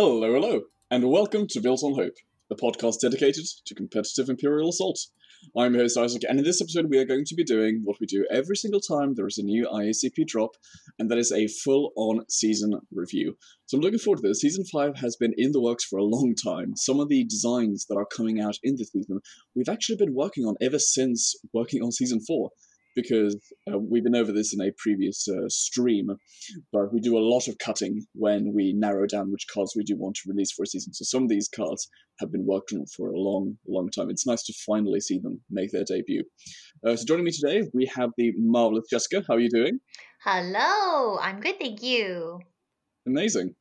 Hello, hello, and welcome to Built on Hope, a podcast dedicated to competitive Imperial Assault. I'm your host Isaac, and in this episode, we are going to be doing what we do every single time there is a new IACP drop, and that is a full on season review. So I'm looking forward to this. Season 5 has been in the works for a long time. Some of the designs that are coming out in this season, we've actually been working on ever since working on Season 4 because uh, we've been over this in a previous uh, stream, but we do a lot of cutting when we narrow down which cards we do want to release for a season. So some of these cards have been worked on for a long, long time. It's nice to finally see them make their debut. Uh, so joining me today, we have the marvelous Jessica. How are you doing? Hello, I'm good, thank you. Amazing.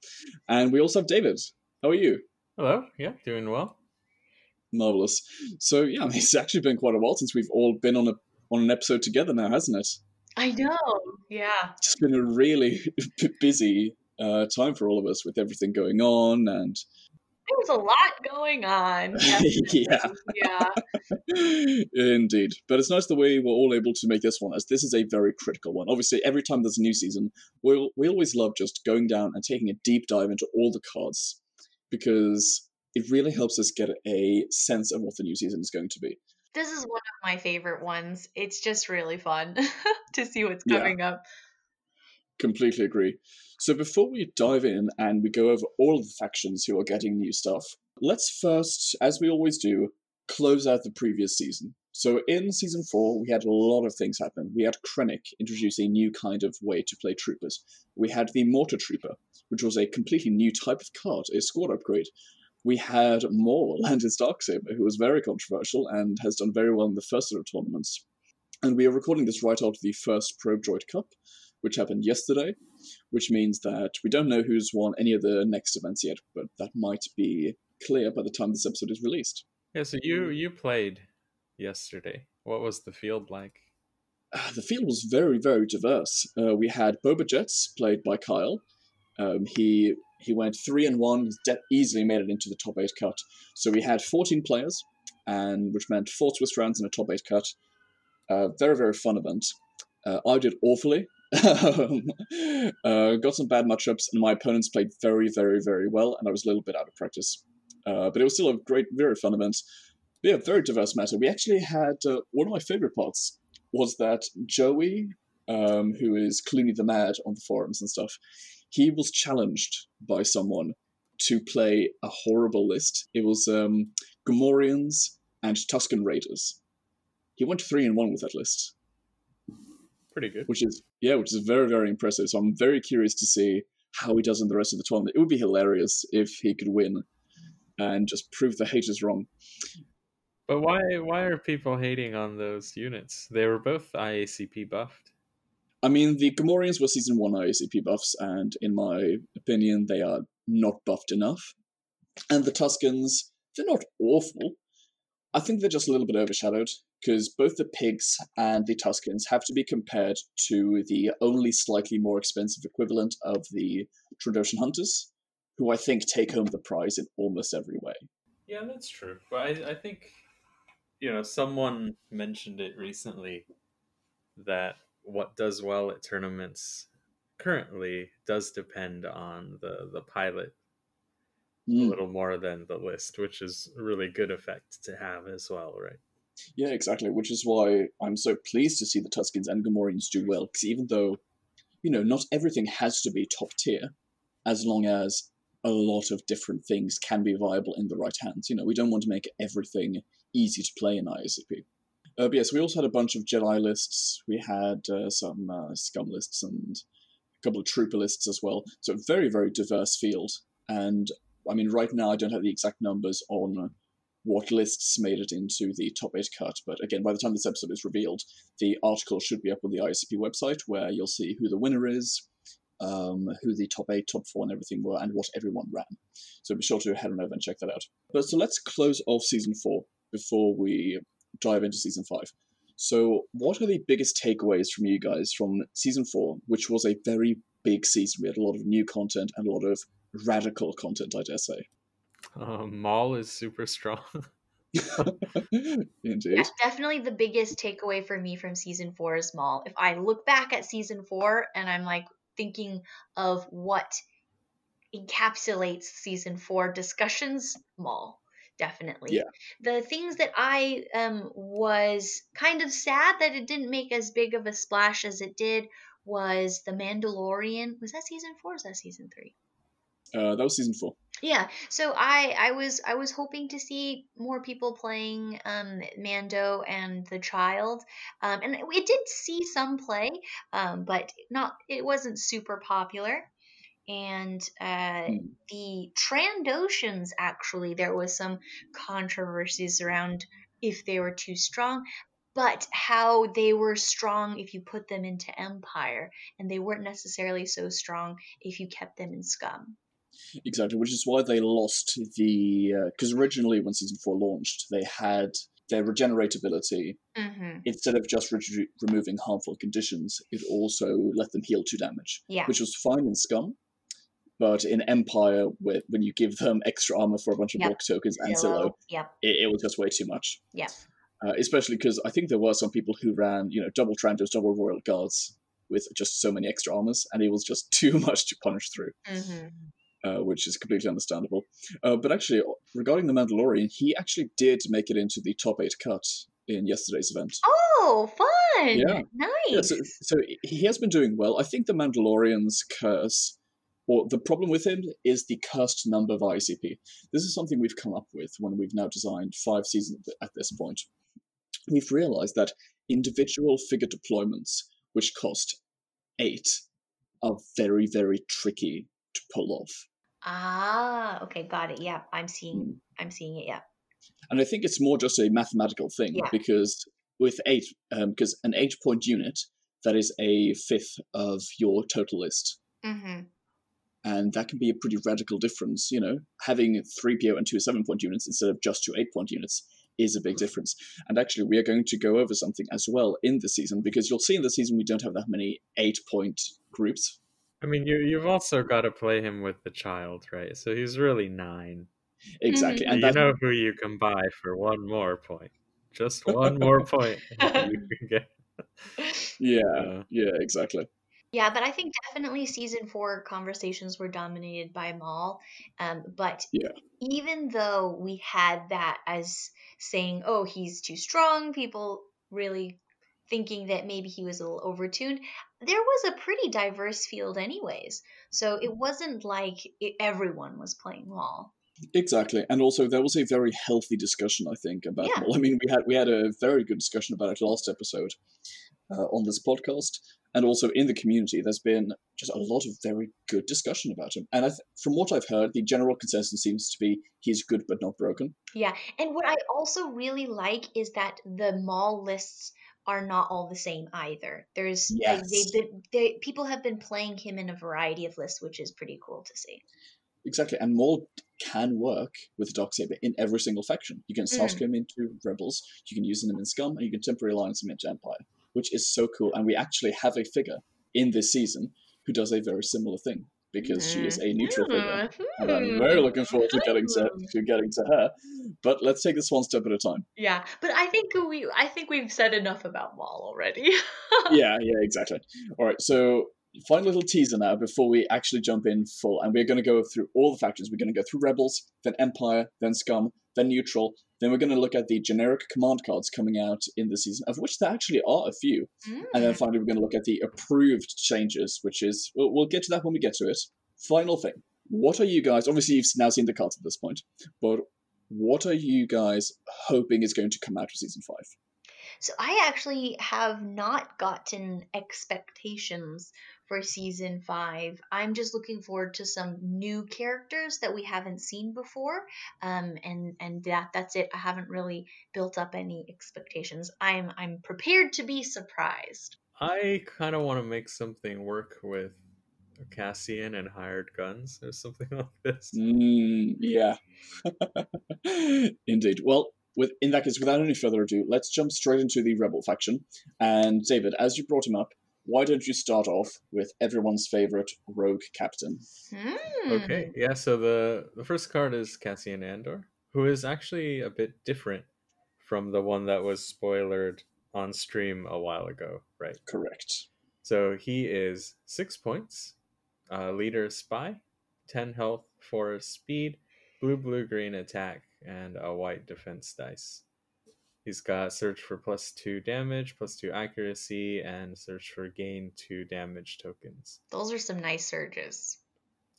And we also have David. How are you? Hello. Yeah, doing well. Marvelous. So yeah, it's actually been quite a while since we've all been on a on an episode together now, hasn't it? I know. Yeah. It's been a really busy uh, time for all of us with everything going on and There was a lot going on. yeah. Yeah. Indeed. But it's nice that we were all able to make this one, as this is a very critical one. Obviously, every time there's a new season, we'll, we always love just going down and taking a deep dive into all the cards because it really helps us get a sense of what the new season is going to be. This is one of my favorite ones. It's just really fun to see what's Yeah. coming up. Completely agree. So before we dive in and we go over all of the factions who are getting new stuff, let's first, as we always do, close out the previous season. So in season four, we had a lot of things happen. We had Krennic introduce a new kind of way to play troopers. We had the Mortar Trooper, which was a completely new type of card, a squad upgrade. We had Maul, Landis Darksaber, who was very controversial and has done very well in the first set of tournaments. And we are recording this right after the first Probe Droid Cup, which happened yesterday, which means that we don't know who's won any of the next events yet, but that might be clear by the time this episode is released. Yeah, so you you played yesterday. What was the field like? Uh, the field was very, very diverse. Uh, we had Boba Jets, played by Kyle. Um, he he went three and one, de- easily made it into the top eight cut. So we had 14 players, and which meant four Swiss rounds and a top eight cut. Uh, very, very fun event. Uh, I did awfully. Uh, got some bad matchups, and my opponents played very, very, very well, and I was a little bit out of practice. Uh, but it was still a great, very fun event. But yeah, very diverse matter. We actually had uh, one of my favorite parts was that Joey, um, who is clearly the mad on the forums and stuff, he was challenged by someone to play a horrible list. It was um, Gamorreans and Tusken Raiders. He went three and one with that list, Pretty good. which is yeah, which is very very impressive. So I'm very curious to see how he does in the rest of the tournament. It would be hilarious if he could win and just prove the haters wrong. But why why are people hating on those units? They were both IACP buffed. I mean, the Gamorreans were season one IACP buffs, and in my opinion, they are not buffed enough. And the Tuskens, they're not awful. I think they're just a little bit overshadowed because both the pigs and the Tuskens have to be compared to the only slightly more expensive equivalent of the Trandoshan Hunters, who I think take home the prize in almost every way. Yeah, that's true. But I, I think you know, someone mentioned it recently that what does well at tournaments currently does depend on the the pilot a Mm. little more than the list, which is a really good effect to have as well, right? Yeah, exactly. Which is why I'm so pleased to see the Tuskens and Gamorreans do well. Because even though, you know, not everything has to be top tier, as long as a lot of different things can be viable in the right hands. You know, we don't want to make everything easy to play in IACP. Uh, but yes, we also had a bunch of Jedi lists. We had uh, some uh, scum lists and a couple of trooper lists as well. So a very, very diverse field. And I mean, right now I don't have the exact numbers on what lists made it into the top eight cut. But again, by the time this episode is revealed, the article should be up on the IACP website where you'll see who the winner is, um, who the top eight, top four, and everything were, and what everyone ran. So be sure to head on over and check that out. But so let's close off season four before we dive into season five. So, what are the biggest takeaways from you guys from season four, which was a very big season? We had a lot of new content and a lot of radical content, I dare say. Um, Maul is super strong. Indeed. Yeah, definitely the biggest takeaway for me from season four is Maul. If I look back at season four and I'm like thinking of what encapsulates season four discussions. Maul, definitely. Yeah. The things that I um was kind of sad that it didn't make as big of a splash as it did was the Mandalorian. Was that season four? Or was that season three? Uh, that was season four. Yeah, so I I was I was hoping to see more people playing um, Mando and the child, um, and it did see some play, um, but not it wasn't super popular. And uh, Hmm. the Trandoshans actually there was some controversies around if they were too strong, but how they were strong if you put them into Empire, and they weren't necessarily so strong if you kept them in Scum. Exactly, which is why they lost the because originally when season four launched, they had their regeneratability Mm-hmm. instead of just re- removing harmful conditions, it also let them heal two damage, Yeah. which was fine in Scum. But in Empire, where, when you give them extra armor for a bunch of Yep. block tokens and Zillow. Yep. it, it was just way too much. Yep. Uh, especially because I think there were some people who ran, you know, double Trandos, double Royal Guards with just so many extra armors, and it was just too much to punish through, Mm-hmm. uh, which is completely understandable. Uh, but actually, regarding the Mandalorian, he actually did make it into the top eight cut in yesterday's event. Oh, fun! Yeah. Nice. Yeah, so, so he has been doing well. I think the Mandalorian's curse, or the problem with him, is the cursed number of ICP. This is something we've come up with when we've now designed five seasons at this point. We've realized that individual figure deployments, which cost eight, are very, very tricky to pull off. ah, okay, got it. Yeah, I'm seeing. Hmm. I'm seeing it. Yeah. And I think it's more just a mathematical thing Yeah. because with eight, because an eight point unit, that is a fifth of your total list. Mm-hmm. And that can be a pretty radical difference. You know, having three PO and two seven point units instead of just two eight point units is a big difference. And actually, we are going to go over something as well in the season because you'll see in the season we don't have that many eight point groups. I mean, you you've also got to play him with the child, right? So he's really nine. Exactly, Mhm. and you that know who you can buy for one more point. Just one more point. you can get. yeah, yeah, exactly. Yeah, but I think definitely season four conversations were dominated by Maul. Um, but Yeah. even though we had that as saying, "Oh, he's too strong," people really thinking that maybe he was a little overtuned. There was a pretty diverse field, anyways. So it wasn't like it, everyone was playing Maul. Exactly, and also there was a very healthy discussion, I think, about. Yeah. I mean, we had we had a very good discussion about it last episode uh, on this podcast, and also in the community. There's been just a lot of very good discussion about him, and I th- from what I've heard, the general consensus seems to be he's good but not broken. Yeah, and what I also really like is that the Maul lists are not all the same either. There's like Yes. they've been they people have been playing him in a variety of lists, which is pretty cool to see. Exactly, and Maul can work with Darksaber in every single faction. You can Mm. Sasuke him into Rebels, you can use him in Scum, and you can temporary alliance him into Empire, which is so cool. And we actually have a figure in this season who does a very similar thing because she is a neutral figure, and I'm very looking forward to getting to, Hmm. to getting to her. But let's take this one step at a time. Yeah, but I think we I think we've said enough about Maul already. yeah, yeah, exactly. All right, so final little teaser now before we actually jump in full, and we're going to go through all the factions. We're going to go through Rebels, then Empire, then Scum, then Neutral. Then we're going to look at the generic command cards coming out in the season, of which there actually are a few. And then Mm. finally, we're going to look at the approved changes, which is we'll, we'll get to that when we get to it. Final thing: what are you guys? Obviously, you've now seen the cards at this point, but what are you guys hoping is going to come out of season five? So I actually have not gotten expectations for season five. I'm just looking forward to some new characters that we haven't seen before, um, and and that that's it. I haven't really built up any expectations. I'm I'm prepared to be surprised. I kind of want to make something work with Cassian and hired guns or something like this. Mm, yeah. Indeed. Well, with in that case, without any further ado, let's jump straight into the rebel faction. And David, as you brought him up, why don't you start off with everyone's favorite rogue captain? Hmm. Okay, yeah. So the the first card is Cassian Andor, who is actually a bit different from the one that was spoilered on stream a while ago, right? Correct. So he is six points, uh, leader spy, 10 health, 4 speed, blue, blue, green attack, and a white defense dice. He's got surge for plus 2 damage, plus 2 accuracy, and surge for gain 2 damage tokens. Those are some nice surges.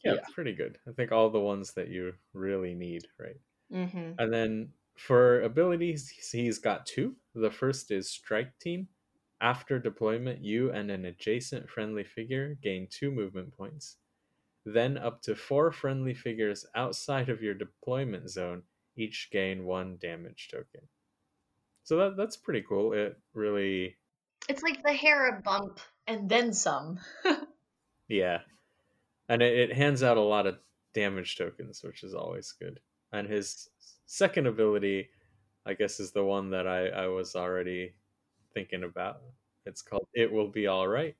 Yeah, Yeah. pretty good. I think all the ones that you really need, right? Mm-hmm. And then for abilities, he's got two. The first is Strike Team. After deployment, you and an adjacent friendly figure gain two movement points. Then, up to four friendly figures outside of your deployment zone each gain one damage token. So that, that's pretty cool. It really, It's like the Hera bump and then some. yeah. And it, it hands out a lot of damage tokens, which is always good. And his second ability, I guess, is the one that I, I was already thinking about. It's called It Will Be Alright.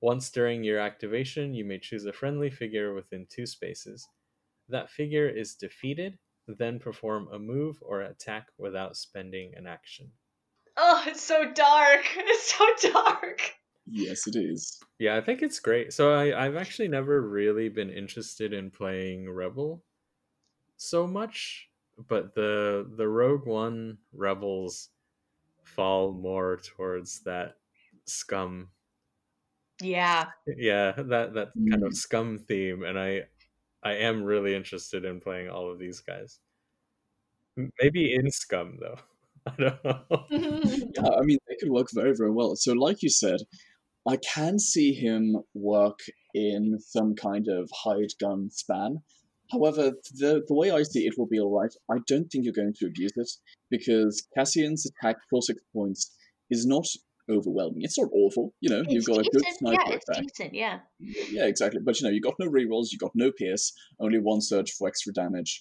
Once during your activation, you may choose a friendly figure within two spaces. That figure is defeated, then perform a move or attack without spending an action. Oh, it's so dark. It's so dark. Yes, it is. Yeah, I think it's great. So I, I've actually never really been interested in playing Rebel so much, but the the Rogue One Rebels fall more towards that scum. Yeah. Yeah, that that kind of Mm. scum theme, and I I am really interested in playing all of these guys. Maybe in scum though. I don't know. Yeah, I mean, they could work very, very well. So, like you said, I can see him work in some kind of hide gun span. However, the, the way I see it will be alright, I don't think you're going to abuse it, because Cassian's attack for six points is not overwhelming. It's not awful, you know, you've It's got a good decent. sniper Yeah, it's attack. decent. Yeah. Yeah, exactly. But you know, you got no rerolls, you got no pierce, only one surge for extra damage.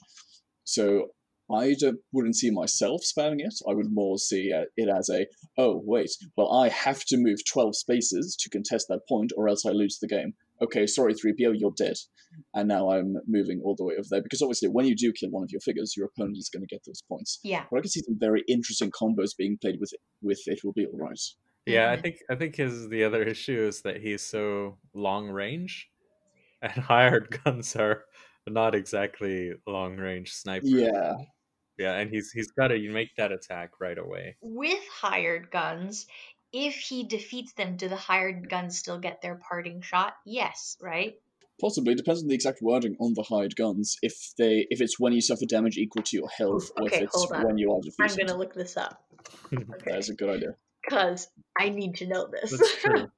So I don't, wouldn't see myself spamming it. I would more see uh, it as a, oh wait, well I have to move twelve spaces to contest that point, or else I lose the game. Okay, sorry, three PO, you're dead. And now I'm moving all the way over there because obviously, when you do kill one of your figures, your opponent is going to get those points. Yeah. But I can see some very interesting combos being played with it, with it. Will be all right. Yeah, I Mhm. think I think his the other issue is that he's so long range, and hired guns are not exactly long range snipers. Yeah, yeah, and he's he's got to make that attack right away. With hired guns, if he defeats them, do the hired guns still get their parting shot? Yes, right? Possibly depends on the exact wording on the hired guns. If they if it's when you suffer damage equal to your health, or Okay, if it's hold on. when you are defeated. I'm gonna look this up. Okay. That's a good idea. Because I need to know this. That's true.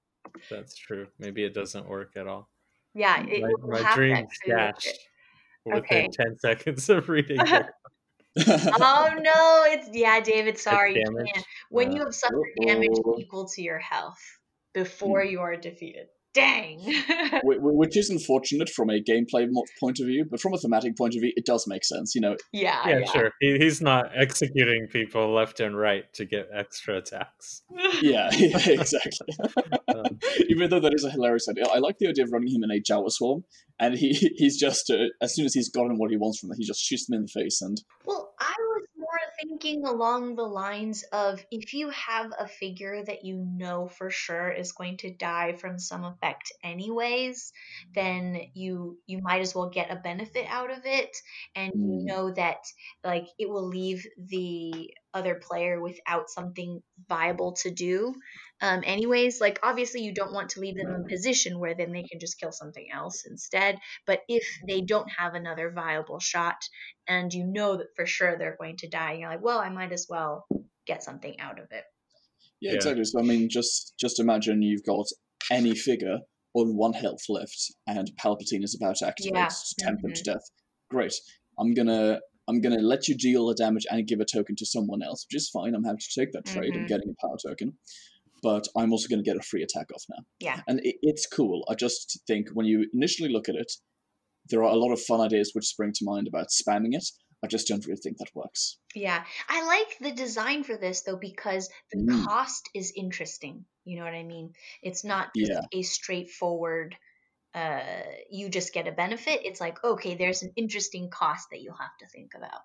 That's true. Maybe it doesn't work at all. yeah, it, My, my dream actually look stashed it. within Okay. ten seconds of reading. Oh no, it's yeah, David. Sorry, you can't. When Uh, you have suffered damage Uh-oh. equal to your health before you are defeated. Dang. Wh- wh- Which is unfortunate from a gameplay point of view, but from a thematic point of view, it does make sense. You know, yeah, yeah, yeah. sure. He, he's not executing people left and right to get extra attacks. yeah, exactly. Um, Even though that is a hilarious idea, I like the idea of running him in a Jawa swarm, and he he's just uh, as soon as he's gotten what he wants from them, he just shoots them in the face, and Well, I was more thinking along the lines of if you have a figure that you know for sure is going to die from some effect anyways, then you you might as well get a benefit out of it and you Mm. know that like it will leave the other player without something viable to do. Um, anyways, like obviously you don't want to leave them in a position where then they can just kill something else instead. But if they don't have another viable shot, and you know that for sure they're going to die, you're like, well, I might as well get something out of it. yeah, Yeah. exactly. So I mean, just just imagine you've got any figure on one health left, and Palpatine is about to activate Yeah. to tempt them to death. Great. I'm gonna I'm gonna let you deal the damage and give a token to someone else, which is fine. I'm happy to take that trade. I'm Mhm. getting a power token, but I'm also gonna get a free attack off now. Yeah. and it, it's cool. I just think when you initially look at it, there are a lot of fun ideas which spring to mind about spamming it. I just don't really think that works. Yeah, I like the design for this though because the Mm. cost is interesting. You know what I mean? It's not just Yeah. a straightforward. Uh, you just get a benefit. It's like okay, there's an interesting cost that you'll have to think about.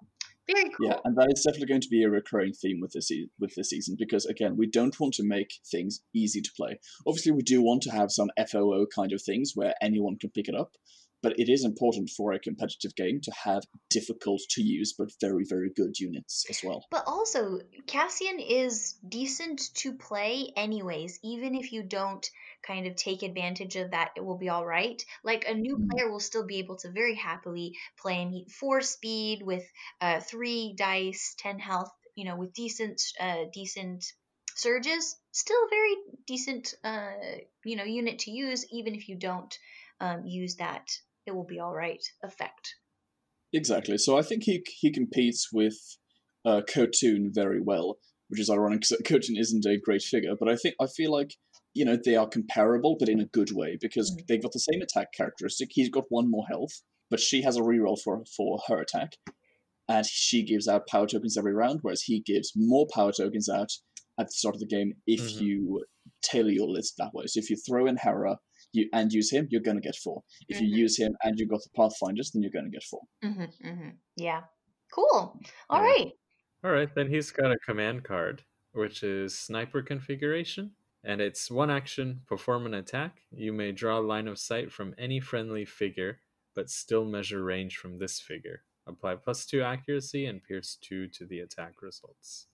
Very cool. Yeah, and that is definitely going to be a recurring theme with this se- with this season because again, we don't want to make things easy to play. Obviously, we do want to have some FOO kind of things where anyone can pick it up, but it is important for a competitive game to have difficult to use but very very good units as well. But also, Cassian is decent to play anyways, even if you don't kind of take advantage of that, it will be all right. Like a new Mm. player will still be able to very happily play him four speed with uh, three dice, ten health, you know, with decent uh, decent surges. Still very decent, uh, you know, unit to use, even if you don't um, use that. It will be all right. Effect. Exactly. So I think he he competes with uh, Kotun very well, which is ironic because Kotun isn't a great figure. But I think I feel like you know they are comparable, but in a good way because Mm. they've got the same attack characteristic. He's got one more health, but she has a reroll for for her attack, and she gives out power tokens every round, whereas he gives more power tokens out at the start of the game if Mhm. you tailor your list that way. So if you throw in Hera. You, and use him, you're going to get four. If you Mhm. use him and you've got the Pathfinders, then you're going to get four. mm-hmm, mm-hmm. Yeah. Cool. All Yeah. right. All right, then he's got a command card, which is sniper configuration, and it's one action, perform an attack. You may draw line of sight from any friendly figure, but still measure range from this figure. Apply plus two accuracy and pierce two to the attack results.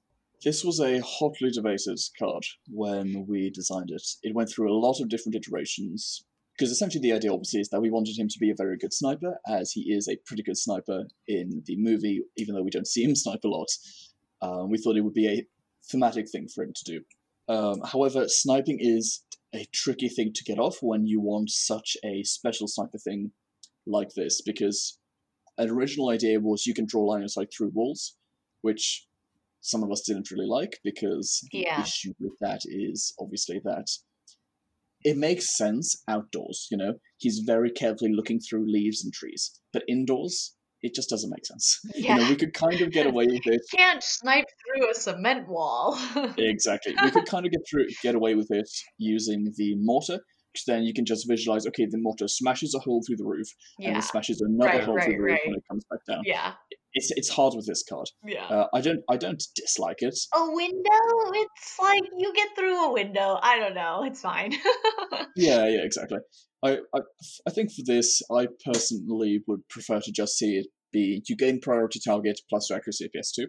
This was a hotly debated card when we designed it. It went through a lot of different iterations. Because essentially, the idea obviously is that we wanted him to be a very good sniper, as he is a pretty good sniper in the movie, even though we don't see him snipe a lot. Um, we thought it would be a thematic thing for him to do. Um, however, sniping is a tricky thing to get off when you want such a special sniper thing like this, because an original idea was you can draw line of sight through walls, which some of us didn't really like because the Yeah. issue with that is obviously that it makes sense outdoors, you know. He's very carefully looking through leaves and trees. But indoors, it just doesn't make sense. Yeah. You know, we could kind of get away with it. Can't snipe through a cement wall. Exactly. We could kind of get through get away with it using the mortar, then you can just visualize, okay, the mortar smashes a hole through the roof, and yeah. it smashes another Right, hole right, through the roof when it comes back down. Yeah. It's it's hard with this card. Yeah. Uh, I don't I don't dislike it. a window? It's like you get through a window. I don't know. It's fine. Yeah, yeah, exactly. I, I, I think for this, I personally would prefer to just see it be you gain priority target plus your accuracy at PS2.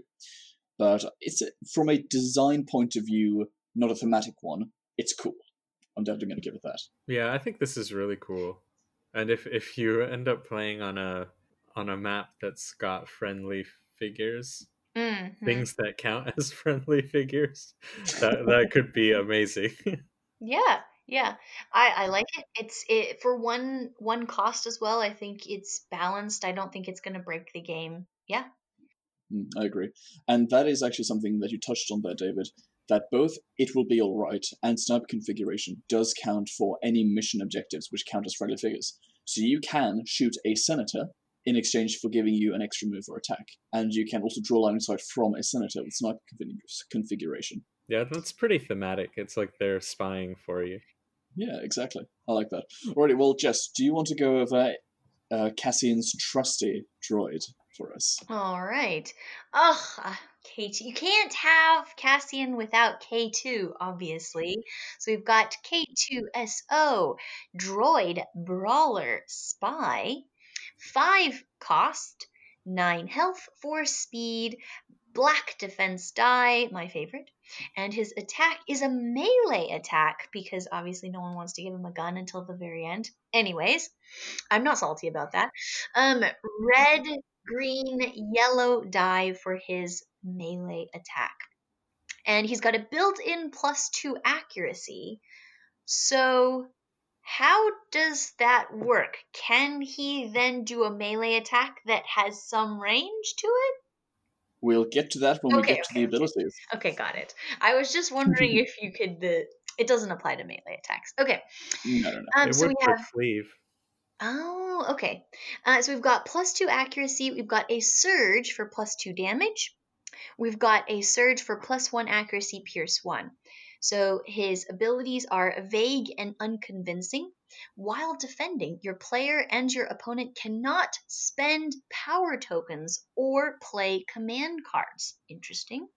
But it's a- from a design point of view, not a thematic one. It's cool. I'm definitely going to give it that. Yeah, I think this is really cool. And if if you end up playing on a on a map that's got friendly figures, Mhm. things that count as friendly figures, that that could be amazing. Yeah, yeah. I I like it. It's it for one one cost as well. I think it's balanced. I don't think it's going to break the game. Yeah. Mm, I agree. And that is actually something that you touched on there, David. That both it will be alright and sniper configuration does count for any mission objectives which count as friendly figures. So you can shoot a senator in exchange for giving you an extra move or attack. And you can also draw line of sight from a senator with sniper config- configuration. yeah, that's pretty thematic. It's like they're spying for you. Yeah, exactly. I like that. Alrighty, well, Jess, do you want to go over uh, Cassian's trusty droid for us? All right. Ugh, uh, K2. You can't have Cassian without K2, obviously. So we've got K2SO, Droid Brawler Spy, 5 cost, 9 health, 4 speed, black defense die, my favorite. And his attack is a melee attack because obviously no one wants to give him a gun until the very end. Anyways, I'm not salty about that. Um, red, green, yellow die for his melee attack. And he's got a built in plus two accuracy. So, how does that work? Can he then do a melee attack that has some range to it? We'll get to that when we Okay, get to the okay. abilities. Okay, got it. I was just wondering if you could. The it doesn't apply to melee attacks. Okay. No, no, no. Um. it So would we for have. cleave. Oh, okay. Uh, so we've got plus two accuracy. We've got a surge for plus two damage. We've got a surge for plus one accuracy, pierce one. So his abilities are vague and unconvincing. While defending, your player and your opponent cannot spend power tokens or play command cards. Interesting.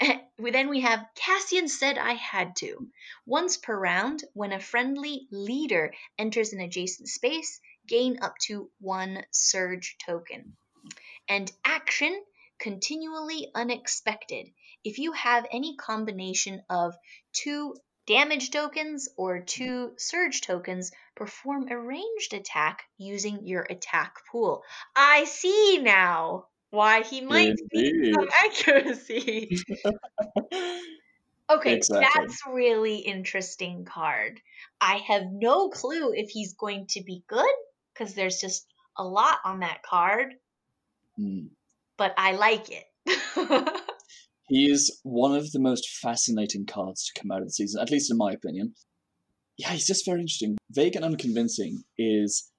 Then we have Cassian said I had to. Once per round, when a friendly leader enters an adjacent space, gain up to one surge token. And action continually unexpected. If you have any combination of two damage tokens or two surge tokens, perform a ranged attack using your attack pool. I see now why he might need some accuracy. Okay, Exactly. that's really interesting card. I have no clue if he's going to be good because there's just a lot on that card, Hmm. but I like it. He is one of the most fascinating cards to come out of the season, at least in my opinion. Yeah, he's just very interesting. Vague and unconvincing is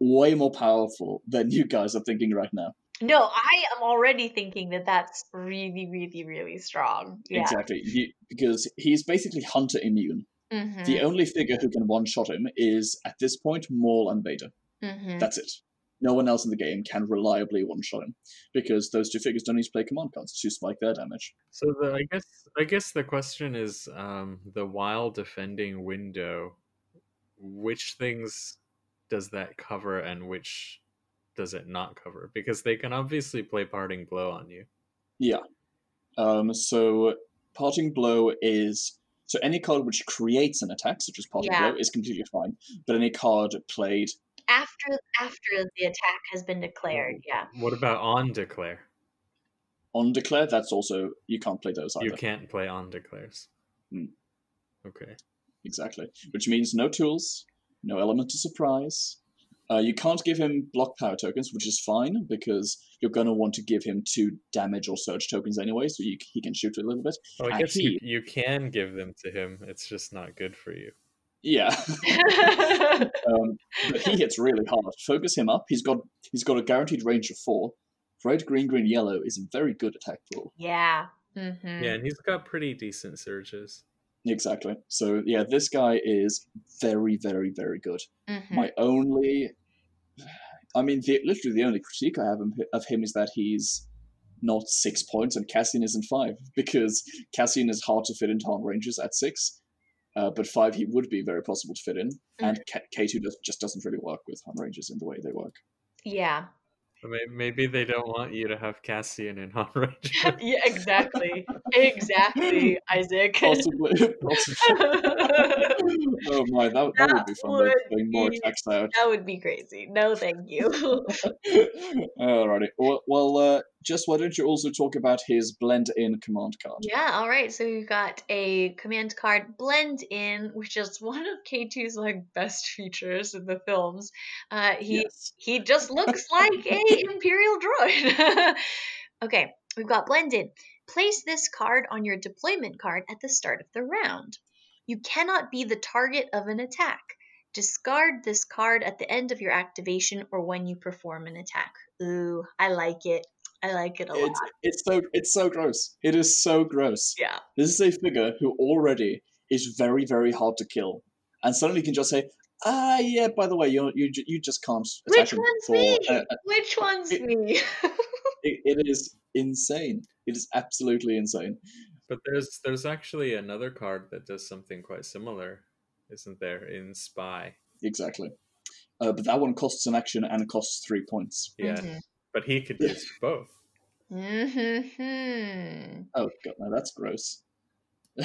way more powerful than you guys are thinking right now. No, I am already thinking that that's really, really, really strong. Yeah. Exactly. You, because he's basically hunter immune. Mhm, The only figure who can one shot him is, at this point, Maul and Beta. mhm. That's it. No one else in the game can reliably one shot him. Because those two figures don't need to play command cards to spike their damage. So the I guess I guess the question is um, the while defending window. Which things does that cover, and which does it not cover? Because they can obviously play parting blow on you. Yeah. Um, so parting blow is so any card which creates an attack, such as parting Yeah. blow, is completely fine. But any card played, After after the attack has been declared, yeah. What about on declare? on declare, that's also you can't play those either. You can't play on declares. Hmm. Okay. Exactly. Which means no tools, no element of surprise. Uh, you can't give him block power tokens, which is fine because you're going to want to give him two damage or surge tokens anyway, so you, he can shoot a little bit. Well, I And guess you, you can give them to him. It's just not good for you. Yeah, um, but he hits really hard. Focus him up. He's got he's got a guaranteed range of four. Red, green, green, yellow is a very good attack pool. yeah. Mm-hmm. Yeah, and he's got pretty decent surges. Exactly. So yeah, this guy is very, very, very good. Mm-hmm. My only, I mean, the, literally the only critique I have of him is that he's not six points and Cassian isn't five because Cassian is hard to fit into on ranges at six, uh, but five he would be very possible to fit in, and K- K2 just doesn't really work with on ranges in the way they work. Yeah. But may- Maybe they don't want you to have Cassian in on range. yeah, exactly. Exactly, Isaac. Possibly. possibly. oh my, that, that would be fun. though, would Putting more be- attacks out. that would be crazy. No, thank you. Alrighty. Well, well uh, just why don't you also talk about his blend in command card? yeah, all right. So we've got a command card blend in, which is one of K2's like best features in the films. Uh, he Yes. he just looks like a imperial droid. okay, we've got blend in. Place this card on your deployment card at the start of the round. You cannot be the target of an attack. Discard this card at the end of your activation or when you perform an attack. Ooh, I like it. I like it a lot. It's, it's so it's so gross. It is so gross. Yeah. This is a figure who already is very very hard to kill, and suddenly can just say, "Ah, yeah. By the way, you you you just can't attack Which him one's for." me? Uh, uh, Which one's it- me? it, it is insane. It is absolutely insane. But there's there's actually another card that does something quite similar, isn't there? In Spy. Exactly. Uh, but that one costs an action and costs three points. Yeah. Mhm. But he could use both. Mhm. Oh god, no, that's gross.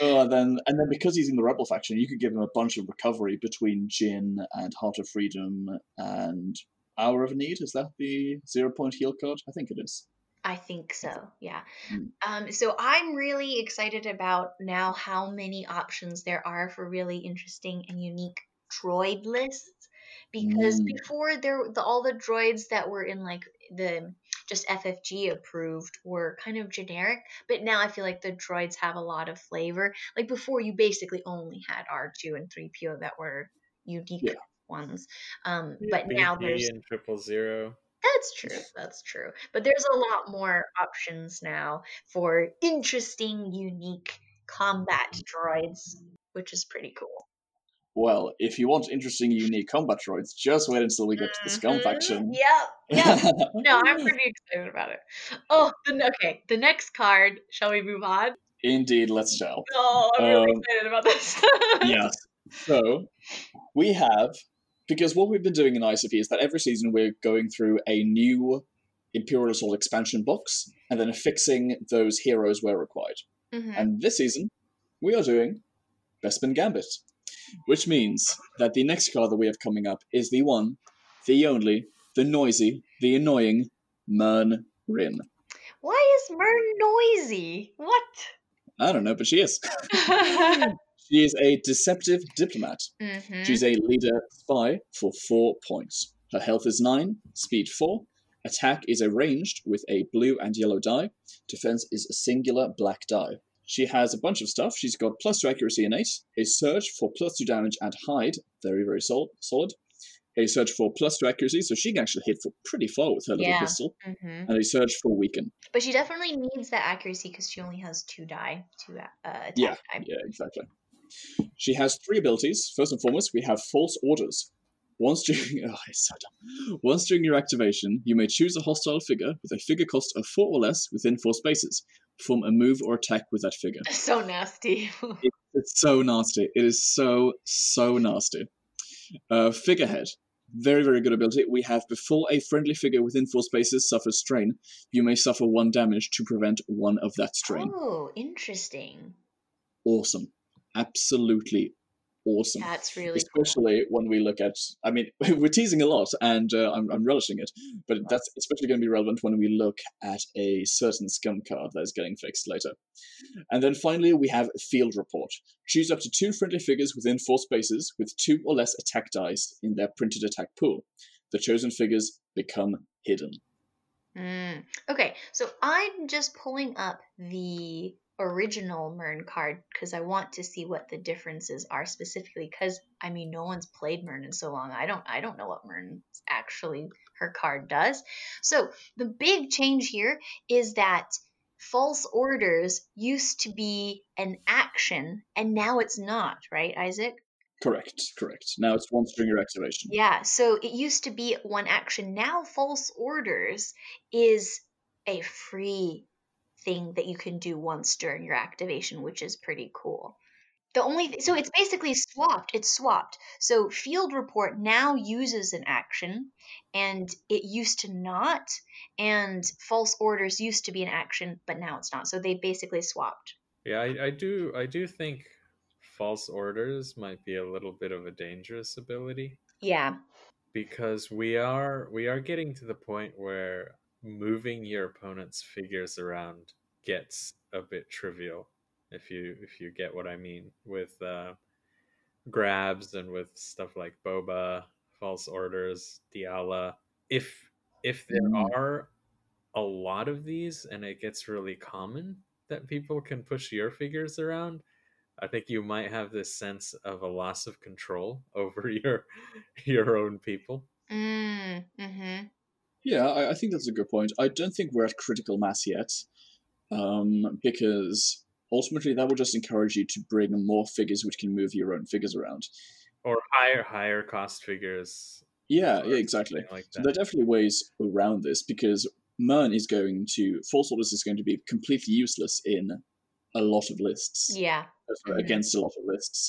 Oh, then and then because he's in the rebel faction, you could give him a bunch of recovery between Jyn and Heart of Freedom and Hour of Need. Is that the zero point heal card? I think it is. I think so. Yeah. Mm. Um, so I'm really excited about now how many options there are for really interesting and unique droid lists. Because Mm. before there, the, all the droids that were in like the just FFG approved were kind of generic, but now I feel like the droids have a lot of flavor. Like before, you basically only had R2 and 3PO that were unique Yeah. ones. Um, but now there's and triple zero. that's true. That's true. But there's a lot more options now for interesting, unique combat droids, which is pretty cool. Well, if you want interesting, unique combat droids, just wait until we get to the Scum Mhm. faction. Yep. Yep. no, I'm pretty excited about it. Oh, the, okay. The next card. Shall we move on? Indeed, let's shall. Oh, I'm really Um, excited about this. yes. So we have because what we've been doing in ICP is that every season we're going through a new Imperial Assault expansion box and then fixing those heroes where required. Mhm. And this season, we are doing Bespin Gambit, which means that the next car that we have coming up is the one, the only, the noisy, the annoying Murne Rin. Why is Murne noisy? What? I don't know, but she is. she is a deceptive diplomat. Mhm. She's a leader spy for four points. Her health is nine, speed four. Attack is a ranged with a blue and yellow die. Defense is a singular black die. She has a bunch of stuff. She's got plus two accuracy innate, a surge for plus two damage and hide, very very sol- solid. A surge for plus two accuracy, so she can actually hit for pretty far with her little Yeah. pistol, Mhm. and a surge for weaken. But she definitely needs that accuracy because she only has two die, two uh, attack Yeah, die. Yeah, exactly. She has three abilities. First and foremost, we have false orders. Once during oh, it's so dumb. Once during your activation, you may choose a hostile figure with a figure cost of four or less within four spaces. Perform a move or attack with that figure. So nasty. It's so nasty. It is so so nasty. Uh, figurehead, very very good ability. We have before a friendly figure within four spaces suffers strain, you may suffer one damage to prevent one of that strain. oh, interesting. Awesome, absolutely awesome. That's really cool. especially when we look at i mean we're teasing a lot and uh, I'm, I'm relishing it but that's especially going to be relevant when we look at a certain scum card that is getting fixed later and then finally we have field report choose up to two friendly figures within four spaces with two or less attack dice in their printed attack pool the chosen figures become hidden Mm. Okay, so I'm just pulling up the original Murne card because I want to see what the differences are specifically. Because I mean, no one's played Murne in so long. I don't. I don't know what Murne actually her card does. So the big change here is that false orders used to be an action, and now it's not. Right, Isaac? correct correct now it's once during your activation Yeah, so it used to be one action. Now, false orders is a free thing that you can do once during your activation, which is pretty cool. The only th- so it's basically swapped. It's swapped. So field report now uses an action, and it used to not. And false orders used to be an action, but now it's not. So they basically swapped. Yeah, I, I do. I do think false orders might be a little bit of a dangerous ability Yeah. because we are we are getting to the point where moving your opponent's figures around gets a bit trivial if you if you get what I mean with uh, grabs and with stuff like boba false orders diala if if there Mm. are a lot of these and it gets really common that people can push your figures around i think you might have this sense of a loss of control over your your own people Mm, mm-hmm. Yeah, I, I think that's a good point. I don't think we're at critical mass yet, um, because ultimately that will just encourage you to bring more figures which can move your own figures around. or higher higher cost figures Yeah, yeah, exactly. something like So there are definitely ways around this because Murne is going to False Orders is going to be completely useless in a lot of lists Yeah. Mhm. against a lot of lists.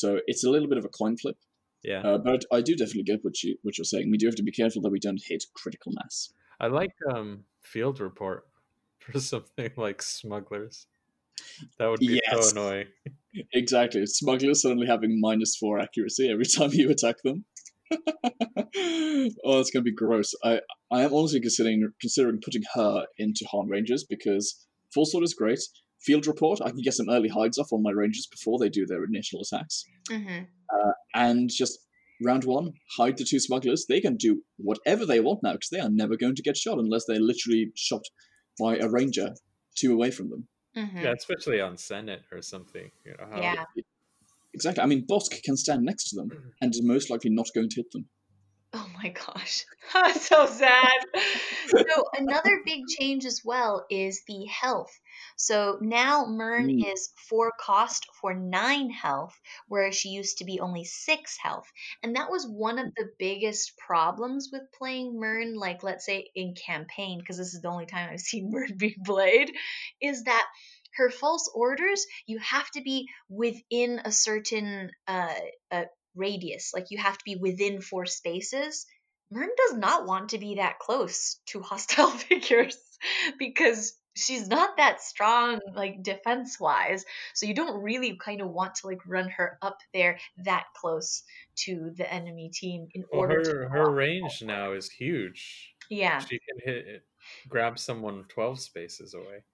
So it's a little bit of a coin flip. Yeah Uh, but I do definitely get what you what you're saying. We do have to be careful that we don't hit critical mass. i like um field report for something like smugglers that would be Yes. so annoying Exactly. Smugglers suddenly having minus four accuracy every time you attack them. oh, it's gonna be gross. I I am honestly considering considering putting her into harm rangers because full sword is great. Field report, I can get some early hides off on my rangers before they do their initial attacks. Mm-hmm. And just round one, hide the two smugglers. They can do whatever they want now because they are never going to get shot unless they're literally shot by a ranger two away from them. Mm-hmm. yeah especially on senate or something you know how Yeah. Exactly. I mean, Bossk can stand next to them and is most likely not going to hit them. Oh my gosh. So sad. so another big change as well is the health. So now Murne Mm. is four cost for nine health, whereas she used to be only six health. And that was one of the biggest problems with playing Murne, like let's say in campaign, because this is the only time I've seen Murne be played, is that her false orders, you have to be within a certain uh, uh radius. Like you have to be within four spaces. Murne does not want to be that close to hostile figures because she's not that strong like defense wise so you don't really kind of want to like run her up there that close to the enemy team in Well, order her to her block. range now is huge. yeah She can hit it, grab someone twelve spaces away,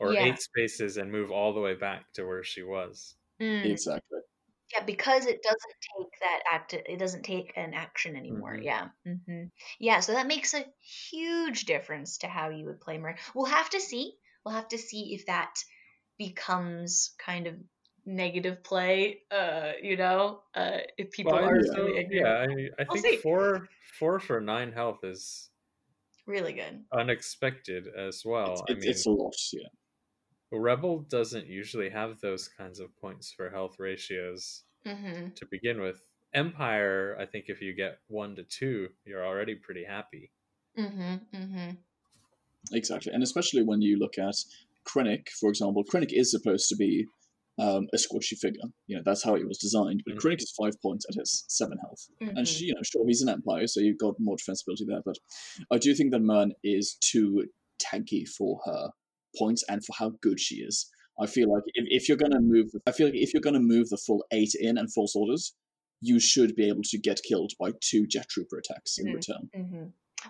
or Yeah. eight spaces, and move all the way back to where she was. Mm, Exactly. Yeah because it doesn't take that act it doesn't take an action anymore Mhm. yeah hmm yeah so that makes a huge difference to how you would play Murne. we'll have to see we'll have to see if that becomes kind of negative play uh you know uh if people Well, are so, really yeah, I, I think see. four four for nine health is really good unexpected as well. it's, I mean, it's a loss. yeah. Rebel doesn't usually have those kinds of points for health ratios hmm to begin with. Empire, I think if you get one to two, you're already pretty happy. hmm hmm Exactly. And especially when you look at Krennic, for example, Krennic is supposed to be um, a squishy figure. You know, that's how it was designed. But Mhm. Krennic is five points and has seven health. And she, you know, sure, he's an Empire, so you've got more defensibility there. But I do think that Murne is too tanky for her points and for how good she is. I feel like if, if you're gonna move, I feel like if you're gonna move the full eight in and false orders, you should be able to get killed by two jet trooper attacks in Mhm. return. hmm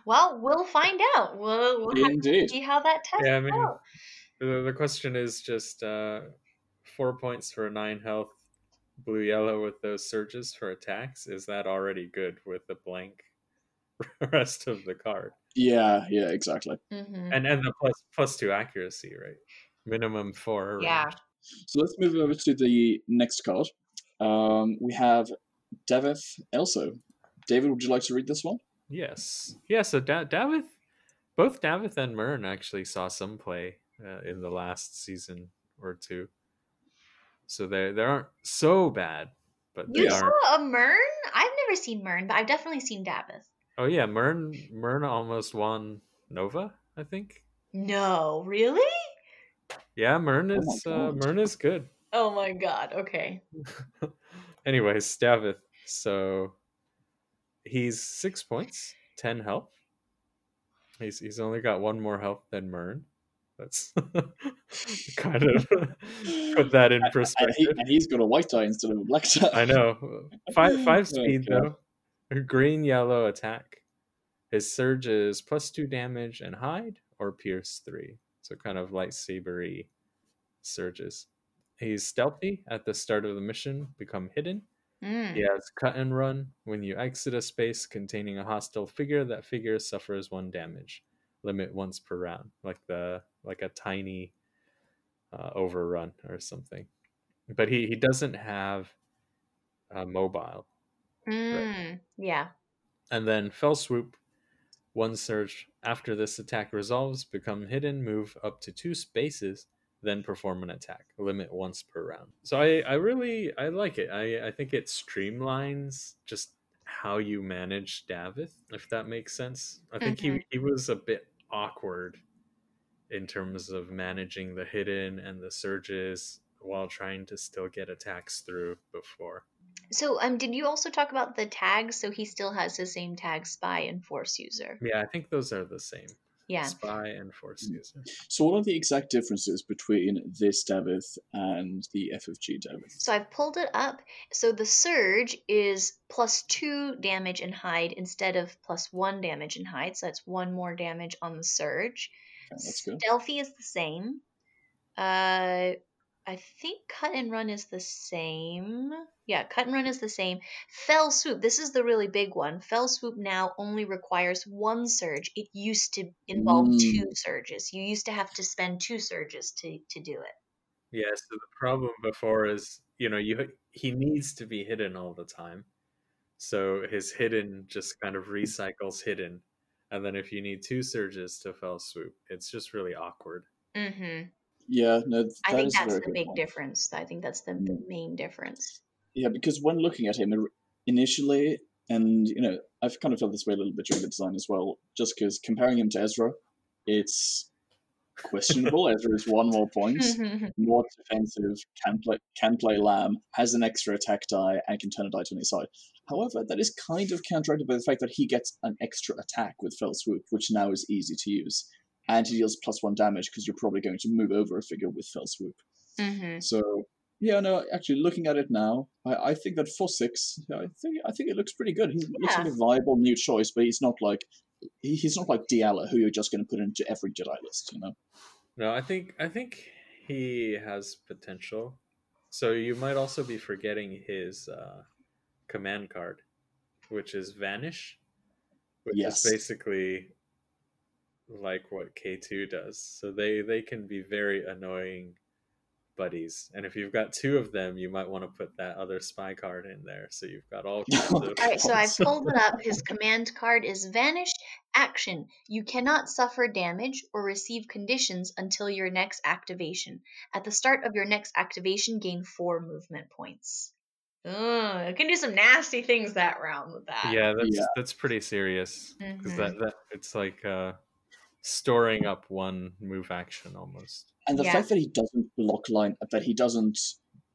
Well, we'll find out. We'll, we'll have to see how that tests Yeah, I mean, out. The, the question is just uh, four points for a nine health, blue yellow with those surges for attacks. Is that already good with the blank rest of the card? Yeah, yeah, exactly. hmm And and the plus plus two accuracy, right? Minimum four. Yeah. range. So let's move over to the next card. Um, we have Davith Elso. David, would you like to read this one? Yes. Yeah. So da- Davith, both Davith and Murne actually saw some play uh, in the last season or two. So they they aren't so bad, but they You aren't. saw a Murne? I've never seen Murne, but I've definitely seen Davith. Oh yeah, Murne Murne almost won Nova, I think. No, really? Yeah, Murne Oh is uh, Murne is good. Oh my god. Okay. Anyways, Davith. So he's six points, ten health. He's he's only got one more health than Murne. That's kind of put that in And, he, perspective. and he's got a white die instead of a black die. I know. Five five speed God. though. Green yellow attack. His surge is plus two damage and hide or pierce three. So kind of lightsabery surges. He's stealthy at the start of the mission, become hidden. Mm. He has cut and run. When you exit a space containing a hostile figure, that figure suffers one damage. Limit once per round, like the like a tiny uh, overrun or something. But he he doesn't have uh, mobile. Mm. Yeah. And then fell swoop. One surge after this attack resolves, become hidden, move up to two spaces, then perform an attack. Limit once per round. So I, I really I like it. I, I think it streamlines just how you manage Davith, if that makes sense. I think Mhm. he, he was a bit awkward in terms of managing the hidden and the surges while trying to still get attacks through before. So, um, did you also talk about the tags? So he still has the same tag, spy and force user. Yeah, I think those are the same. Yeah. Spy and force Mm. user. So, what are the exact differences between this Davith and the FFG Davith? So I've pulled it up. So the surge is plus two damage and hide instead of plus one damage and hide. So that's one more damage on the surge. Okay, that's good. Stealthy is the same. Uh, I think cut and run is the same. Yeah, cut and run is the same. Fell swoop. This is the really big one. Fell swoop now only requires one surge. It used to involve Mm. two surges. You used to have to spend two surges to to do it. Yeah, so the problem before is, you know, you he needs to be hidden all the time. So his hidden just kind of recycles hidden. And then if you need two surges to fell swoop, it's just really awkward. Mm-hmm. Yeah, no, th- I think that's the big point. difference. I think that's the, the mm. main difference. Yeah, because when looking at him initially, and you know, I've kind of felt this way a little bit during the design as well, just because comparing him to Ezra, it's questionable. Ezra is one more point. More defensive, can play can play Lamb, has an extra attack die, and can turn a die to any side. However, that is kind of counteracted by the fact that he gets an extra attack with Fell Swoop, which now is easy to use. And he deals plus one damage because you're probably going to move over a figure with Fell Swoop. hmm So yeah, no, actually looking at it now, I, I think that for six, I think I think it looks pretty good. He looks like a viable new choice, but he's not like he, he's not like Diala, who you're just going to put into every Jedi list, you know. No, I think I think he has potential. So you might also be forgetting his uh, command card, which is Vanish, which Yes. is basically like what K two does. So they they can be very annoying buddies, and if you've got two of them, you might want to put that other spy card in there. So you've got all kinds of. All right, so I've pulled it up. His command card is Vanish Action. You cannot suffer damage or receive conditions until your next activation. At the start of your next activation, gain four movement points. Ugh, it can do some nasty things that round with that. Yeah, that's Yeah. that's pretty serious because Mhm. that, that it's like uh, storing up one move action almost. And the Yeah. fact that he doesn't block line, that he doesn't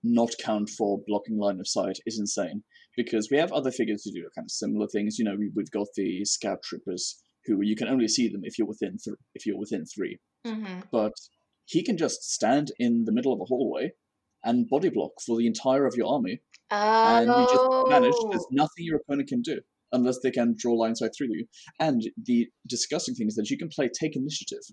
not count for blocking line of sight is insane. Because we have other figures who do kind of similar things. You know, we, we've got the scout troopers who you can only see them if you're within th- if you're within three. Mhm. But he can just stand in the middle of a hallway and body block for the entire of your army, and you just vanish. There's Oh. nothing your opponent can do unless they can draw lines sight through you. And the disgusting thing is that you can play take initiative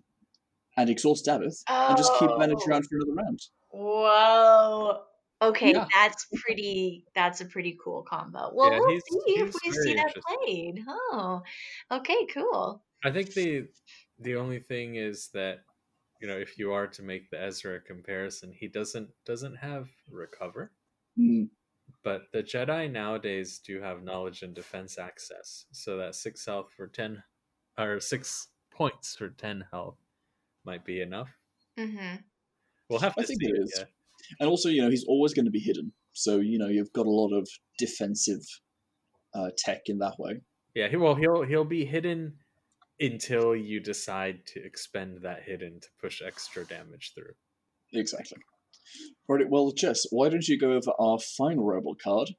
and exhaust Davith and just keep Vanish Oh. around for another round. Whoa. Okay, Yeah. that's pretty. That's a pretty cool combo. Well, Yeah, we'll he's- see if we see that played. Oh, okay, cool. I think the the only thing is that you know if you are to make the Ezra comparison, he doesn't doesn't have recover, Hmm. But the Jedi nowadays do have knowledge and defense access, so that six health for ten or six points for ten health might be enough. hmm We'll have to I think see. it is. yeah. And also, you know, he's always going to be hidden. So, you know, you've got a lot of defensive uh, tech in that way. Yeah, he well he'll he'll be hidden until you decide to expend that hidden to push extra damage through. Exactly. Right, well, Jess, why don't you go over our final rebel card?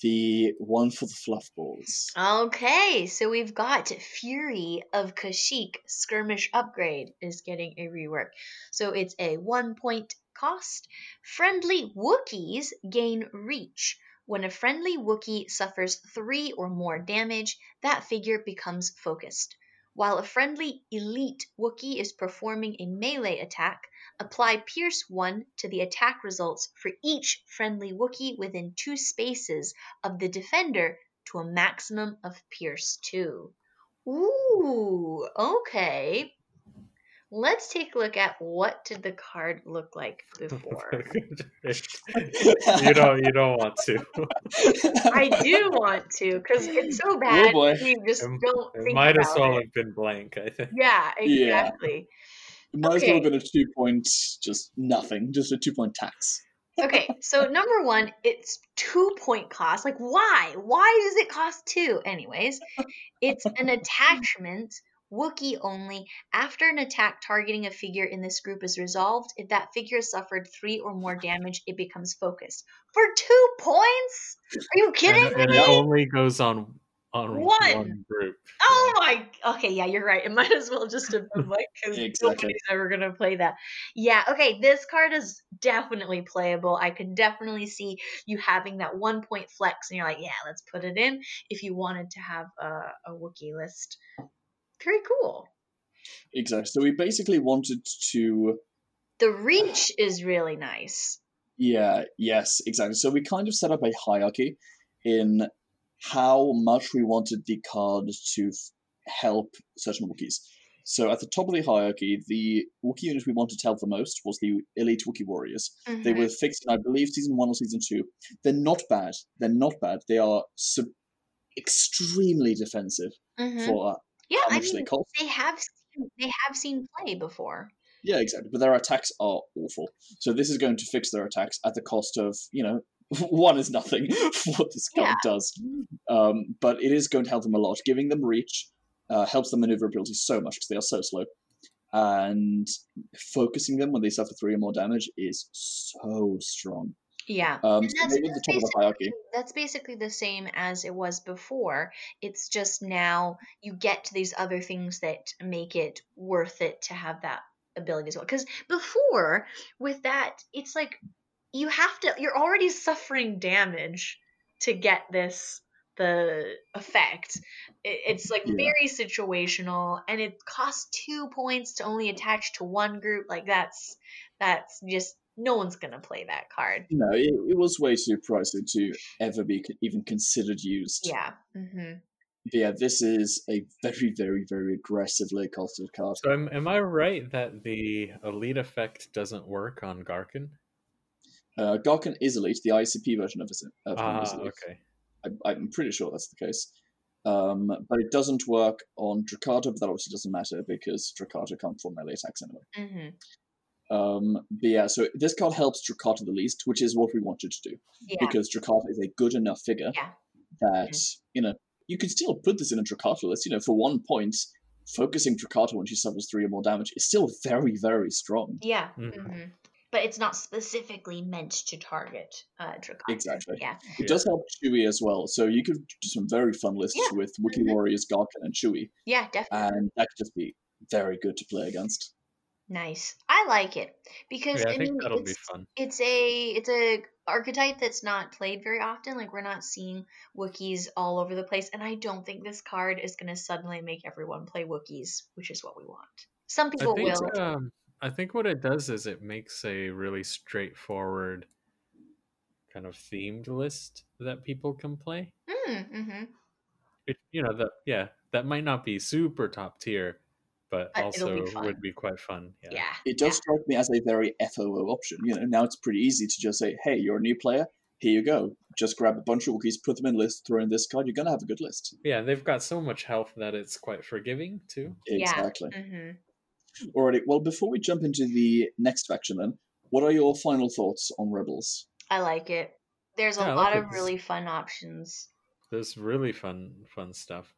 The one for the fluff balls. Okay, so we've got Fury of Kashyyyk Skirmish Upgrade is getting a rework. So it's a one point cost. Friendly Wookiees gain reach. When a friendly Wookiee suffers three or more damage, that figure becomes focused. While a friendly elite Wookiee is performing a melee attack, apply Pierce 1 to the attack results for each friendly Wookiee within two spaces of the defender to a maximum of Pierce 2. Ooh, okay. Let's take a look at what did the card look like oh before. you don't you don't want to. I do want to because it's so oh, bad. boy. You just It- don't It think might as about well it. have been blank, I think. Yeah, Yeah. exactly. It might as well have been a two point, just nothing, just a two point tax. Okay, so number one, it's two point cost. Like, why? Why does it cost two? Anyways, it's an attachment, Wookiee only. After an attack targeting a figure in this group is resolved, if that figure suffered three or more damage, it becomes focused. For two points? Are you kidding And, and me? it only goes on on One. one, group. Oh my. Okay, yeah, you're right. It might as well just have been like because Exactly. nobody's ever gonna play that. Yeah. Okay, this card is definitely playable. I could definitely see you having that one point flex, and you're like, yeah, let's put it in if you wanted to have a, a Wookiee list. Very cool. Exactly. So we basically wanted to The reach is really nice. Yeah, yes, exactly. So we kind of set up a hierarchy in how much we wanted the card to f- help certain Wookiees. So at the top of the hierarchy, the Wookiee unit we wanted to help the most was the Elite Wookiee Warriors. They Mhm. were fixed in, I believe, season one or season two. They're not bad. They're not bad. They are sub- extremely defensive Mhm. for yeah, how I much they mean, cost. they have seen, they have seen play before. Yeah, exactly. But their attacks are awful. So this is going to fix their attacks at the cost of, you know, one is nothing for what this card Yeah. does. Um, but it is going to help them a lot. Giving them reach uh, helps their maneuverability so much because they are so slow. and focusing them when they suffer three or more damage is so strong. Yeah. Um, so that's, that's top of the basically that's basically the same as it was before. It's just now you get to these other things that make it worth it to have that ability as well. Because before, with that, it's like you have to. You're already suffering damage to get this the effect. It, it's like Yeah. very situational, and it costs two points to only attach to one group. Like that's that's just no one's gonna play that card. No, it, it was way too pricey to ever be even considered used. Yeah. hmm But yeah, this is a very, very, very aggressively costed card. So am, am I right that the elite effect doesn't work on Gaarkhan? Uh, Gaarkhan is elite. The IACP version of, is, of Ah, is elite. okay. I, I'm pretty sure that's the case. Um, but it doesn't work on Drokkatta, but that obviously doesn't matter because Drokkatta can't form melee attacks anyway. hmm Um, but yeah, so this card helps Drokkatta the least, which is what we wanted to do. Yeah. Because Drokkatta is a good enough figure Yeah. that, you know, you can still put this in a Drokkatta list. You know, for one point, focusing Drokkatta when she suffers three or more damage is still very, very strong. Yeah. Mhm. hmm But it's not specifically meant to target uh, Drokkatta. Exactly. Yeah. It Yeah. does help Chewie as well, so you could do some very fun lists Yeah. with Wookiee Mhm. Warriors, Gaarkhan, and Chewie, Yeah. Definitely. and that could just be very good to play against. Nice. I like it because Yeah, I I mean it's it's a it's a archetype that's not played very often. Like we're not seeing Wookiees all over the place, and I don't think this card is going to suddenly make everyone play Wookiees, which is what we want. Some I people think will. um, I think what it does is it makes a really straightforward kind of themed list that people can play. Mm, hmm It, you know that yeah, that might not be super top tier, but, But it'll be also would be quite fun. Yeah. Yeah. It does strike me as a very FOO option. You know, now it's pretty easy to just say, "Hey, you're a new player. Here you go. Just grab a bunch of Wookiees, put them in list, throw in this card. You're gonna have a good list." Yeah, they've got so much health that it's quite forgiving too. Yeah. Exactly. hmm Alrighty. Well, before we jump into the next faction, then, what are your final thoughts on Rebels? I like it. There's a Yeah, lot like of it. really fun options. There's really fun fun stuff.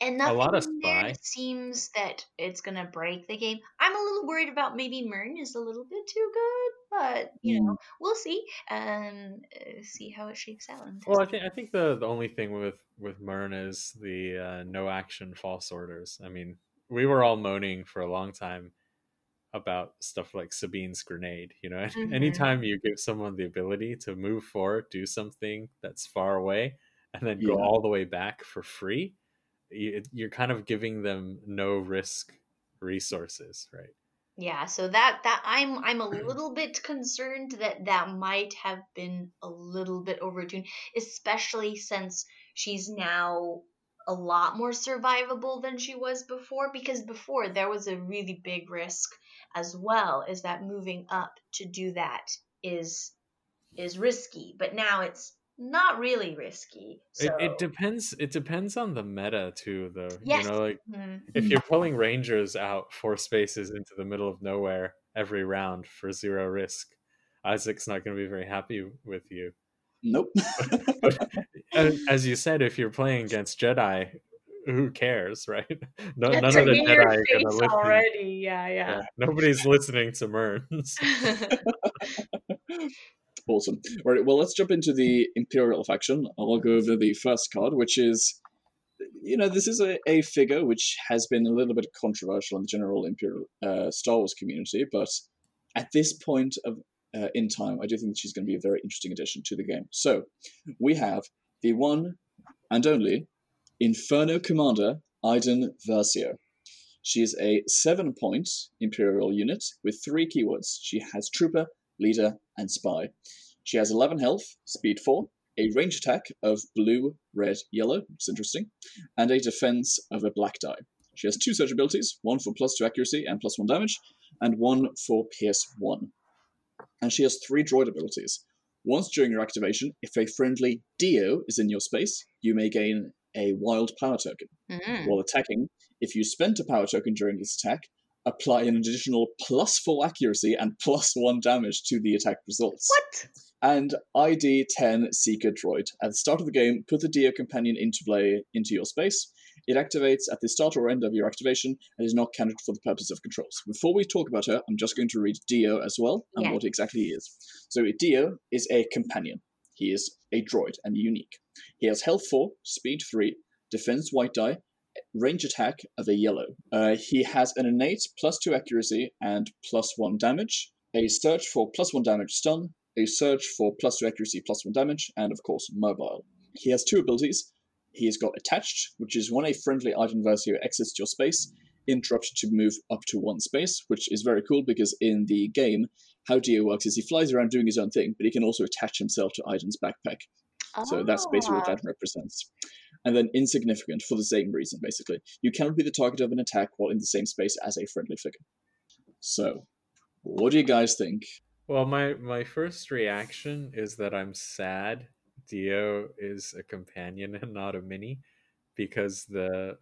And A lot of spy. seems that it's gonna break the game. I'm a little worried about maybe Murne is a little bit too good, but you know we'll see and uh, see how it shakes out. Well, I think I think the, the only thing with with Murne is the uh, no action false orders. I mean, we were all moaning for a long time about stuff like Sabine's grenade. You know, Mhm. anytime you give someone the ability to move forward, do something that's far away, and then go all the way back for free, you're kind of giving them no risk resources, right? Yeah, so that that I'm I'm a little bit concerned that that might have been a little bit overtuned, especially since she's now a lot more survivable than she was before because before there was a really big risk as well is that moving up to do that is is risky, but now it's not really risky. So It, it depends. It depends on the meta too, though. Yes. You know, like Mhm. if you're pulling rangers out four spaces into the middle of nowhere every round for zero risk, Isaac's not going to be very happy with you. Nope. And As you said, if you're playing against Jedi, who cares, right? No, It's none of the Jedi are going to listen. already. Yeah, Yeah, yeah. nobody's listening to Murnes. Awesome. Right, well, let's jump into the Imperial faction. I'll go over the first card, which is, you know, this is a, a figure which has been a little bit controversial in the general Imperial uh, Star Wars community, but at this point of uh, in time, I do think she's going to be a very interesting addition to the game. So, we have the one and only Inferno Commander Iden Versio. She is a seven point Imperial unit with three keywords. She has Trooper, Leader, and Spy. She has 11 health, speed 4, a range attack of blue, red, yellow, it's interesting, and a defense of a black die. She has two surge abilities, one for plus 2 accuracy and plus 1 damage, and one for pierce 1. And she has three droid abilities. Once during your activation, if a friendly Dio is in your space, you may gain a wild power token. Mhm. While attacking, if you spent a power token during this attack, apply an additional plus 4 accuracy and plus 1 damage to the attack results. What? And ID 10 Seeker Droid. At the start of the game, put the Dio companion into play into your space. It activates at the start or end of your activation and is not counted for the purpose of controls. Before we talk about her, I'm just going to read Dio as well and Yeah. what exactly he is. So Dio is a companion. He is a droid and unique. He has health 4, speed 3, defense white die, range attack of a yellow. Uh, he has an innate plus 2 accuracy and plus 1 damage, a surge for plus 1 damage stun, a surge for plus 2 accuracy, plus 1 damage, and of course, mobile. He has two abilities. He's got attached, which is when a friendly Iden Versio exits your space, interrupted to move up to one space, which is very cool because in the game, how Dio works is he flies around doing his own thing, but he can also attach himself to Iden's backpack. So that's basically what Ah. that represents. And then insignificant for the same reason, basically. You cannot be the target of an attack while in the same space as a friendly figure. So, what do you guys think? Well, my my first reaction is that I'm sad Dio is a companion and not a mini because the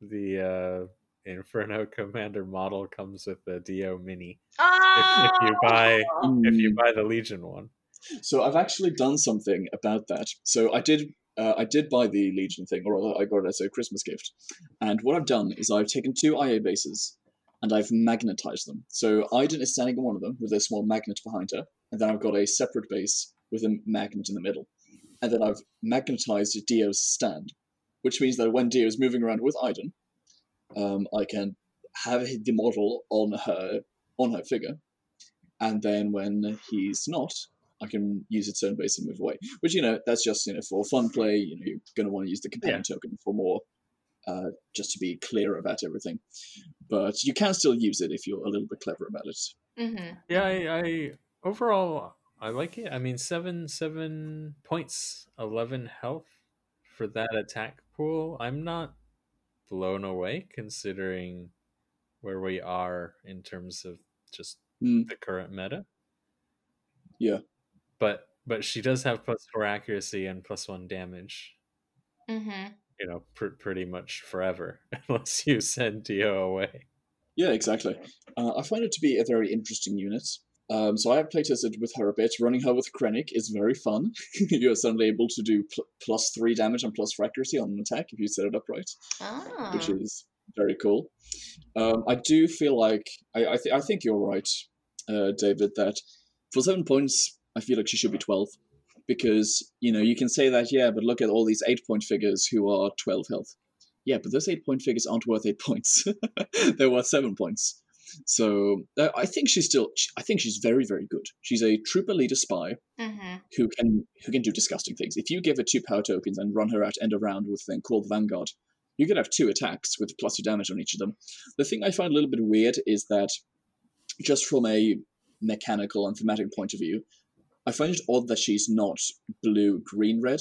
the uh Inferno Commander model comes with the Dio mini. if you buy- If you Mm. buy the Legion one. So I've actually done something about that. So I did uh, I did buy the Legion thing, or I got it as a Christmas gift. And what I've done is I've taken two IA bases and I've magnetized them. So Iden is standing on one of them with a small magnet behind her, and then I've got a separate base with a magnet in the middle. And then I've magnetized Dio's stand, which means that when Dio is moving around with Iden, um, I can have the model on her on her figure, and then when he's not, I can use its own base and move away. Which you know, that's just you know for fun play. You know, you're going to want to use the companion token for more, uh, just to be clear about everything. But you can still use it if you're a little bit clever about it. Mm-hmm. Yeah, I, I overall I like it. I mean, seven seven points, eleven health for that attack pool. I'm not blown away considering where we are in terms of just Mm. the current meta. Yeah. But but she does have plus four accuracy and plus one damage. Mm-hmm. You know, pr- pretty much forever unless you send Dio away. Yeah, exactly. Uh, I find it to be a very interesting unit. Um, so I have playtested with her a bit. Running her with Krennic is very fun. you are suddenly able to do pl- plus three damage and plus four accuracy on an attack if you set it up right. Ah. which is very cool. Um, I do feel like I I, th- I think you're right, uh, David. That for seven points, I feel like she should be twelve because you know you can say that yeah, but look at all these eight point figures who are twelve health. Yeah, but those eight point figures aren't worth eight points. They're worth seven points. So uh, I think she's still. I think she's very very good. She's a trooper leader spy Mm-hmm. who can who can do disgusting things. If you give her two power tokens and run her out end of round with a thing called Vanguard, you could have two attacks with plus two damage on each of them. The thing I find a little bit weird is that just from a mechanical and thematic point of view, I find it odd that she's not blue, green, red.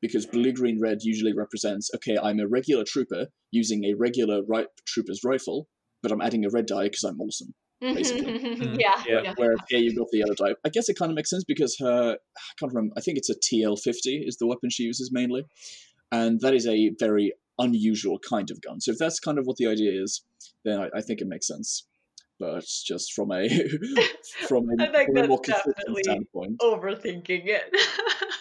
Because blue, green, red usually represents okay, I'm a regular trooper using a regular right trooper's rifle, but I'm adding a red die because I'm awesome. basically. Mm, yeah, yeah. yeah. Whereas here you've got the other type. I guess it kind of makes sense because her, I can't remember, I think it's a TL50 is the weapon she uses mainly. And that is a very unusual kind of gun. So if that's kind of what the idea is, then I, I think it makes sense. But just from a from a, I think a more that's consistent definitely- standpoint, Overthinking it.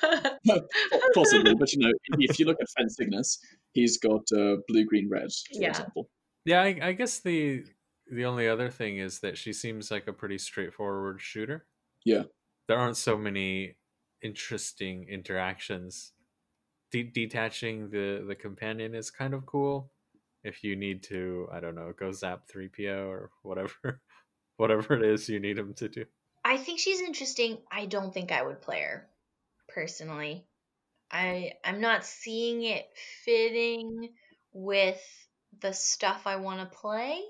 possibly. But you know, if you look at Fenn Signis, he's got uh, blue, green, red, for Yeah. example. Yeah, I, I guess the the only other thing is that she seems like a pretty straightforward shooter. Yeah. There aren't so many interesting interactions. De- detaching the the companion is kind of cool. If you need to, I don't know, go zap three PO or whatever, whatever it is you need him to do. I think she's interesting. I don't think I would play her personally. I I'm not seeing it fitting with the stuff I want to play.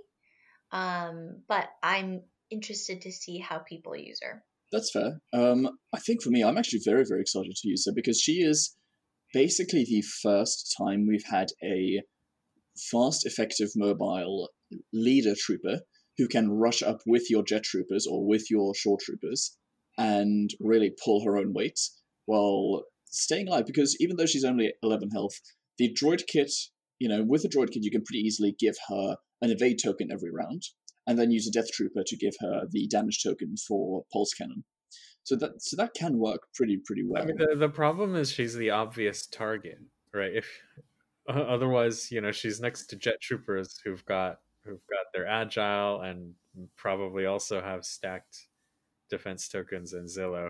Um, but I'm interested to see how people use her. That's fair. Um, I think for me, I'm actually very, very excited to use her because she is basically the first time we've had a fast, effective, mobile leader trooper who can rush up with your jet troopers or with your shore troopers and really pull her own weight while staying alive. Because even though she's only 11 health, the droid kit, you know, with the droid kit, you can pretty easily give her an evade token every round and then use a death trooper to give her the damage token for pulse cannon. So that so that can work pretty pretty well. I mean, the, the problem is she's the obvious target, right? If otherwise, you know, she's next to jet troopers who've got who've got their agile and probably also have stacked defense tokens and Zillow.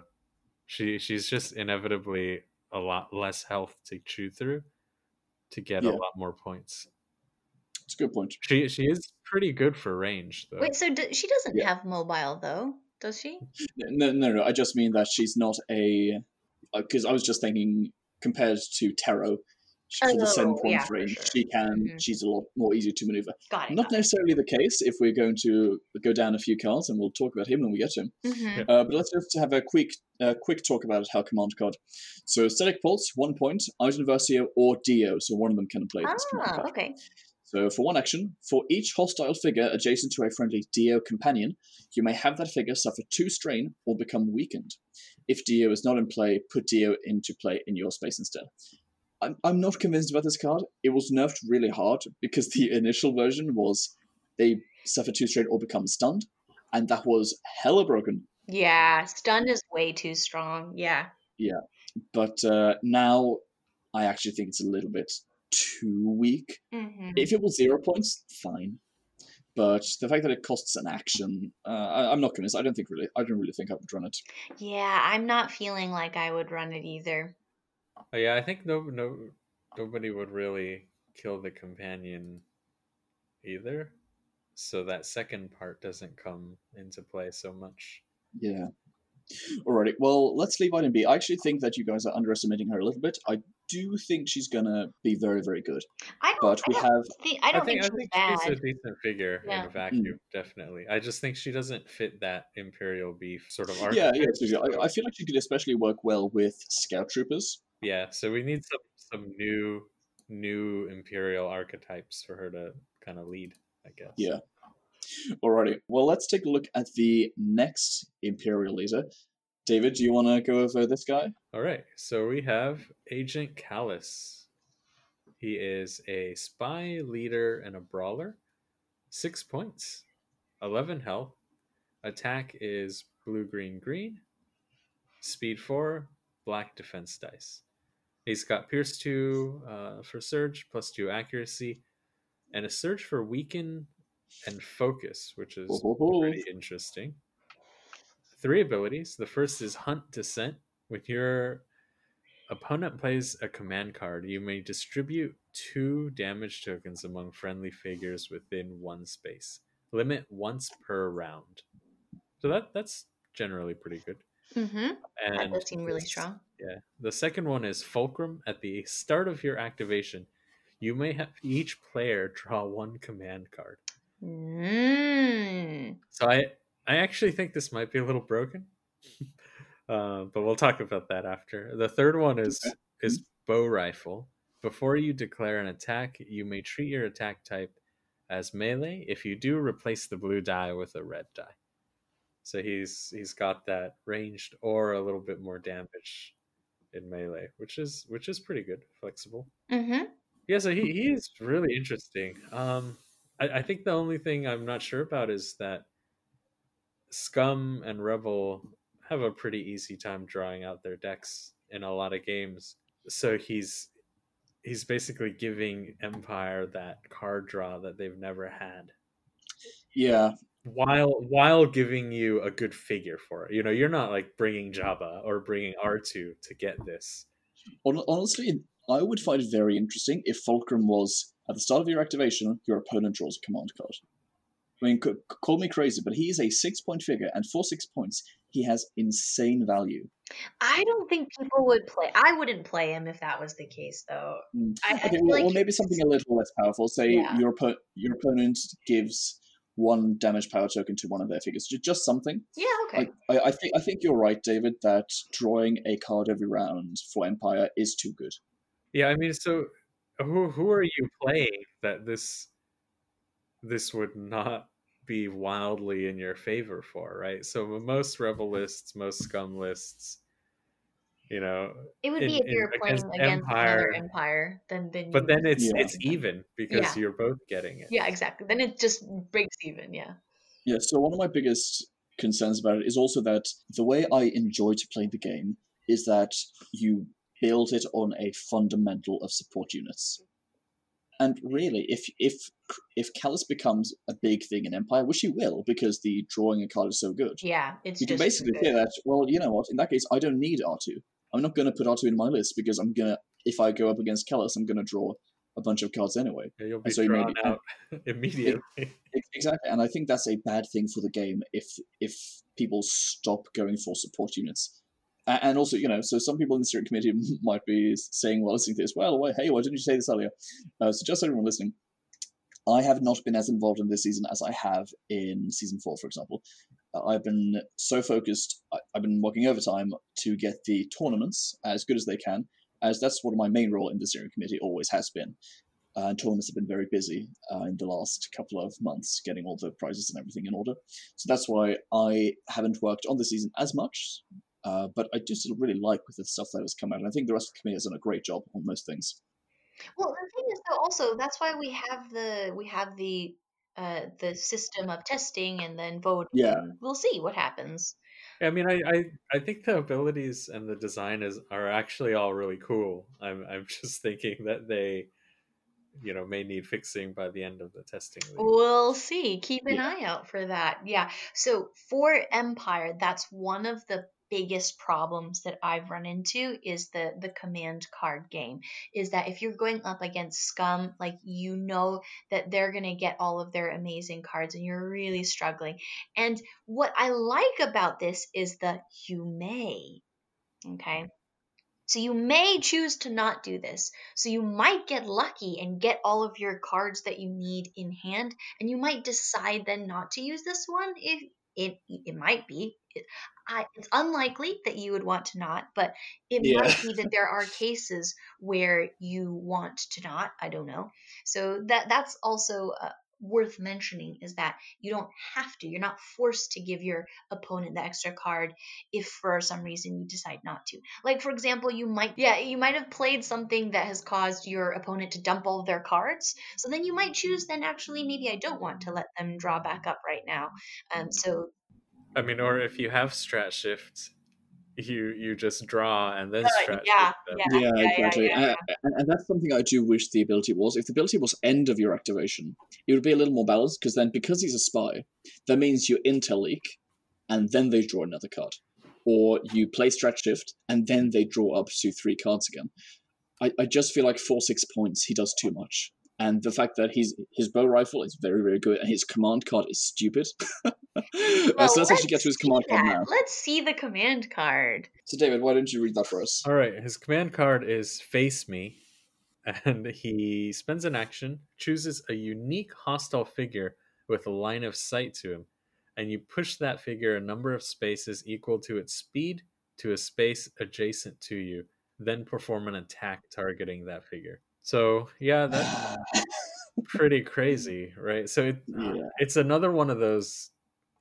She she's just inevitably a lot less health to chew through to get Yeah. a lot more points. It's a good point. She she is pretty good for range though. Wait, so d- she doesn't Yeah. have mobile though, does she? No, no, no. I just mean that she's not a. Because I was just thinking, compared to Tero, she- for the seven Oh, point yeah, for range, sure. she can. Mhm. She's a lot more easy to maneuver. Got it. Not necessarily the case if we're going to go down a few cards, and we'll talk about him when we get to him. hmm Uh, but let's just have a quick, uh, quick talk about her command card. So, Static Pulse, one point, Iden Versio or Dio, so one of them can play this command Ah, card. okay. So, for one action, for each hostile figure adjacent to a friendly Dio companion, you may have that figure suffer two strain or become weakened. If Dio is not in play, put Dio into play in your space instead. I'm, I'm not convinced about this card. It was nerfed really hard because the initial version was they suffer two straight or become stunned, and that was hella broken. Yeah, stun is way too strong. Yeah. Yeah, but uh, now I actually think it's a little bit too weak. hmm If it was zero points, fine. But the fact that it costs an action, uh, I, I'm not convinced. I don't think really. I don't really think I would run it. Yeah, I'm not feeling like I would run it either. Oh, yeah, I think no no nobody would really kill the companion either. So that second part doesn't come into play so much. Yeah. Alrighty. Well, let's leave item B. I actually think that you guys are underestimating her a little bit. I do think she's gonna be very, very good. I don't. But we I don't have think. I don't think, think, I she's think she's a decent figure in a vacuum, hmm. definitely. I just think she doesn't fit that Imperial Beef sort of yeah, yeah. I, I feel like she could especially work well with scout troopers. Yeah, so we need some some new new Imperial archetypes for her to kind of lead, I guess. Yeah. Alrighty. Well, let's take a look at the next Imperial leader. David, do you want to go over this guy? All right, so we have Agent Kallus. He is a spy, leader, and a brawler. Six points, 11 health. Attack is blue, green, green. Speed 4, black defense dice. He's got Pierce 2 uh, for Surge, plus 2 accuracy, and a Surge for Weaken and Focus, which is pretty interesting. Three abilities. The first is Hunt Descent. When your opponent plays a command card, you may distribute two damage tokens among friendly figures within one space. Limit once per round. So that that's generally pretty good. Mm-hmm. That And does seem really strong. Yeah. The second one is Fulcrum. At the start of your activation, you may have each player draw one command card. Mm. So I I actually think this might be a little broken, uh, but we'll talk about that after. The third one is is bo-rifle. Before you declare an attack, you may treat your attack type as melee. If you do, replace the blue die with a red die. So he's he's got that ranged or a little bit more damage in melee, which is which is pretty good, flexible. Mm-hmm. Yeah, so he, he is really interesting. Um, I, I think the only thing I'm not sure about is that Scum and Rebel have a pretty easy time drawing out their decks in a lot of games. So he's he's basically giving Empire that card draw that they've never had, Yeah, while while giving you a good figure for it. You know, you're not like bringing Jabba or bringing R2 to get this. Honestly, I would find it very interesting if Fulcrum was at the start of your activation, your opponent draws a command card. I mean, c- c- call me crazy, but he is a six point figure, and for six points, he has insane value. I don't think people would play. I wouldn't play him if that was the case, though. Mm. I, I Okay, feel well, like or maybe something a little less powerful. Say Yeah. your oppo- your opponent gives one damage power token to one of their figures, just something. Yeah. Okay. I, I, I think I think you're right, David, that drawing a card every round for Empire is too good. Yeah, I mean, so who who are you playing that this this would not be wildly in your favor for, right? So most rebel lists, most scum lists, you know, it would in- be if you're playing against against another Empire. empire. Then then. but then it's Yeah. it's even because Yeah. you're both getting it. Yeah. Exactly. Then it just breaks even. Yeah. Yeah, so one of my biggest concerns about it is also that the way I enjoy to play the game is that you build it on a fundamental of support units. And really, if if if Kallus becomes a big thing in Empire, which he will, because the drawing a card is so good, Yeah, it's you can basically good. say that. Well, you know what? In that case, I don't need R two. I'm not going to put two in my list because I'm gonna. If I go up against Kallus, I'm going to draw a bunch of cards anyway. Yeah, You'll be so you drawn out immediately. Ex- Exactly, and I think that's a bad thing for the game if if people stop going for support units. And also, you know, so some people in the steering committee might be saying, "Well, listening to this, well, wait, hey, why didn't you say this earlier?" Uh, so, just so everyone listening, I have not been as involved in this season as I have in season four, for example. Uh, I've been so focused. I've been working overtime to get the tournaments as good as they can, as that's what my main role in the steering committee always has been. Uh, and tournaments have been very busy uh, in the last couple of months, getting all the prizes and everything in order. So that's why I haven't worked on the season as much. Uh, but I do still really like with the stuff that has come out, and I think the rest of the committee has done a great job on most things. Well, the thing is, though, also that's why we have the we have the uh the system of testing and then voting. Yeah. we'll see what happens. I mean, I, I, I think the abilities and the design is are actually all really cool. I'm I'm just thinking that they, you know, may need fixing by the end of the testing. league. We'll see. Keep an Yeah. eye out for that. Yeah. So for Empire, that's one of the biggest problems that I've run into is the the command card game. Is that if you're going up against Scum, like you know that they're gonna get all of their amazing cards and you're really struggling. And what I like about this is the you may. Okay. So you may choose to not do this. So you might get lucky and get all of your cards that you need in hand, and you might decide then not to use this one. If it it might be, I, it's unlikely that you would want to not, but it Yeah. might be that there are cases where you want to not. I don't know. So that that's also uh, worth mentioning is that you don't have to. You're not forced to give your opponent the extra card if for some reason you decide not to. Like for example, you might yeah, you might have played something that has caused your opponent to dump all of their cards. So then you might choose then actually maybe I don't want to let them draw back up right now. Um so I mean, or if you have strat shift, you you just draw and then Uh, strat yeah, shift. them. yeah. Yeah, yeah, exactly. yeah, And, and, and that's something I do wish the ability was. If the ability was end of your activation, it would be a little more balanced because then, because he's a spy, that means you intel leak, and then they draw another card, or you play strat shift, and then they draw up to three cards again. I, I just feel like four six points he does too much, and the fact that he's his bo-rifle is very very good, and his command card is stupid. Uh, Well, so let's actually get to his command card now. Let's see the command card. So David, why don't you read that for us? All right, his command card is Face Me, and he spends an action, chooses a unique hostile figure with a line of sight to him, and you push that figure a number of spaces equal to its speed to a space adjacent to you, then perform an attack targeting that figure. So, yeah, that's pretty crazy, right? So, it, Yeah. it's another one of those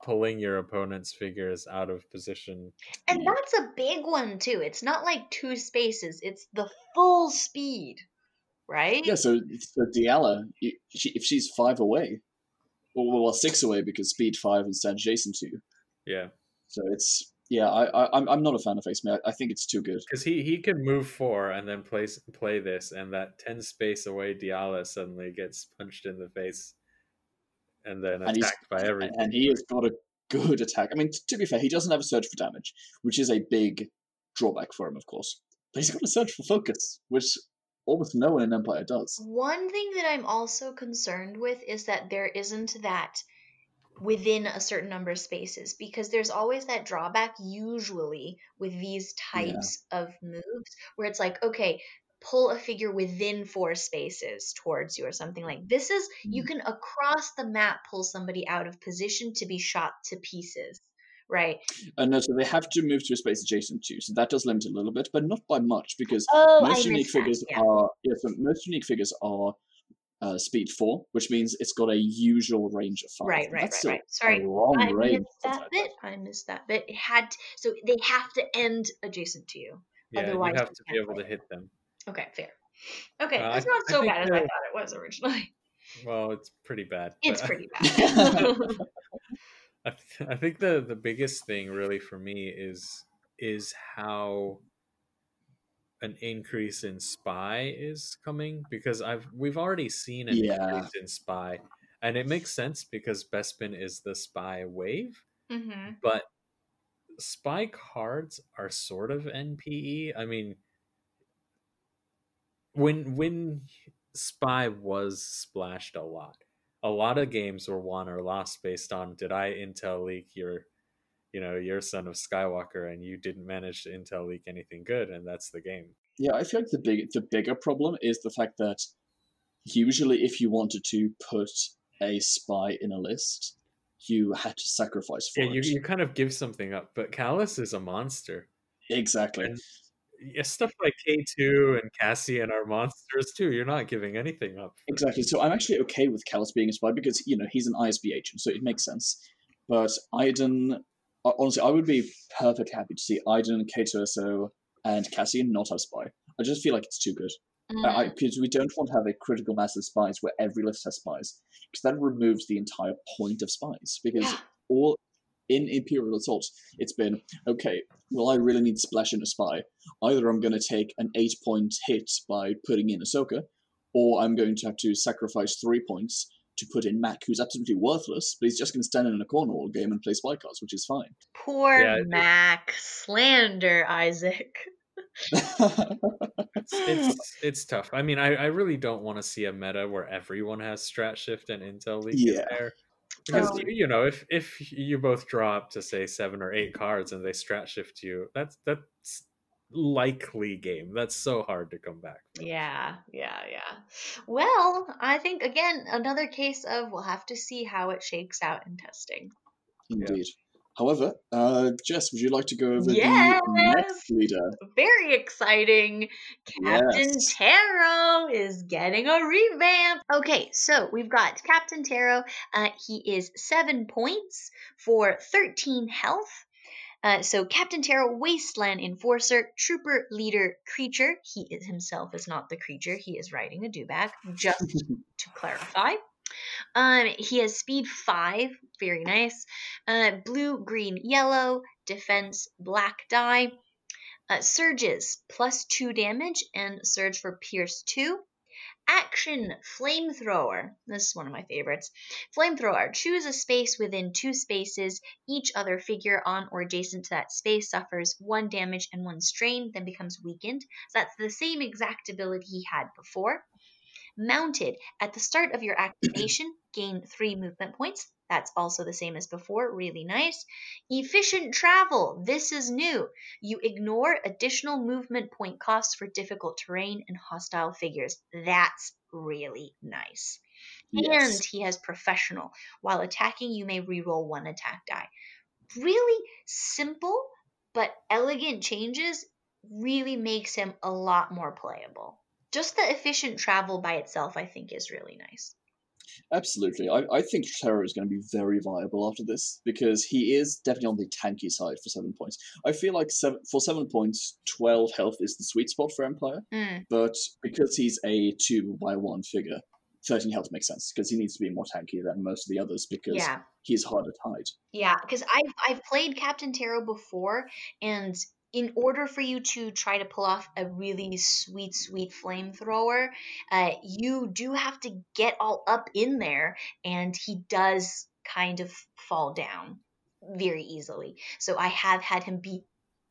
pulling your opponent's figures out of position. And that's a big one too. It's not like two spaces, it's the full speed. Right? Yeah, so so Diala, she, if she's five away, or well six away because speed five instead adjacent to you. Yeah. So it's yeah, I, I I'm I'm not a fan of Face Me. I, I think it's too good. Because he, he can move four and then play play this, and that ten space away Diala suddenly gets punched in the face, and then And attacked by everything. And he has got a good attack. I mean, t- to be fair, he doesn't have a surge for damage, which is a big drawback for him, of course. But he's got a surge for focus, which almost no one in Empire does. One thing that I'm also concerned with is that there isn't that within a certain number of spaces because there's always that drawback usually with these Yeah. types of moves where it's like okay pull a figure within four spaces towards you or something like this is you Mm. can across the map pull somebody out of position to be shot to pieces right And no, so they have to move to a space adjacent to, so that does limit a little bit, but not by much because oh most unique that, figures yeah. are yeah, so most unique figures are uh, speed four, which means it's got a usual range of five. right right that's right right sorry long I range. missed that that. bit. I missed that bit. It had so they have to end adjacent to you. yeah, you have to be able play to hit them. Okay, fair. Okay, Uh, I- that's not I so think bad as I thought it was originally. Well, it's pretty bad. It's but- pretty bad. I, th- I think the the biggest thing really for me is is how an increase in spy is coming because I've we've already seen an Yeah. increase in spy, and it makes sense because Bespin is the spy wave, Mm-hmm. but spy cards are sort of NPE. I mean, when when spy was splashed a lot, a lot of games were won or lost based on did I intel leak your, you know, your son of Skywalker and you didn't manage to intel leak anything good, and that's the game. Yeah, I feel like the big the bigger problem is the fact that usually if you wanted to put a spy in a list, you had to sacrifice for Yeah, you, you kind of give something up, but Kallus is a monster. Exactly. And yeah, stuff like K2 and Cassian are monsters too. You're not giving anything up. Exactly. So I'm actually okay with Kallus being a spy because you know he's an ISB agent, so it makes sense. But Iden, honestly, I would be perfectly happy to see Iden, K2SO, and Cassian not have spy. I just feel like it's too good. Mm. Because we don't want to have a critical mass of spies where every list has spies, because that removes the entire point of spies. Because Yeah. all in Imperial Assault, it's been okay. Well, I really need to splash in a spy. Either I'm going to take an eight-point hit by putting in Ahsoka, or I'm going to have to sacrifice three points to put in Mak, who's absolutely worthless, but he's just going to stand in a corner all game and play spy cards, which is fine. Poor Yeah, it- Mak. Slander, Isaac. It's, it's it's tough. I mean, I, I really don't want to see a meta where everyone has strat shift and intel leak in Yeah. there. Because Oh. you, you know, if if you both draw up to say seven or eight cards and they strat shift you, that's that's likely game. That's so hard to come back. from. Yeah, yeah, yeah. Well, I think again another case of we'll have to see how it shakes out in testing. Indeed. However, uh, Jess, would you like to go over Yes! the next leader? Very exciting. Captain Yes. Terro is getting a revamp. Okay, so we've got Captain Terro. Uh, he is seven points for 13 health. Uh, so Captain Terro, Wasteland Enforcer, Trooper Leader Creature. He is himself is not the creature. He is riding a dewback, just to clarify. Um, he has speed five, very nice. Uh, blue, green, yellow, defense, black die. Uh, surges plus two damage and surge for pierce two. Action flamethrower. This is one of my favorites. Flamethrower. Choose a space within two spaces. Each other figure on or adjacent to that space suffers one damage and one strain, then becomes weakened. So that's the same exact ability he had before. Mounted. At the start of your activation, gain three movement points. That's also the same as before. Really nice. Efficient travel. This is new. You ignore additional movement point costs for difficult terrain and hostile figures. That's really nice. Yes. And he has professional. While attacking, you may reroll one attack die. Really simple but elegant changes really makes him a lot more playable. Just the efficient travel by itself, I think, is really nice. Absolutely. I, I think Terro is going to be very viable after this because he is definitely on the tanky side for seven points. I feel like seven, for seven points, 12 health is the sweet spot for Empire, Mm, but because he's a two by one figure, 13 health makes sense because he needs to be more tanky than most of the others because yeah. he's harder to hide. Yeah, because I've I've played Captain Terro before, and in order for you to try to pull off a really sweet, sweet flamethrower, uh, you do have to get all up in there, and he does kind of fall down very easily. So I have had him be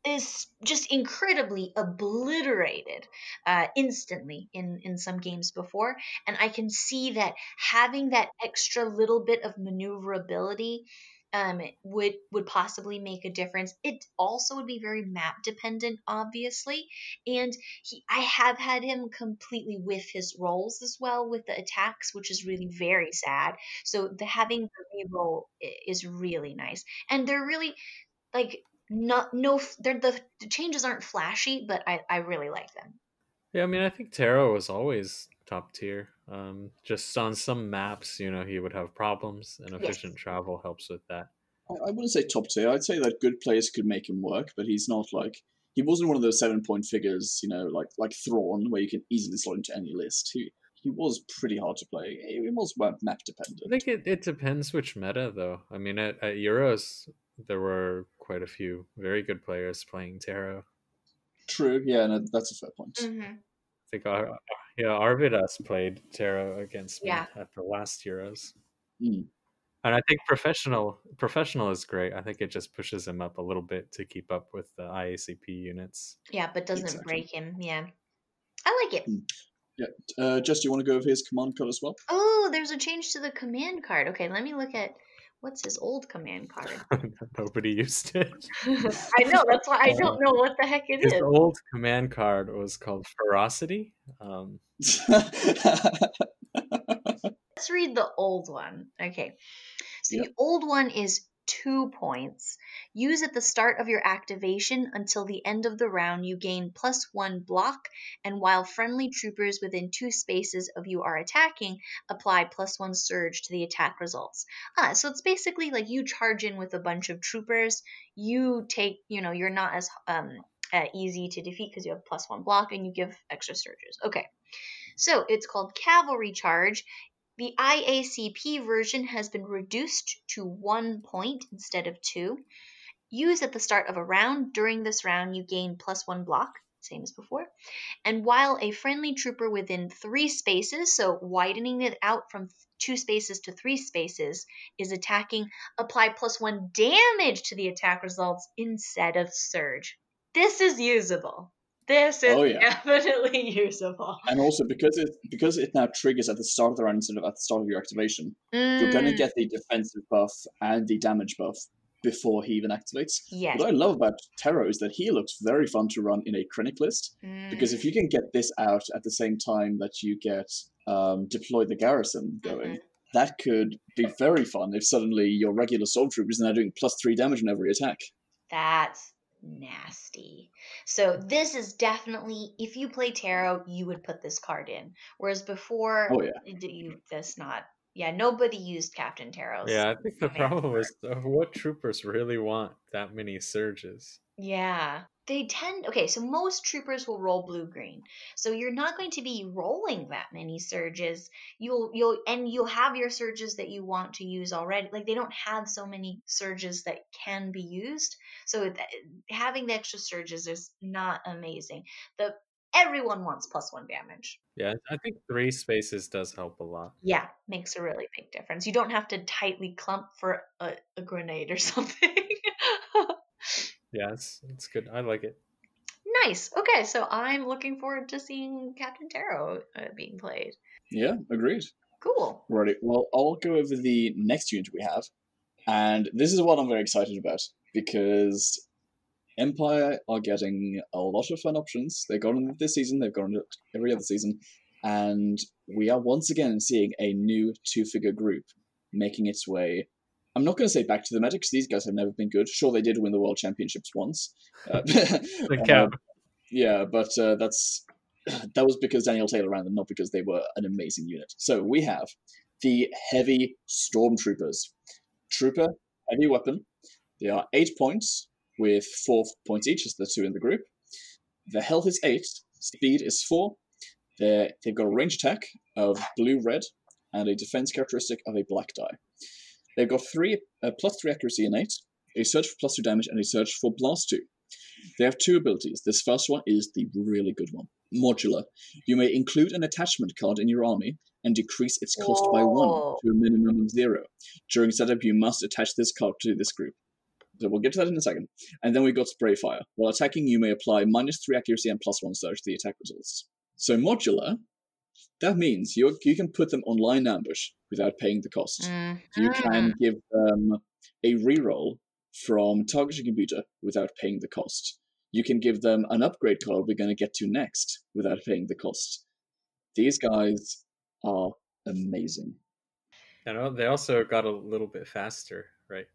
is just incredibly obliterated uh, instantly in in some games before and i can see that having that extra little bit of maneuverability um, would would possibly make a difference. It also would be very map dependent, obviously, and he I have had him completely with his rolls as well with the attacks, which is really very sad. So the having the reroll is really nice, and they're really like not no they're the, the changes aren't flashy, but I I really like them. Yeah, I mean, I think Terro was always top tier. Um, just on some maps, you know, he would have problems, and efficient travel helps with that. I, I wouldn't say top tier. I'd say that good players could make him work, but he's not like he wasn't one of those seven point figures, you know, like like Thrawn, where you can easily slot into any list. He he was pretty hard to play. He was well, map dependent I think it, it depends which meta, though. I mean, at, at Euros, there were quite a few very good players playing Terro. True. Yeah, no, that's a fair point. hmm I think Ar- yeah, Arvidas played Terro against me Yeah. at the last Euros. Mm. And I think professional professional is great. I think it just pushes him up a little bit to keep up with the IACP units. Yeah, but doesn't Exactly. break him. Yeah. I like it. Uh, Jess, do you want to go over his command card as well? Oh, there's a change to the command card. Okay, let me look at what's his old command card. Nobody used it. I know, that's why I don't know what the heck it His is. old command card was called Ferocity. Um, Let's read the old one. Okay. So Yep. the old one is two points. Use at the start of your activation until the end of the round. You gain plus one block, and while friendly troopers within two spaces of you are attacking, apply plus one surge to the attack results. Ah, so it's basically like you charge in with a bunch of troopers. You take, you know, you're not as um, uh, easy to defeat because you have plus one block, and you give extra surges. Okay. So it's called Cavalry Charge. The IACP version has been reduced to one point instead of two. Use at the start of a round. During this round, you gain plus one block, same as before. And while a friendly trooper within three spaces, so widening it out from two spaces to three spaces, is attacking, apply plus one damage to the attack results instead of surge. This is usable. This is Oh, yeah. definitely usable. and also because it because it now triggers at the start of the round instead of at the start of your activation, you're going to Mm, get the defensive buff and the damage buff before he even activates. yes. What I love about Terro is that he looks very fun to run in a Krennic list because if you can get this out at the same time that you get um, deploy the garrison going, that could be very fun if suddenly your regular soul troopers are now doing plus three damage on every attack. That's nasty. So this is definitely if you play Terro, you would put this card in. Whereas before, Oh yeah, you that's not. Yeah, nobody used Captain Terro. yeah, I think the problem card. is uh, what troopers really want that many surges. Yeah. They tend okay, so most troopers will roll blue green. So you're not going to be rolling that many surges. You'll you'll and you'll have your surges that you want to use already. Like they don't have so many surges that can be used. So having the extra surges is not amazing. The everyone wants plus 1 damage. Yeah, I think three spaces does help a lot. Yeah, makes a really big difference. You don't have to tightly clump for a, a grenade or something. Yeah, it's, it's good. I like it. Nice. Okay, so I'm looking forward to seeing Captain Terro uh, being played. yeah, agreed. Cool. Righty. Well, I'll go over the next unit we have, and this is what I'm very excited about because Empire are getting a lot of fun options. They've gotten it this season. They've gotten it every other season, and we are once again seeing a new two-figure group making its way. I'm not going to say back to the Meta because these guys have never been good. Sure, they did win the World Championships once. Uh, cap. yeah, but uh, that's that was because Daniel Taylor ran them, not because they were an amazing unit. So we have the heavy stormtroopers. Trooper, heavy weapon. They are eight points with four points each, as the two in the group. The health is eight, speed is four. They're, they've got a range attack of blue red and a defense characteristic of a black die. They've got three uh, plus three accuracy innate, a surge for plus two damage, and a surge for blast two. They have two abilities. This first one is the really good one. Modular. You may include an attachment card in your army and decrease its cost by one to a minimum of zero. During setup, you must attach this card to this group. So we'll get to that in a second. And then we got Spray Fire. While attacking, you may apply minus three accuracy and plus one surge to the attack results. So modular, that means you you can put them on line ambush without paying the cost. Mm. You can give them a reroll from targeting computer without paying the cost. You can give them an upgrade card we're going to get to next without paying the cost. These guys are amazing. I know they also got a little bit faster, right?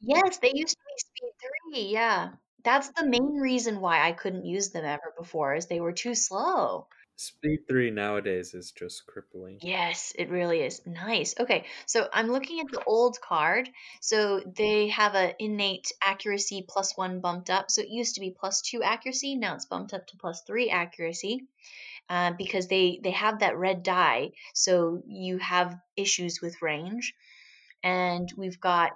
Yes, they used to be speed three. Yeah, that's the main reason why I couldn't use them ever before, is they were too slow. Speed three nowadays is just crippling. Yes, it really is. Nice. Okay, so I'm looking at the old card. So they have a innate accuracy plus one bumped up. So it used to be plus two accuracy. Now it's bumped up to plus three accuracy. Uh, because they they have that red die, so you have issues with range. And we've got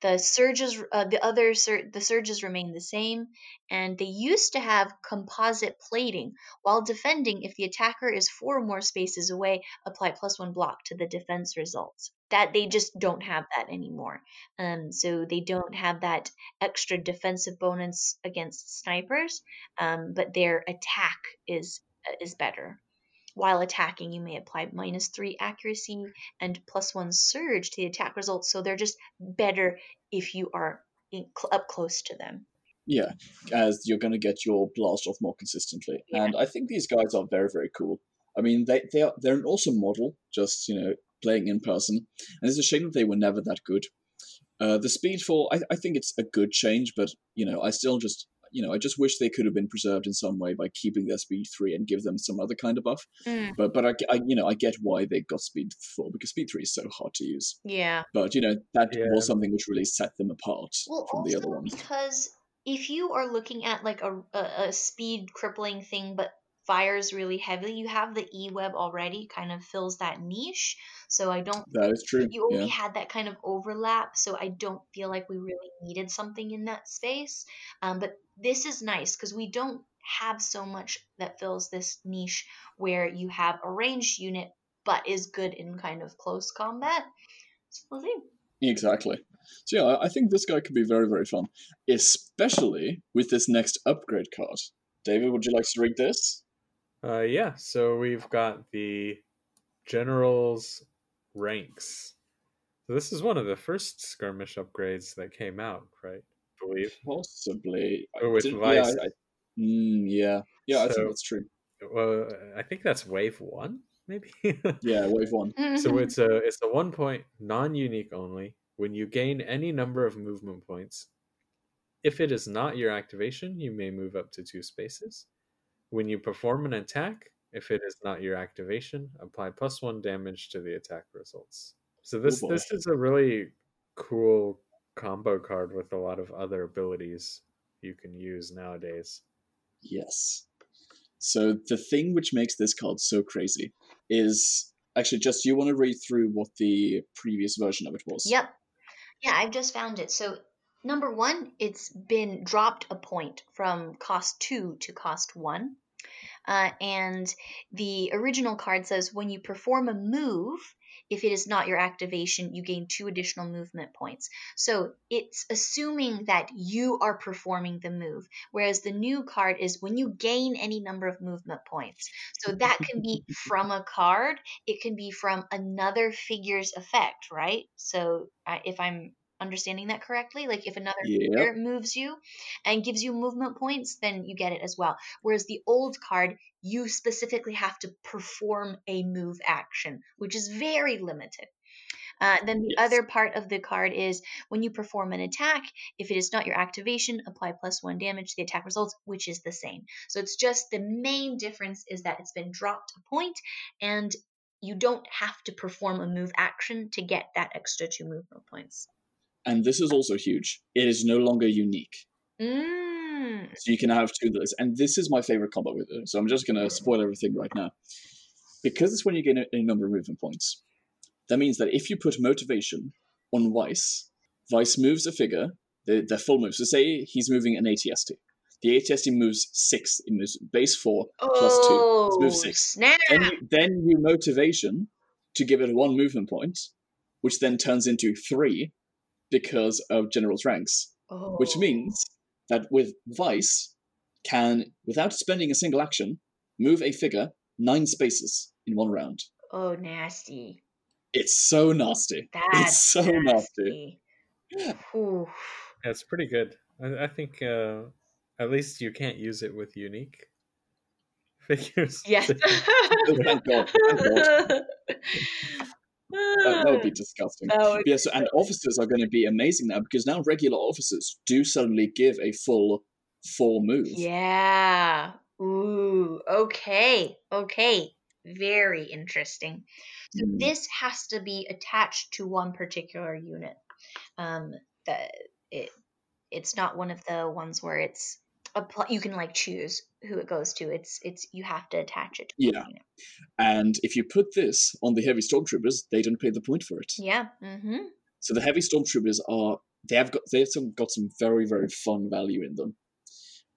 the surges, uh, the other sur- the surges remain the same, and they used to have composite plating. While defending, if the attacker is four or more spaces away, apply plus one block to the defense results. That they just don't have that anymore. Um, so they don't have that extra defensive bonus against snipers, um, but their attack is uh, is better. While attacking, you may apply minus three accuracy and plus one surge to the attack results. So they're just better if you are in, cl- up close to them. Yeah, as you're going to get your blast off more consistently. Yeah. And I think these guys are very, very cool. I mean, they, they are, they're an awesome model, just, you know, playing in person. And it's a shame that they were never that good. Uh, the speed fall, I, I think it's a good change, but, you know, I still just, you know, I just wish they could have been preserved in some way by keeping their speed three and give them some other kind of buff. Mm, But, but I, I, you know, I get why they got speed four because speed three is so hard to use. yeah. But, you know, that Yeah. was something which really set them apart Well, from the other ones. because if you are looking at like a, a, a speed crippling thing, but fires really heavily, you have the E web already, kind of fills that niche. So I don't That is true. you only Yeah. had that kind of overlap, so I don't feel like we really needed something in that space. Um, but this is nice because we don't have so much that fills this niche where you have a ranged unit but is good in kind of close combat. So we'll see. Exactly. So yeah, I- I think this guy could be very, very fun, especially with this next upgrade card. David, would you like to read this? Uh, yeah, so we've got the general's ranks. So this is one of the first skirmish upgrades that came out, right? I believe. Possibly. Or with Vice. Yeah, I, I, mm, yeah, yeah. I think that's true. Well, I think that's wave one, maybe. Yeah, wave one. so it's a it's a one point non-unique only. When you gain any number of movement points, if it is not your activation, you may move up to two spaces. When you perform an attack, if it is not your activation, apply plus one damage to the attack results. So this boy. this is a really cool combo card with a lot of other abilities you can use nowadays. Yes. So the thing which makes this card so crazy is actually just you want to read through what the previous version of it was. Yep. Yeah, I've just found it. So, number one, it's been dropped a point from cost two to cost one. Uh, and the original card says when you perform a move, if it is not your activation, you gain two additional movement points. So it's assuming that you are performing the move, whereas the new card is when you gain any number of movement points. So that can be from a card, it can be from another figure's effect, right? So if I'm understanding that correctly, like if another Yep. figure moves you and gives you movement points, then you get it as well. Whereas the old card, you specifically have to perform a move action, which is very limited. Uh, then the Yes. other part of the card is when you perform an attack, if it is not your activation, apply plus one damage to the attack results, which is the same. So it's just the main difference is that it's been dropped a point, and you don't have to perform a move action to get that extra two movement points. And this is also huge. It is no longer unique. Mm. So you can have two of those. And this is my favorite combo with it. So I'm just going to spoil everything right now. Because it's when you gain a, a number of movement points, that means that if you put motivation on Vice, Vice moves a figure, the, the full move. So say he's moving an ATST. The ATST moves six, it moves base four plus two. Oh, Let's move six. snap! Then you, then you motivation to give it one movement point, which then turns into three because of General's ranks which Oh. means that with Vice can, without spending a single action, move a figure nine spaces in one round. Oh, nasty. It's so nasty. That's it's so nasty. nasty. Ooh. Yeah, it's pretty good. I, I think uh, at least you can't use it with unique figures. Yes. Oh, thank God. Thank God. That, that would be disgusting. That would Yeah, so, and officers are going to be amazing now because now regular officers do suddenly give a full four move. Yeah. Ooh. Okay. Okay. Very interesting. So Mm. this has to be attached to one particular unit. Um, that it it's not one of the ones where it's a pl- you can like choose who it goes to. It's it's you have to attach it. To Yeah. unit. And if you put this on the heavy stormtroopers, they don't pay the point for it. Yeah. Mm-hmm. So the heavy stormtroopers are they have got they've some, got some very very fun value in them.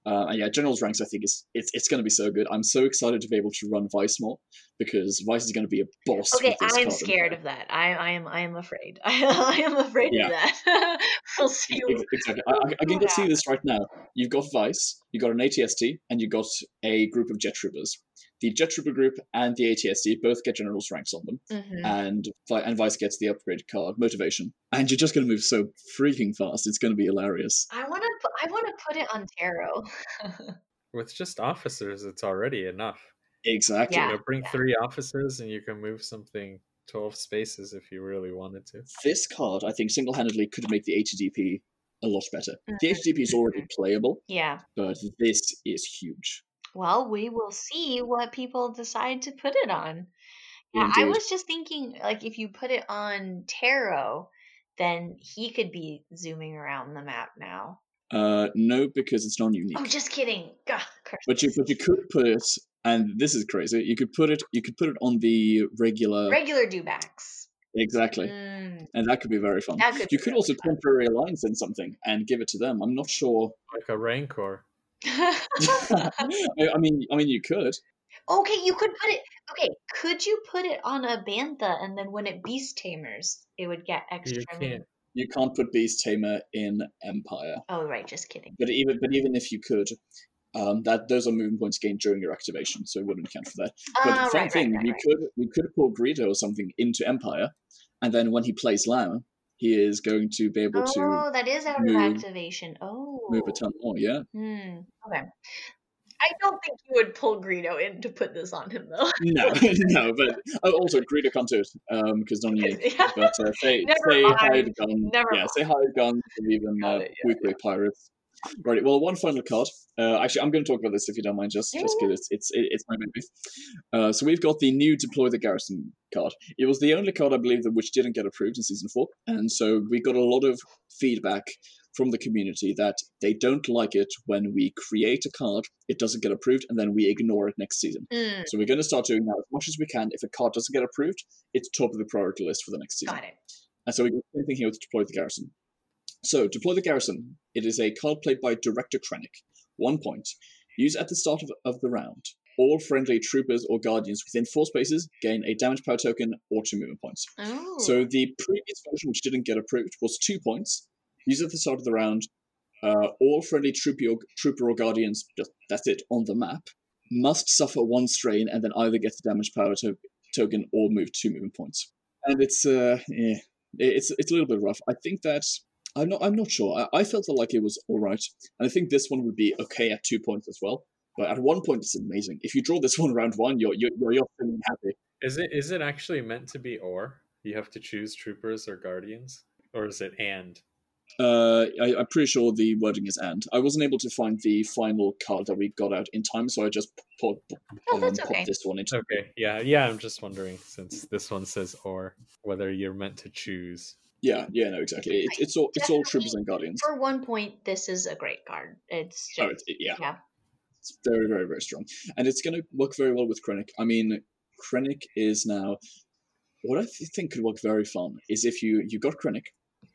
Uh, and yeah, General's ranks I think is it's it's going to be so good. I'm so excited to be able to run Vice more because Vice is going to be a boss. Okay, I'm scared of that. I, I am I am afraid. I, am afraid Yeah. of that. we'll see. Exactly. I, I, I can Yeah. see this right now. You've got Vice, you got an ATST, and you got a group of Jet Troopers. The Jet Trooper group and the ATST both get General's ranks on them, Mhm. and and Vice gets the upgraded card, Motivation. And you're just going to move so freaking fast. It's going to be hilarious. I want to I want to put it on Terro. With just officers, it's already enough. Exactly. Yeah. You know, bring three officers and you can move something 12 spaces if you really wanted to. This card, I think, single-handedly could make the ATDP a lot better. The Mhm. ATDP is already playable, yeah. but this is huge. Well, we will see what people decide to put it on. Yeah, I was just thinking, like, if you put it on Terro, then he could be zooming around the map now. Uh, no, because it's non-unique. Oh, just kidding. Curse. But you but you could put it, and this is crazy. You could put it you could put it on the regular Regular dewbacks. Exactly, Mm, and that could be very fun. could You could also fun. temporary alliance in something and give it to them. I'm not sure. Like a Rancor. I I mean, I mean, you could. okay, you could put it. Okay, could you put it on a bantha and then when it beast tamers, it would get extra? You can't. You can't put Beast Tamer in Empire, Oh, right, just kidding. but even but even if you could, um, that those are movement points gained during your activation, so it wouldn't count for that. But fun right, thing, right, right, we right. could we could pull Greedo or something into Empire, and then when he plays Lam, he is going to be able to Oh, that is out of activation. Oh, move a ton more. Yeah. Hmm. Okay. I don't think you would pull Greedo in to put this on him though. No, no, but oh, also Greedo can't do it um, because non unique. Yeah. But uh, say Never say mind. hired gun, Never yeah, mind. say hired gun, or even uh, it, yeah, weekly pirates. Right. Well, one final card. Uh, actually, I'm going to talk about this if you don't mind, just just because it's it's it's my baby. Uh, so we've got the new deploy the garrison card. It was the only card I believe that which didn't get approved in season four, and so we got a lot of feedback from the community that they don't like it when we create a card, it doesn't get approved, and then we ignore it next season. Hmm, So we're going to start doing that as much as we can. If a card doesn't get approved, it's top of the priority list for the next season. got it. And so we got the same thing here with Deploy the Garrison. So Deploy the Garrison, it is a card played by Director Krennic. One point. Use at the start of, of the round. All friendly troopers or guardians within four spaces gain a damage power token or two movement points. Oh. So the previous version, which didn't get approved, was two points. Use at the start of the round. Uh, all friendly trooper or, trooper or guardians, just, that's it, on the map, must suffer one strain and then either get the damage power to- token or move two movement points. And it's uh, yeah, it's it's a little bit rough. I think that I'm not I'm not sure. I, I felt like it was all right, and I think this one would be okay at two points as well. But at one point, it's amazing. If you draw this one round one, you're you're you're, you're feeling happy. Is it is it actually meant to be or? You have to choose troopers or guardians? Or is it and? Uh, I, I'm pretty sure the wording is and. I wasn't able to find the final card that we got out in time, so I just put, Oh, um, that's okay. this one into. Okay, yeah, yeah, I'm just wondering since this one says or whether you're meant to choose. Yeah, yeah, no, exactly. It, it's all it's all Definitely. troopers and guardians. For one point, this is a great card. It's just Oh, it's, yeah, yeah. it's very, very, very strong, and it's going to work very well with Krennic. I mean, Krennic is now what I th- think could work very fun is if you you got Krennic,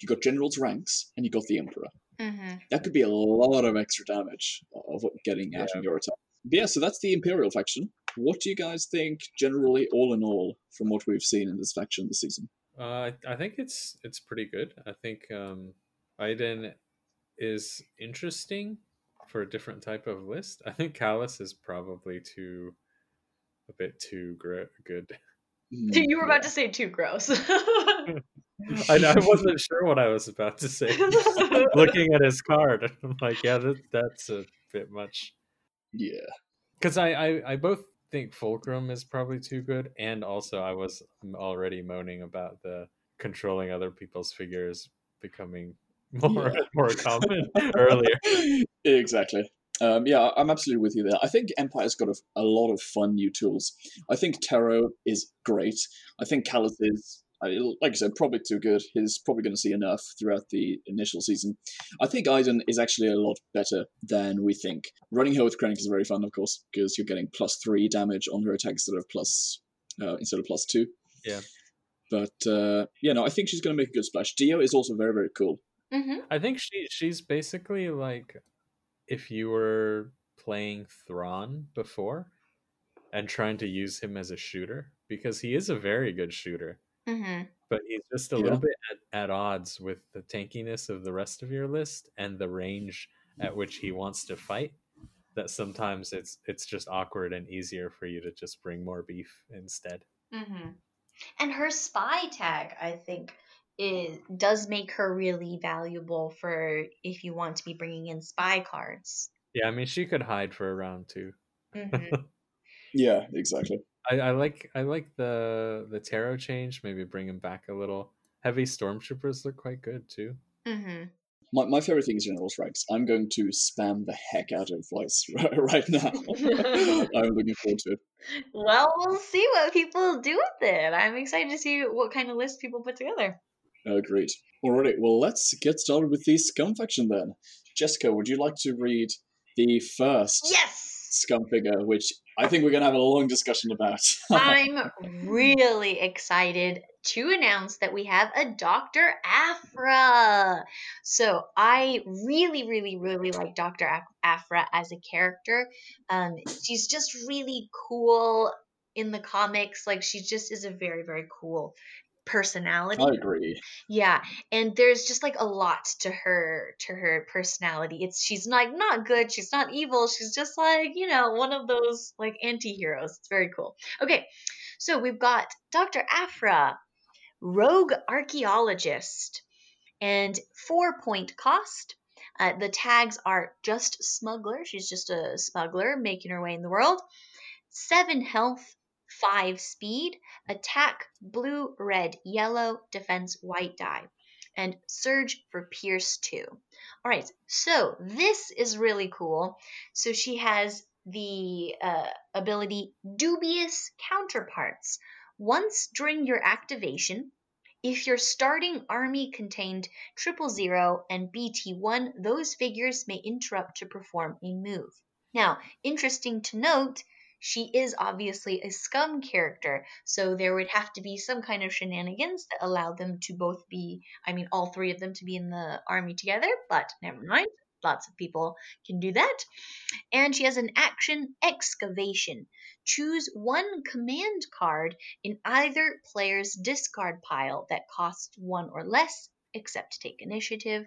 you got General's ranks, and you got the Emperor. hmm That could be a lot of extra damage of what getting out Yeah. of your attack. But yeah, so that's the Imperial faction. What do you guys think, generally, all in all, from what we've seen in this faction this season? Uh, I, I think it's it's pretty good. I think um, Iden is interesting for a different type of list. I think Kallus is probably too a bit too gr- good. Hmm, You were about to say too gross. I, I wasn't sure what I was about to say. Looking at his card, I'm like, yeah, that, that's a bit much. Yeah. Because I, I I both think Fulcrum is probably too good, and also I was already moaning about the controlling other people's figures becoming more Yeah. more common earlier. exactly. Um, yeah, I'm absolutely with you there. I think Empire's got a, a lot of fun new tools. I think Terro is great. I think Kallus is, I, like I said, probably too good. He's probably going to see enough throughout the initial season. I think Iden is actually a lot better than we think. Running her with Krennic is very fun, of course, because you're getting plus three damage on her attack instead of plus uh, instead of plus two. Yeah. But uh, yeah, no, I think she's going to make a good splash. Dio is also very very cool. Mm-hmm. I think she she's basically like if you were playing Thrawn before and trying to use him as a shooter because he is a very good shooter, Mm-hmm. but he's just a Yeah. little bit at, at odds with the tankiness of the rest of your list and the range at which he wants to fight. That sometimes it's it's just awkward and easier for you to just bring more beef instead. Mm-hmm. And her spy tag, I think, is does make her really valuable for if you want to be bringing in spy cards. Yeah, I mean she could hide for a round too. Mm-hmm. Yeah, exactly. I, I like I like the the Terro change. Maybe bring him back a little. Heavy stormtroopers look quite good too. mm-hmm. My, my favorite thing is General's ranks. I'm going to spam the heck out of Vice right now. I'm looking forward to it. Well, we'll see what people do with it. I'm excited to see what kind of list people put together. Oh, great. Alrighty, well, let's get started with the scum faction then. Jessica, would you like to read the first Yes. Scum figure, which I think we're going to have a long discussion about? I'm really excited to announce that we have a Dr. Afra. So I really, really, really like Dr. Afra as a character. Um, she's just really cool in the comics. Like she just is a very, very cool personality. I agree. Yeah, and there's just like a lot to her to her personality. It's she's like not good, she's not evil, she's just like, you know, one of those like anti-heroes. It's very cool. Okay. So we've got Dr. Afra, rogue archaeologist, and 4 point cost. Uh, the tags are just smuggler. She's just a smuggler making her way in the world. 7 health, 5 speed, attack blue, red, yellow, defense white die, and surge for pierce 2. All right, so this is really cool. So she has the uh, ability dubious counterparts. Once during your activation, if your starting army contained triple zero and BT1, those figures may interrupt to perform a move. Now, interesting to note, she is obviously a scum character, so there would have to be some kind of shenanigans that allow them to both be, I mean, all three of them to be in the army together, but never mind. Lots of people can do that. And she has an action excavation. Choose one command card in either player's discard pile that costs one or less, except take initiative,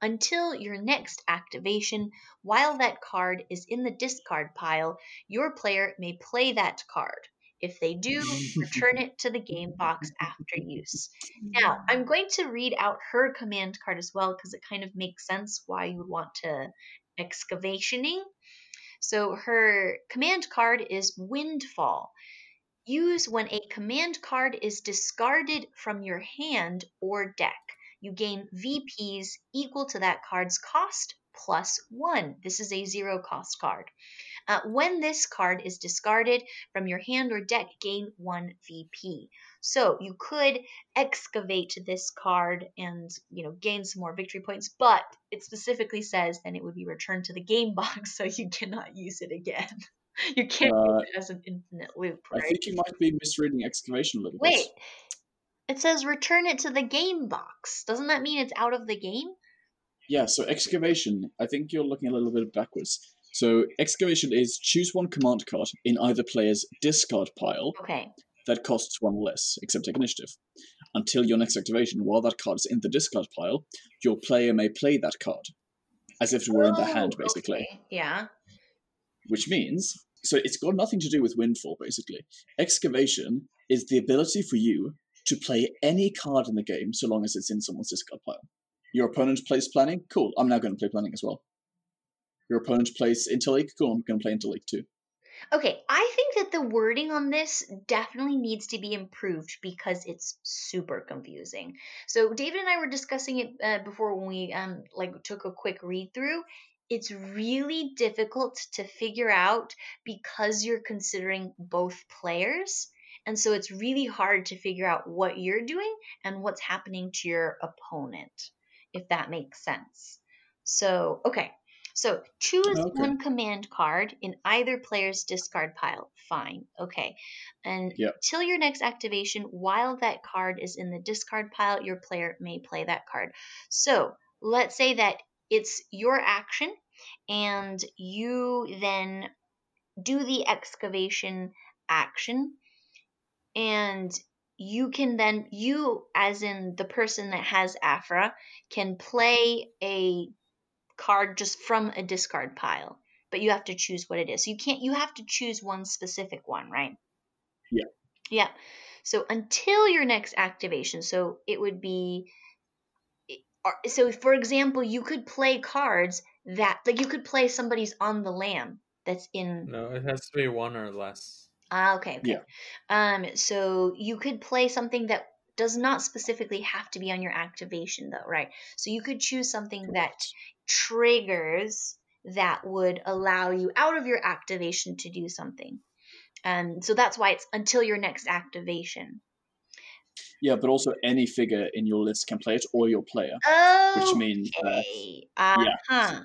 until your next activation. While that card is in the discard pile, your player may play that card. If they do, return it to the game box after use. Now, I'm going to read out her command card as well because it kind of makes sense why you would want to excavationing. So her command card is Windfall. Use when a command card is discarded from your hand or deck. You gain VPs equal to that card's cost plus one. This is a zero cost card. Uh, when this card is discarded from your hand or deck, gain one VP. So you could excavate this card and you know gain some more victory points, but it specifically says then it would be returned to the game box, so you cannot use it again. you can't Uh, use it as an infinite loop, I think you might be misreading excavation a little Wait, bit. It says return it to the game box. Doesn't that mean it's out of the game? Yeah, so excavation, I think you're looking a little bit backwards. So excavation is choose one command card in either player's discard pile Okay. that costs one less, except take initiative. Until your next activation, while that card is in the discard pile, your player may play that card. As if it were in their hand, Oh, basically. okay. Yeah. Which means, so it's got nothing to do with Windfall, basically. Excavation is the ability for you to play any card in the game so long as it's in someone's discard pile. Your opponent plays planning, cool. I'm now going to play planning as well. Your opponent plays intel leak, cool. I'm going to play intel leak too. Okay, I think that the wording on this definitely needs to be improved because it's super confusing. So David and I were discussing it uh, before when we um like took a quick read through. It's really difficult to figure out because you're considering both players. And so it's really hard to figure out what you're doing and what's happening to your opponent, if that makes sense. So, okay. So choose Okay. one command card in either player's discard pile. Fine. Okay. And Yep. till your next activation, while that card is in the discard pile, your player may play that card. So let's say that it's your action and you then do the excavation action and you can then you as in the person that has afra can play a card just from a discard pile but you have to choose what it is so you can't you have to choose one specific one right Yeah. yeah so until your next activation so it would be or- so for example you could play cards that like you could play somebody's on the lam that's in No, it has to be one or less. Ah, okay, okay. Yeah. Um, so you could play something that does not specifically have to be on your activation, though, right? So you could choose something that triggers that would allow you out of your activation to do something. Um, so that's why it's until your next activation. Yeah, but also any figure in your list can play it, or your player, Oh, which means okay. Uh-huh.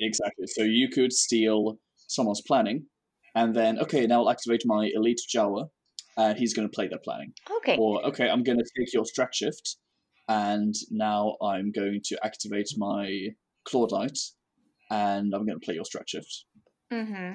exactly. So you could steal someone's planning, and then okay, now I'll activate my elite Jawa, and he's going to play that planning. Okay. Or okay, I'm going to take your strat shift, and now I'm going to activate my Clawdite, and I'm going to play your strat shift. Mm-hmm.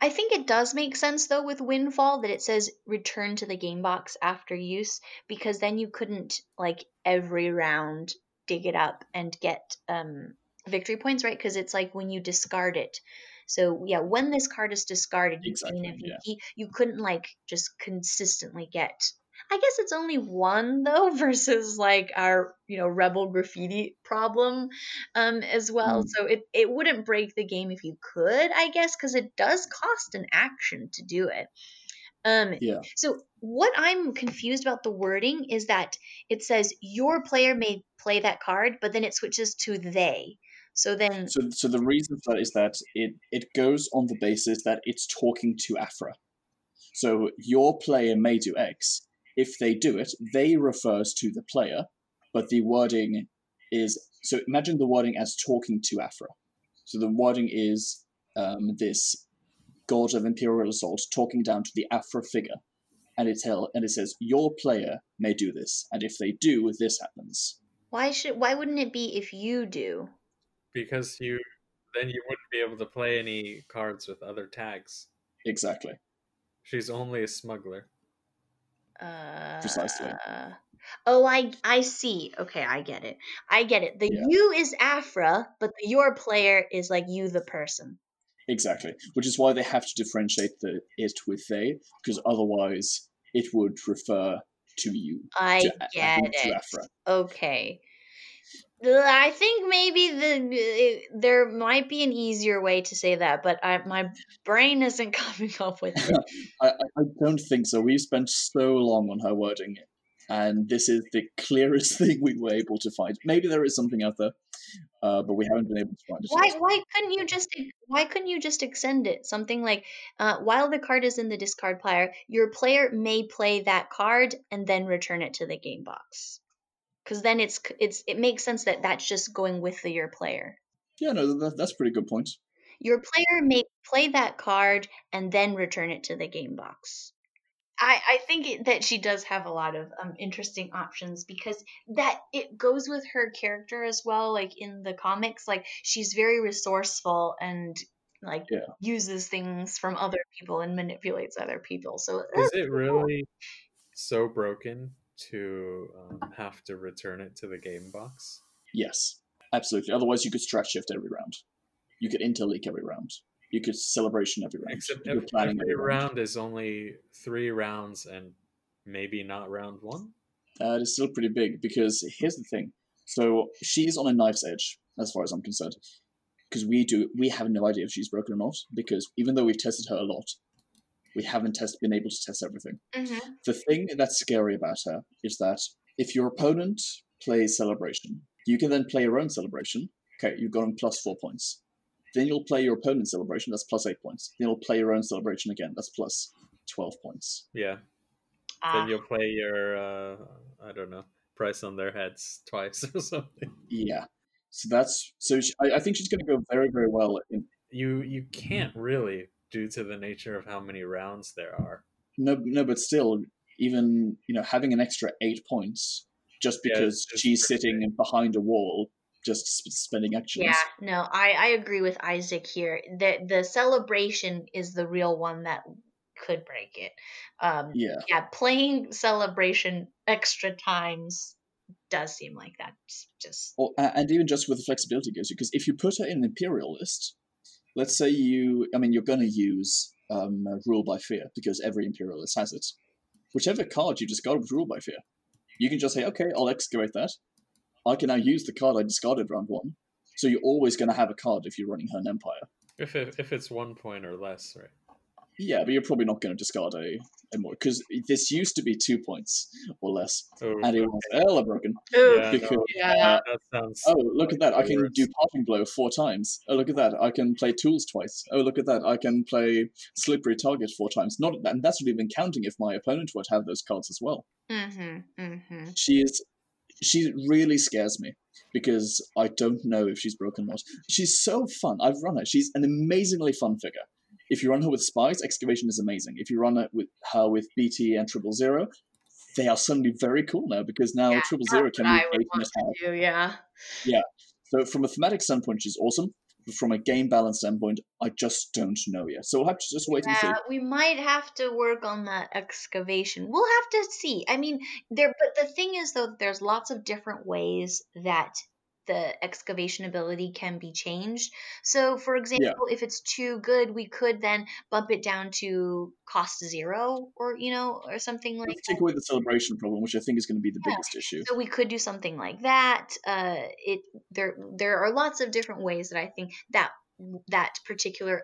I think it does make sense though with Windfall that it says return to the game box after use because then you couldn't like every round dig it up and get um, victory points, right? Because it's like when you discard it. So yeah, when this card is discarded, you gain a yeah. You couldn't like just consistently get. I guess it's only one though versus like our you know rebel graffiti problem um, as well. Mm. So it, it wouldn't break the game if you could, I guess, because it does cost an action to do it. Um, Yeah. So what I'm confused about the wording is that it says your player may play that card, but then it switches to they. So then, So, so the reason for that is that it, it goes on the basis that it's talking to Afra. So your player may do X. If they do it, they refers to the player, but the wording is so imagine the wording as talking to Afra. So the wording is um, this god of imperial assault talking down to the Afra figure, and it tell and it says your player may do this, and if they do, this happens. why should why wouldn't it be if you do? Because you then you wouldn't be able to play any cards with other tags. Exactly. She's only a smuggler. Uh, Precisely. Oh, I I see. Okay, I get it. I get it. The Yeah. you is Afra, but the your player is like you, the person. Exactly, which is why they have to differentiate the it with they, because otherwise it would refer to you. I to, A- get to it. Afra. Okay. I think maybe the there might be an easier way to say that, but I, my brain isn't coming up with it. I, I I don't think so. We've spent so long on her wording, and this is the clearest thing we were able to find. Maybe there is something out there, uh, but we haven't been able to find it. Why why couldn't you just why couldn't you just extend it? Something like uh, while the card is in the discard pile, your player may play that card and then return it to the game box. Because then it's it's it makes sense that that's just going with the your player. Yeah, no, that, that's pretty good point. Your player may play that card and then return it to the game box. I, I think it, that she does have a lot of um, interesting options because that it goes with her character as well. Like in the comics, like she's very resourceful and like Yeah. uses things from other people and manipulates other people. So Is it cool. really so broken to um, have to return it to the game box? Yes, absolutely. Otherwise, you could strat shift every round. You could intel leak every round. You could celebration every round. Except every, planning every round is only three rounds and maybe not round one. Uh, it is still pretty big because here's the thing. So she's on a knife's edge, as far as I'm concerned, because we do we have no idea if she's broken or not. Because even though we've tested her a lot, we haven't test, been able to test everything. Mhm. The thing that's scary about her is that if your opponent plays celebration, you can then play your own celebration. Okay, you've gotten plus four points. Then you'll play your opponent's celebration. That's plus eight points. Then you'll play your own celebration again. That's plus twelve points. Yeah. Ah, Then you'll play your uh, I don't know price on their heads twice or something. Yeah. So that's so. She, I, I think she's going to go very very well. In, You you can't really due to the nature of how many rounds there are. no, no, but still, even you know, having an extra eight points just because it's just she's pretty sitting behind a wall, just sp- spending actions. Yeah, no, I, I agree with Isaac here. The the celebration is the real one that could break it. Um, Yeah. yeah, playing celebration extra times does seem like that's just Or, and even just with the flexibility goes because if you put her in an imperial list, let's say you, I mean, you're going to use um, rule by fear because every Imperialist has it. Whichever card you discard with rule by fear, you can just say, okay, I'll excavate that. I can now use the card I discarded round one. So you're always going to have a card if you're running her empire. If if it's one point or less, right? Yeah, but you're probably not going to discard a, a more because this used to be two points or less, Oh, and it was hella broken. yeah, because- no, yeah. that sounds. Oh, look at that! I can do parting blow four times. Oh, look at that! I can play tools twice. Oh, look at that! I can play slippery target four times. Not and that's not even counting if my opponent would have those cards as well. Mm-hmm. Mm-hmm. She is, she really scares me because I don't know if she's broken or not. She's so fun. I've run her. She's an amazingly fun figure. If you run her with spies, excavation is amazing. If you run her with her with BT and triple zero, they are suddenly very cool now because now Yeah, triple zero can move I eight in want attack. do, yeah. So from a thematic standpoint, she's awesome. But from a game balance standpoint, I just don't know yet. So we'll have to just wait and see. We might have to work on that excavation. We'll have to see. I mean, there. But the thing is, though, that there's lots of different ways that the excavation ability can be changed. So, for example, if it's too good, we could then bump it down to cost zero, or you know, or something like Let's that. take away the celebration problem, which I think is going to be the Yeah. biggest issue. So we could do something like that. Uh, it there there are lots of different ways that I think that that particular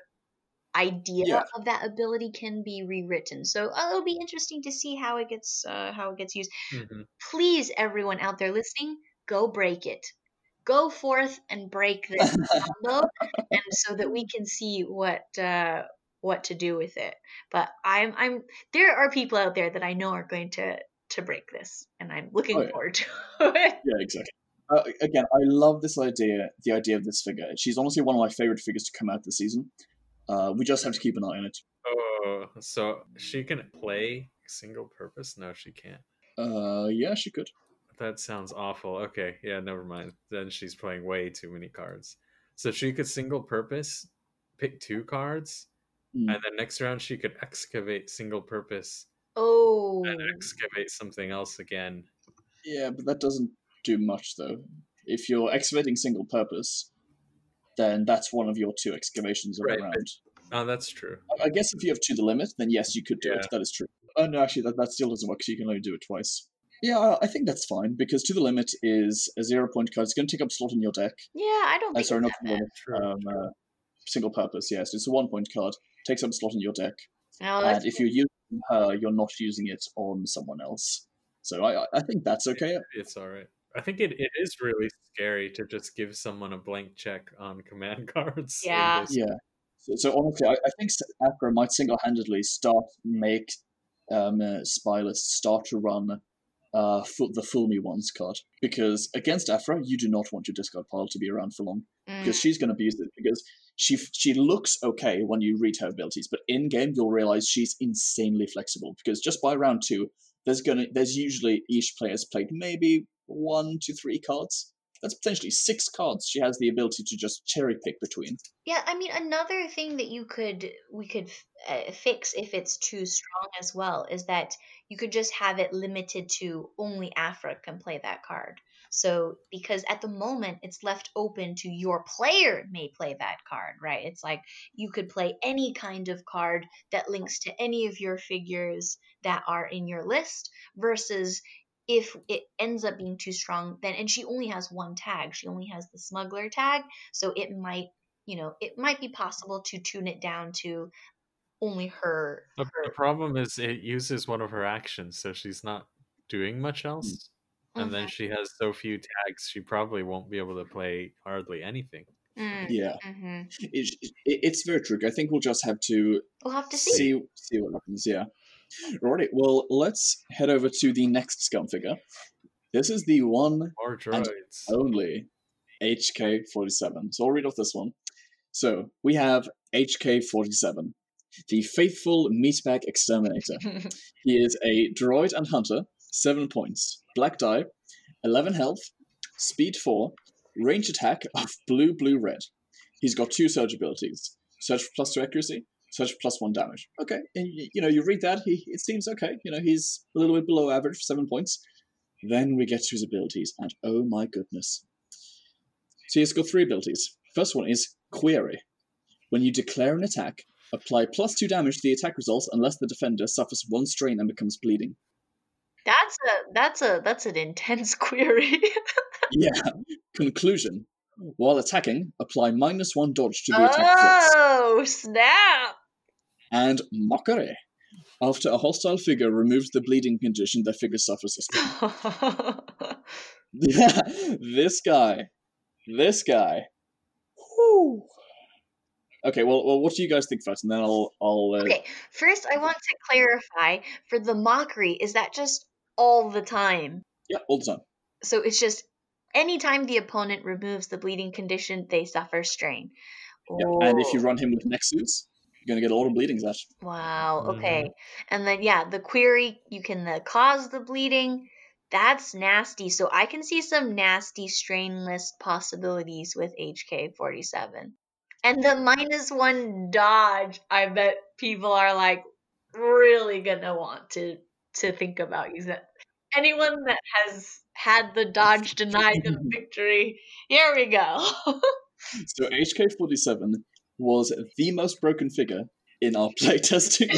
idea Yeah. of that ability can be rewritten. So uh, it'll be interesting to see how it gets uh, how it gets used. Mhm. Please, everyone out there listening, go break it. Go forth and break this combo, and so that we can see what uh, what to do with it. But I'm I'm there are people out there that I know are going to to break this, and I'm looking Oh, yeah. forward to it. Yeah, exactly. Uh, again, I love this idea, the idea of this figure. She's honestly one of my favorite figures to come out this season. Uh, we just have to keep an eye on it. Oh, so she can play single purpose? No, she can't. Uh, yeah, she could. That sounds awful. Okay, yeah, never mind. Then she's playing way too many cards. So she could single purpose, pick two cards, Hmm. and then next round she could excavate single purpose Oh, and excavate something else again. Yeah, but that doesn't do much though. If you're excavating single purpose, then that's one of your two excavations of Right, round. Oh, that's true. I- guess if you have two the limit, then yes, you could do Yeah. it. That is true. Oh no, actually, that, that still doesn't work. 'cause you can only do it twice. Yeah, I- I think that's fine because to the limit is a zero point card. It's going to take up slot in your deck. yeah, I don't Uh, think sorry, it's not that to the bad. limit. Um, uh, single purpose. Yes, it's a one point card. Takes up slot in your deck, No, and that's if you're using her, you're not using it on someone else. So I, I- I think that's okay. It's all right. I think it, it is really scary to just give someone a blank check on command cards. Yeah. Yeah. So, so honestly, I, I think Aphra might single-handedly start make um, uh, spy lists start to run uh, the fool me once card because against Aphra, you do not want your discard pile to be around for long because mm, she's going to abuse it because she she looks okay when you read her abilities, but in game you'll realize she's insanely flexible because just by round two, there's gonna there's usually each player's played maybe one to three cards. That's potentially six cards she has the ability to just cherry pick between. yeah. I mean, another thing that you could we could uh, fix if it's too strong as well is that you could just have it limited to only Aphra can play that card. So because at the moment it's left open to your player may play that card, right? It's like you could play any kind of card that links to any of your figures that are in your list versus if it ends up being too strong then and she only has one tag she only has the smuggler tag so it might you know it might be possible to tune it down to only her, The, her the problem is it uses one of her actions, so she's not doing much else. And then Mhm. she has so few tags, she probably won't be able to play hardly anything. Mm, Yeah, mhm. it, it, it's very tricky. I think we'll just have to we'll have to see see, see, what happens. Yeah. Alrighty. Well, let's head over to the next scum figure. This is the one More droids. only HK47. So I'll read off this one. So we have HK47, the faithful meatbag exterminator. He is a droid and hunter, 7 points, black die, 11 health, speed 4, range attack of blue, blue, red. He's got two surge abilities surge for plus 2 accuracy, for plus 1 damage. Okay, and you know, you read that, he, it seems okay. You know, he's a little bit below average for 7 points. Then we get to his abilities, and oh my goodness. So he's got three abilities. First one is Query. When you declare an attack, apply plus 2 damage to the attack result unless the defender suffers one strain and becomes bleeding. That's a that's a that's an intense query. Yeah. Conclusion. While attacking, apply minus 1 dodge to the attack results. oh snap! And Mockery. After a hostile figure removes the bleeding condition, the figure suffers a strain. this guy. This guy. Whew. Okay, well, well, what do you guys think first, and then I'll, I'll. Uh, okay, first I want to clarify for the mockery. Is that just all the time? Yeah, all the time. So it's just anytime the opponent removes the bleeding condition, they suffer strain. Yeah. And if you Oh. run him with Nexus, you're gonna get a lot of bleedings out. Wow. Mhm. Okay. And then yeah, the query you can uh, cause the bleeding. That's nasty. So I can see some nasty strain list possibilities with HK47. And the minus one dodge, I bet people are like really gonna want to to think about using that. Anyone that has had the dodge deny them victory, here we go. So HK47 was the most broken figure in our playtesting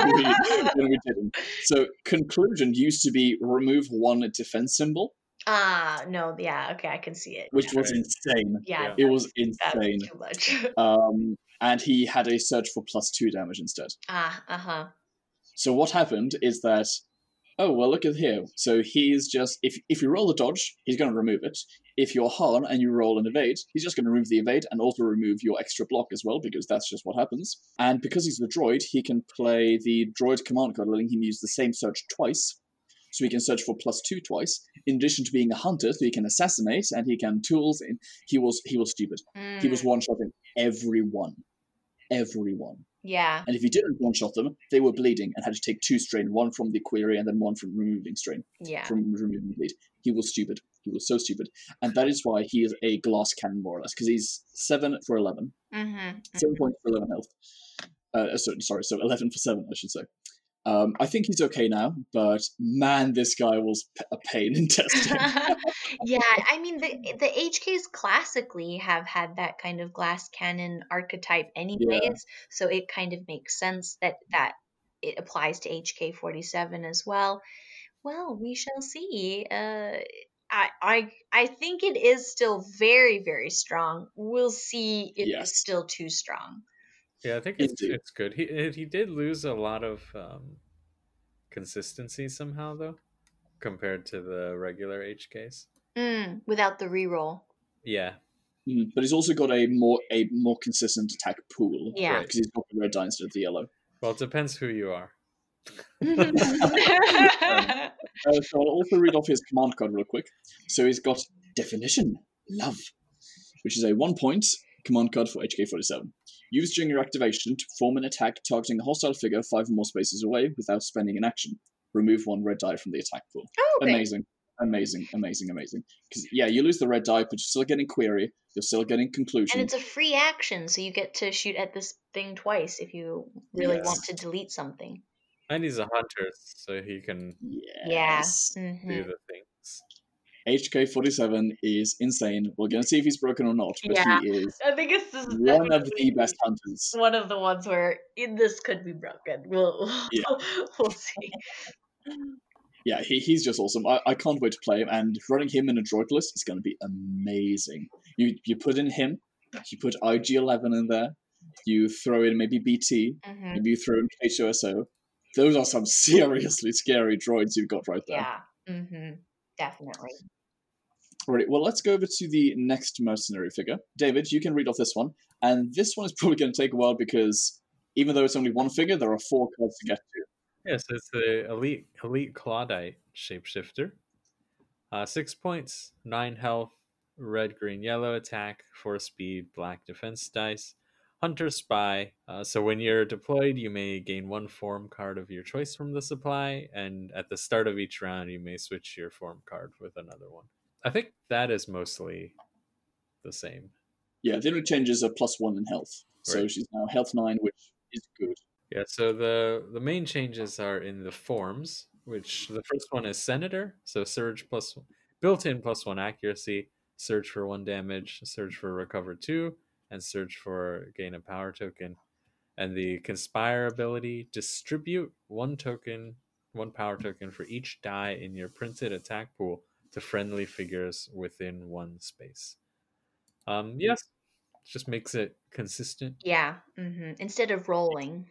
when we, when we did him. So conclusion used to be remove one defense symbol, Ah, no, yeah, okay, I can see it. which yeah. was insane. yeah, Yeah. It was that's insane. too much. Um, and he had a surge for plus two damage instead. ah, uh huh. So what happened is that, oh well, look at here. So he's just if if you roll a dodge, he's going to remove it. If you're Han and you roll an evade, he's just going to remove the evade and also remove your extra block as well because that's just what happens. And because he's the droid, he can play the droid command card, letting him use the same surge twice. So he can surge for plus two twice. In addition to being a hunter, so he can assassinate and he can tools. And he was he was stupid. He was Mm, one shotting everyone, everyone. Yeah. And if you didn't one shot them, they were bleeding and had to take two strain, one from the query and then one from removing strain, Yeah. from removing bleed. He was stupid. He was so stupid. And that is why he is a glass cannon, more or less, because he's 7 for 11. Mm-hmm. 7 points for 11 health. Uh, so, sorry, so 11 for 7, I should say. Um, I think he's okay now, but man, this guy was a pain in testing. yeah, I mean the the HKs classically have had that kind of glass cannon archetype anyways, so it kind of makes sense that that it applies to HK47 as well. Well, we shall see. Uh I, I I think it is still very very strong. We'll see if Yes. it's still too strong. Yeah, I think it's it's good. He he did lose a lot of um, consistency somehow though, compared to the regular HKs. Mm, without the reroll. Yeah, Mm, but he's also got a more a more consistent attack pool. Yeah. Because he's got the red die instead of the yellow. well, it depends who you are. Uh, so I'll also read off his command card real quick. So he's got definition, love, which is a one point command card for HK47. Use during your activation to perform an attack targeting a hostile figure five or more spaces away without spending an action. Remove one red die from the attack pool. Oh, okay. Amazing, amazing, amazing, amazing. Because yeah, you lose the red die, but you're still getting query. You're still getting conclusion. And it's a free action, so you get to shoot at this thing twice if you really Yes. want to delete something. And he's a hunter, so he can yes. Yeah. hmm do the things. HK47 is insane. We're gonna see if he's broken or not, but Yeah. he is I think it's is one of the best hunters. one of the ones where in this could be broken. We'll Yeah. we'll see. Yeah, he, he's just awesome. I, I can't wait to play him, and running him in a droid list is going to be amazing. You you put in him, you put IG11 in there, you throw in maybe BT, hmm maybe you throw in K2SO. Those are some seriously scary droids you've got right there. Yeah. hmm Definitely. Right, well, let's go over to the next mercenary figure. David, you can read off this one, and this one is probably going to take a while because even though it's only one figure, there are four cards to get to. Yes, it's the elite elite Clawdite shapeshifter. Uh, six points, nine health, red, green, yellow attack, four speed, black defense dice. Hunter Spy. Uh, so when you're deployed, you may gain one form card of your choice from the supply, and at the start of each round, you may switch your form card with another one. I think that is mostly the same. Yeah, the only changes are plus one in health. So Right. she's now health nine, which is good. Yeah, so the the main changes are in the forms, which the first one is Senator, so Surge plus built-in plus one accuracy, Surge for one damage, Surge for recover two, and Surge for gain a power token. And the Conspire ability, distribute one token, one power token for each die in your printed attack pool to friendly figures within one space. Um, yes, just makes it consistent. Yeah. hmm Instead of rolling.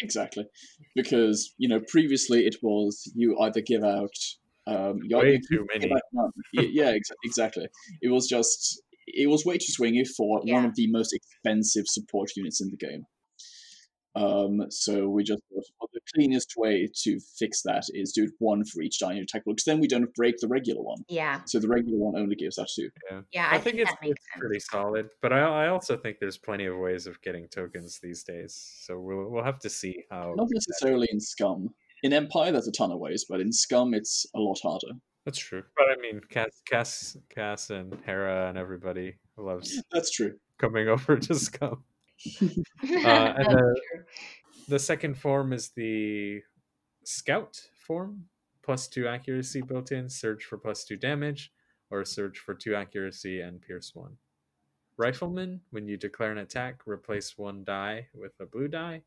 Exactly. Because, you know, previously it was you either give out um you Way too many. out yeah, ex- exactly. It was just it was way too swingy for one of the most expensive support units in the game. Um, so we just thought, well, the cleanest way to fix that is do it one for each die in your attack pool, because then we don't break the regular one. Yeah. So the regular one only gives out two. Yeah. Yeah. I, I, think, think, it's, it's pretty solid, but I, I also think there's plenty of ways of getting tokens these days. So we'll we'll have to see how. Not necessarily in Scum. In Empire, there's a ton of ways, but in Scum, it's a lot harder. That's true, but I mean, Cass, Cass, Cass, and Hera and everybody loves That's true. coming over to Scum. Uh, and That's the- second form is the Scout form, plus two accuracy built in, Surge for plus two damage, or Surge for two accuracy and Pierce one. Rifleman, when you declare an attack, replace one die with a blue die,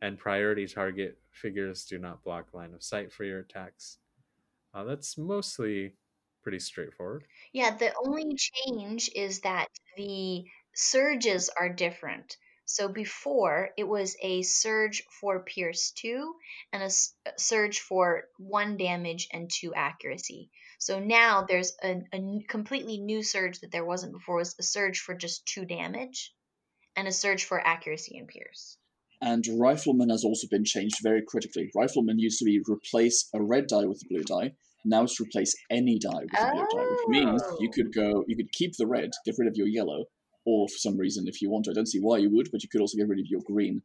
and priority target figures do not block line of sight for your attacks. Uh, that's mostly pretty straightforward. Yeah, the only change is that the surges are different. So before it was a surge for Pierce 2 and a surge for 1 damage and 2 accuracy. So now there's a completely new surge that there wasn't before was a surge for just 2 damage and a surge for accuracy and Pierce. And Rifleman has also been changed very critically. Rifleman used to be replace a red die with a blue die. Now it's replace any die with a blue die, which means you could go, you could keep the red, get rid of your yellow, or for some reason, if you want to, I don't see why you would, but you could also get rid of your green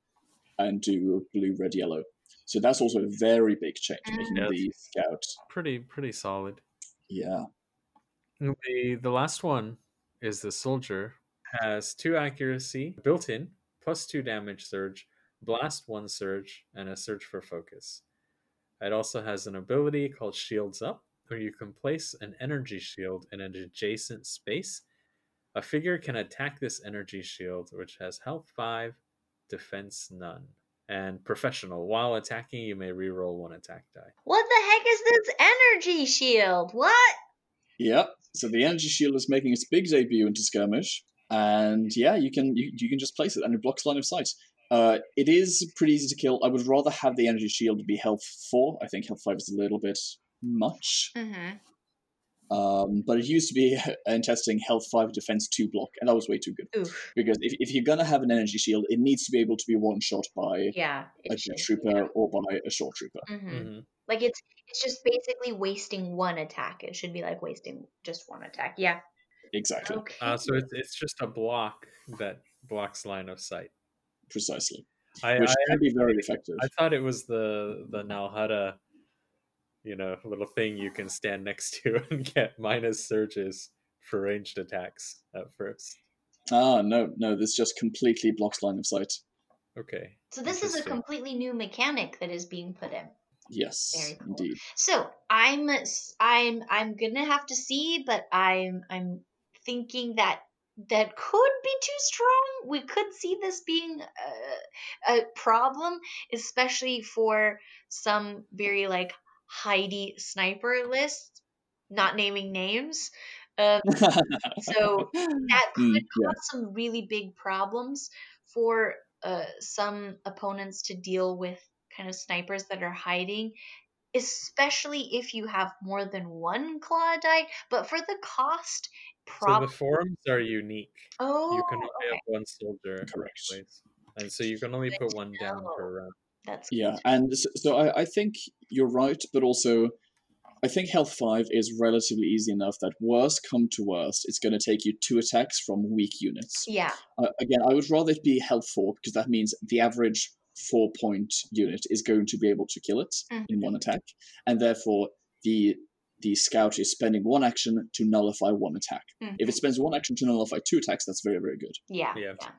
and do blue, red, yellow. So that's also a very big change, mm. making Yes. the scout. Pretty pretty solid. Yeah, The the last one is the soldier has two accuracy built in, plus two damage surge, blast one surge, and a surge for focus. It also has an ability called Shields Up, where you can place an energy shield in an adjacent space. A figure can attack this energy shield, which has health five, defense none, and professional. While attacking, you may reroll one attack die. What the heck is this energy shield? What? yeah. So the energy shield is making its big debut into skirmish, and yeah, you can you, you can just place it, and it blocks line of sight. Uh, it is pretty easy to kill. I would rather have the energy shield be health four. I think health five is a little bit much. Mm-hmm. Um, but it used to be in testing health 5 defense 2 block, and that was way too good. Oof. Because if, if you're gonna have an energy shield, it needs to be able to be one shot by Yeah. a jet trooper or by a shore trooper. hmm Mhm. Like it's it's just basically wasting one attack. It should be like wasting just one attack. Yeah. Exactly, Okay. Uh, so it's, it's just a block that blocks line of sight. precisely. I, Which I, can be very effective. I thought it was the the Nalhada, you know, little thing you can stand next to and get minus surges for ranged attacks at first. Ah, no, no, this just completely blocks line of sight. Okay. so this is a completely new mechanic that is being put in. Yes, Very cool. indeed. So I'm I'm I'm gonna have to see, but I'm I'm thinking that that could be too strong. We could see this being a, a problem, especially for some very like Heidi sniper list, not naming names. Um, so that could Mm, yeah. cause some really big problems for uh, some opponents to deal with kind of snipers that are hiding especially if you have more than one Clawdite but for the cost So the forms are unique. oh you can only okay. have one soldier. Correct. And so you can only Good put to one down per round. That's Yeah, good. and s- so I, I think you're right, but also I think health 5 is relatively easy enough that worst come to worst, it's going to take you two attacks from weak units. Yeah. Uh, again, I would rather it be health 4 because that means the average four point unit is going to be able to kill it Mhm. in one attack, and therefore the the scout is spending one action to nullify one attack. Mhm. If it spends one action to nullify two attacks, that's very very good. Yeah. Yeah. yeah.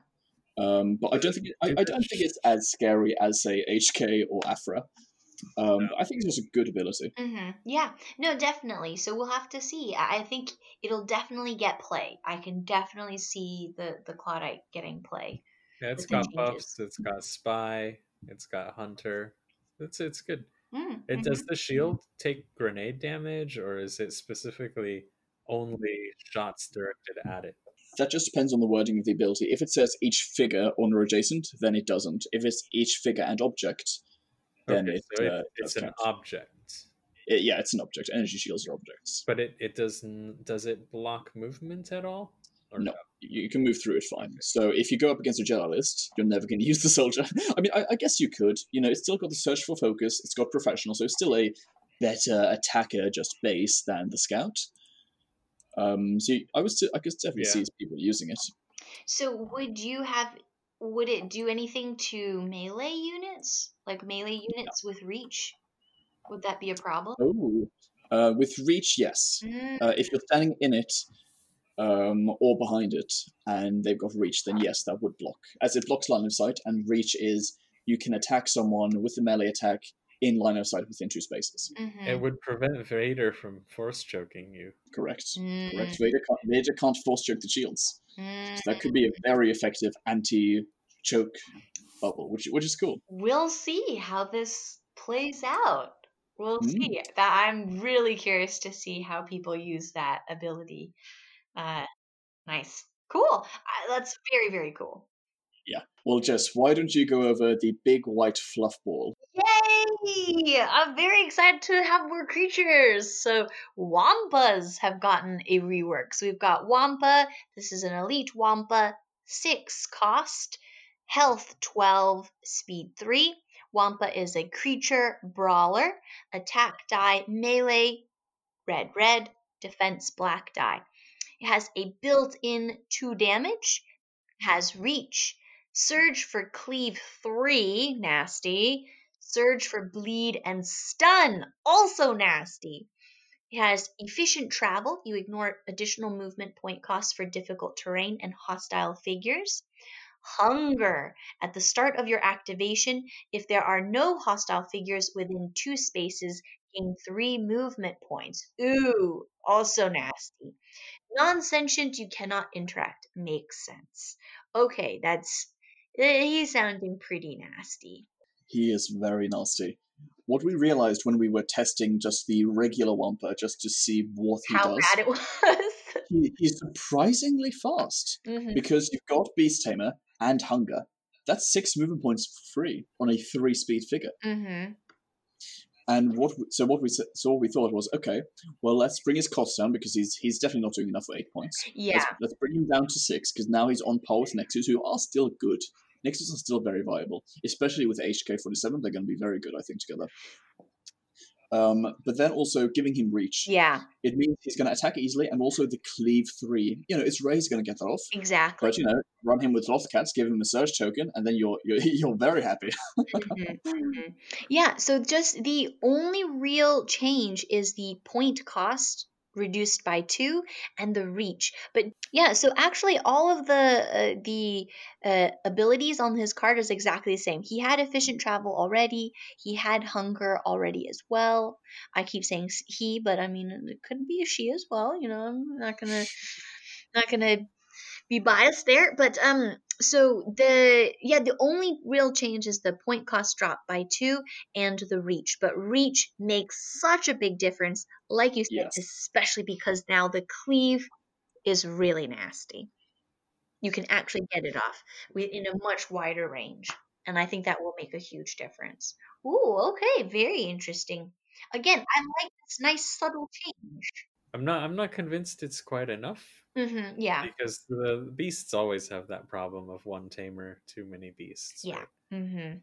Um, but I don't think it, I, I don't think it's as scary as say HK or Aphra. Um, but I think it's just a good ability. hmm Yeah, no, definitely. So we'll have to see. I I think it'll definitely get play. I can definitely see the the Clawdite getting play. Yeah, it's with the got buffs. It's got spy. It's got hunter. It's it's good. Mm, It mhm. does the shield take grenade damage, or is it specifically only shots directed at it? That just depends on the wording of the ability. If it says each figure on or adjacent, then it doesn't. If it's each figure and object, then Okay, it, so uh, it, it's an count. object, It- yeah, it's an object. Energy shields are objects. but it it doesn't. Does it block movement at all? Or No. You can move through it fine. So if you go up against a Jedi list, you're never going to use the soldier. I mean, I, I guess you could. You know, it's still got the surge for focus. It's got professional, so it's still a better attacker just base than the scout. Um, so you- I was, I could definitely Yeah. see people using it. So would you have? Would it do anything to melee units, like melee units with reach? Would that be a problem? Oh, uh, with reach, yes. Mm, Uh, if you're standing in it um, or behind it, and they've got reach, then yes, that would block. As it blocks line of sight, and reach is you can attack someone with a melee attack in line of sight within two spaces. mhm, It would prevent Vader from force choking you. Correct. mm, Correct. Vader can't, Vader can't force choke the shields. mm. So that could be a very effective anti choke bubble, which which is cool. We'll see how this plays out. We'll Mm. see. That I'm really curious to see how people use that ability. Uh, nice, cool. Uh, that's very very cool. Yeah. Well, Jess, why don't you go over the big white fluff ball? Yay! I'm very excited to have more creatures. So Wampas have gotten a rework. So we've got Wampa. This is an elite Wampa, six cost, health 12, speed 3. Wampa is a creature brawler, attack die melee, red red, defense black die. It has a built-in 2 damage, has reach, surge for cleave 3, nasty, surge for bleed and stun, also nasty. It has efficient travel. You ignore additional movement point costs for difficult terrain and hostile figures. Hunger. At the start of your activation, if there are no hostile figures within two spaces, gain three movement points. Ooh, also nasty. Non sentient, you cannot interact. Makes sense. Okay, that's. He's sounding pretty nasty. He is very nasty. What we realized when we were testing just the regular Wampa, just to see what he How does, bad it was. he, he's surprisingly fast Mhm. because you've got Beast Tamer and Hunger. That's six movement points for free on a three speed figure. Mhm. And what so what we s- so what we thought was okay. Well, let's bring his cost down because he's he's definitely not doing enough for eight points. Yeah. Let's, let's bring him down to six because now he's on par with Nexus, who are still good. Nexus are still very viable, especially with HK47. They're going to be very good, I think, together. Um, but then also giving him reach. Yeah. It means he's going to attack easily, and also the cleave three. You know, it's Ray's going to get that off. Exactly. But you know, run him with Lothcats, give him a surge token, and then you're you're, you're very happy. Mhm, mhm. Yeah, so just the only real change is the point cost reduced by two and the reach. But yeah, so actually all of the uh, the uh, abilities on his card is exactly the same. He had efficient travel already. He had hunger already as well. I keep saying he, but I mean it could be a she as well. You know, I'm not gonna not gonna be biased there but um so the yeah the only real change is the point cost drop by two and the reach but reach makes such a big difference like you said Yes. especially because now the cleave is really nasty you can actually get it off wi- in a much wider range and i think that will make a huge difference ooh okay very interesting again i like this nice subtle change I'm not. I'm not convinced it's quite enough hmm yeah because the beasts always have that problem of one tamer, too many beasts. Yeah. right? hmm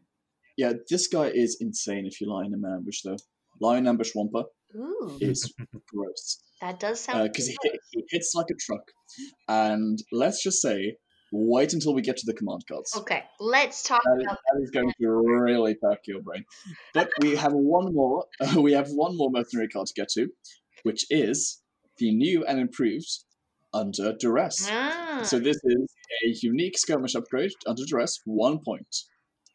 yeah, this guy is insane if you lie in an ambush, though. Lie in ambush Wampa, Ooh, is gross that does sound because he, he hits like a truck. And let's just say, wait until we get to the command cards. Okay, let's talk That is, about that is going to really pack your brain. But we have one more. we have one more mercenary card to get to, which is the new and improved Under Duress. Ah, So this is a unique skirmish upgrade under duress, one point.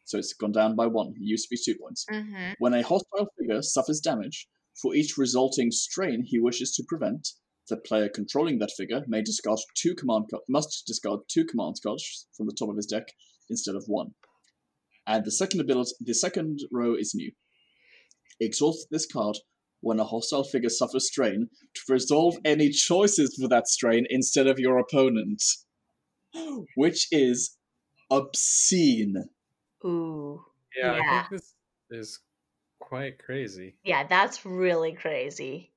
So it's gone down by one. It used to be two points. mhm. When a hostile figure suffers damage, for each resulting strain he wishes to prevent, the player controlling that figure may discard two command ca- must discard two command cards from the top of his deck instead of one. And the second ability, the second row is new. Exhaust this card when a hostile figure suffers strain to resolve any choices for that strain instead of your opponent, which is obscene. Ooh, Yeah, Yeah. I think this is quite crazy. yeah, that's really crazy.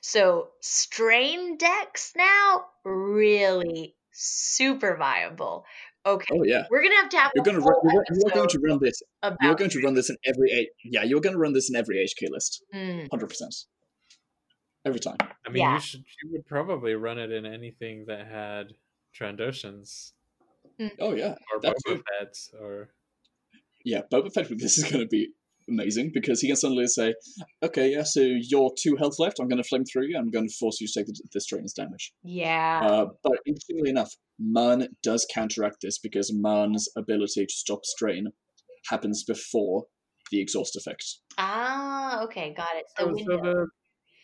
So strain decks now really super viable. Okay, Oh yeah, we're gonna have to have you're a gonna whole run, you're, you're going to run this. You're going to run this in every yeah. You're going to run this in every HK list, Mm, hundred percent, every time. I mean, Yeah. you should you would probably run it in anything that had Trandoshans Oh yeah, or Boba too. Fett's or yeah. Boba Fett this is going to be amazing because he can suddenly say, "Okay, yeah, so you're two health left. I'm going to flame through you. I'm going to force you to take the, this train's damage." yeah. Uh, but interestingly enough, Murne does counteract this because Murne's ability to stop strain happens before the exhaust effect. ah, okay, got it. So, so the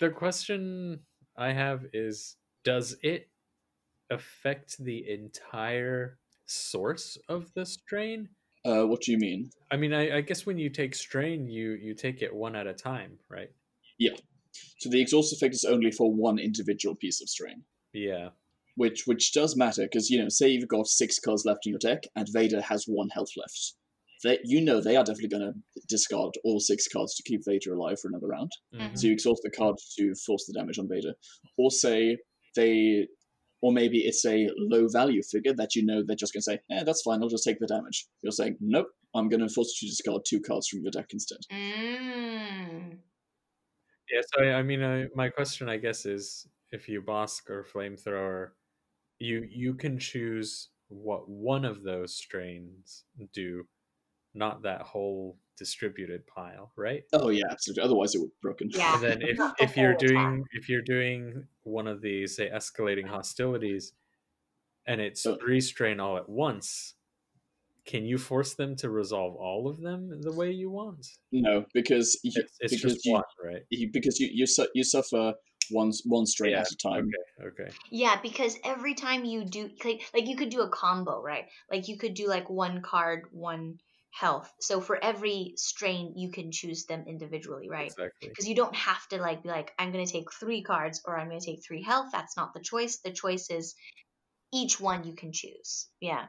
the question I have is does it affect the entire source of the strain? Uh, what do you mean? I mean, I, I guess when you take strain, you you take it one at a time, right? Yeah. So the exhaust effect is only for one individual piece of strain. Yeah. which which does matter because you know say you've got six cards left in your deck and Vader has one health left. They, you know they are definitely going to discard all six cards to keep Vader alive for another round. Mhm. So you exhaust the card to force the damage on Vader, or say they, or maybe it's a low value figure that you know they're just going to say, "Eh, that's fine, I'll just take the damage." You're saying, "Nope, I'm going to force you to discard two cards from your deck instead." Mm. Yeah. So I, I mean, I, my question, I guess, is if you Bossk or Flamethrower, you you can choose what one of those strains do, not that whole distributed pile, right? Oh yeah, absolutely. Otherwise it would be broken. Yeah. and then if, if you're doing time. if you're doing one of these say escalating hostilities and it's So- three strain all at once can you force them to resolve all of them the way you want No, because you, it's, it's because just you, one right you- because you you, su- you suffer one one strain Yeah, at a time. okay okay Yeah, because every time you do like like you could do a combo, right? Like you could do like one card, one health. So for every strain, you can choose them individually, right? exactly Because you don't have to like be like I'm going to take 3 cards or I'm going to take 3 health. That's not the choice. The choice is each one you can choose. Yeah.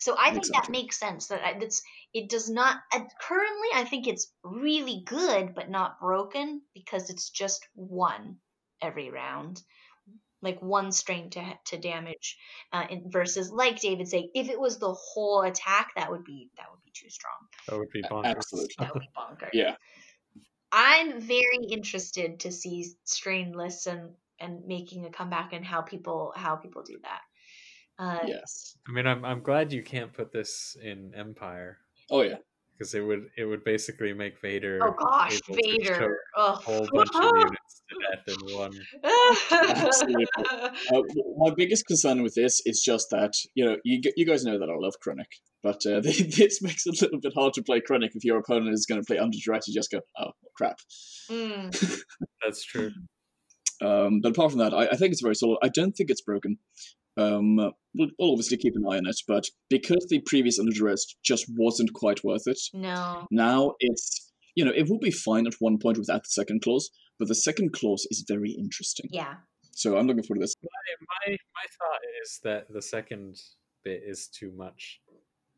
So I think that makes sense. That I- that's it does not uh, currently. I think it's really good, but not broken because it's just one every round, like one strain to to damage. Uh, in, versus, like David saying, if it was the whole attack, that would be that would be too strong. that would be bonkers absolutely. That would be bonkers. Yeah. I'm very interested to see strain lists and and making a comeback and how people how people do that. Uh, Yes. i mean I'm, I'm glad you can't put this in empire Oh yeah. Because it would it would basically make vader Oh gosh, able to Vader! a whole bunch of units to death in one Absolutely. Uh, my biggest concern with this is just that you know you you guys know that I love Krennic, but uh, this makes it a little bit hard to play Krennic if your opponent is going to play under direct. You just go, oh crap. Mm, that's true Um, but apart from that, I, I think it's very solid. I don't think it's broken. Um, we'll, we'll obviously keep an eye on it, but because the previous under duress just wasn't quite worth it, no. now it's you know it will be fine at one point without the second clause, but the second clause is very interesting. Yeah. So I'm looking forward to this. my my thought is that the second bit is too much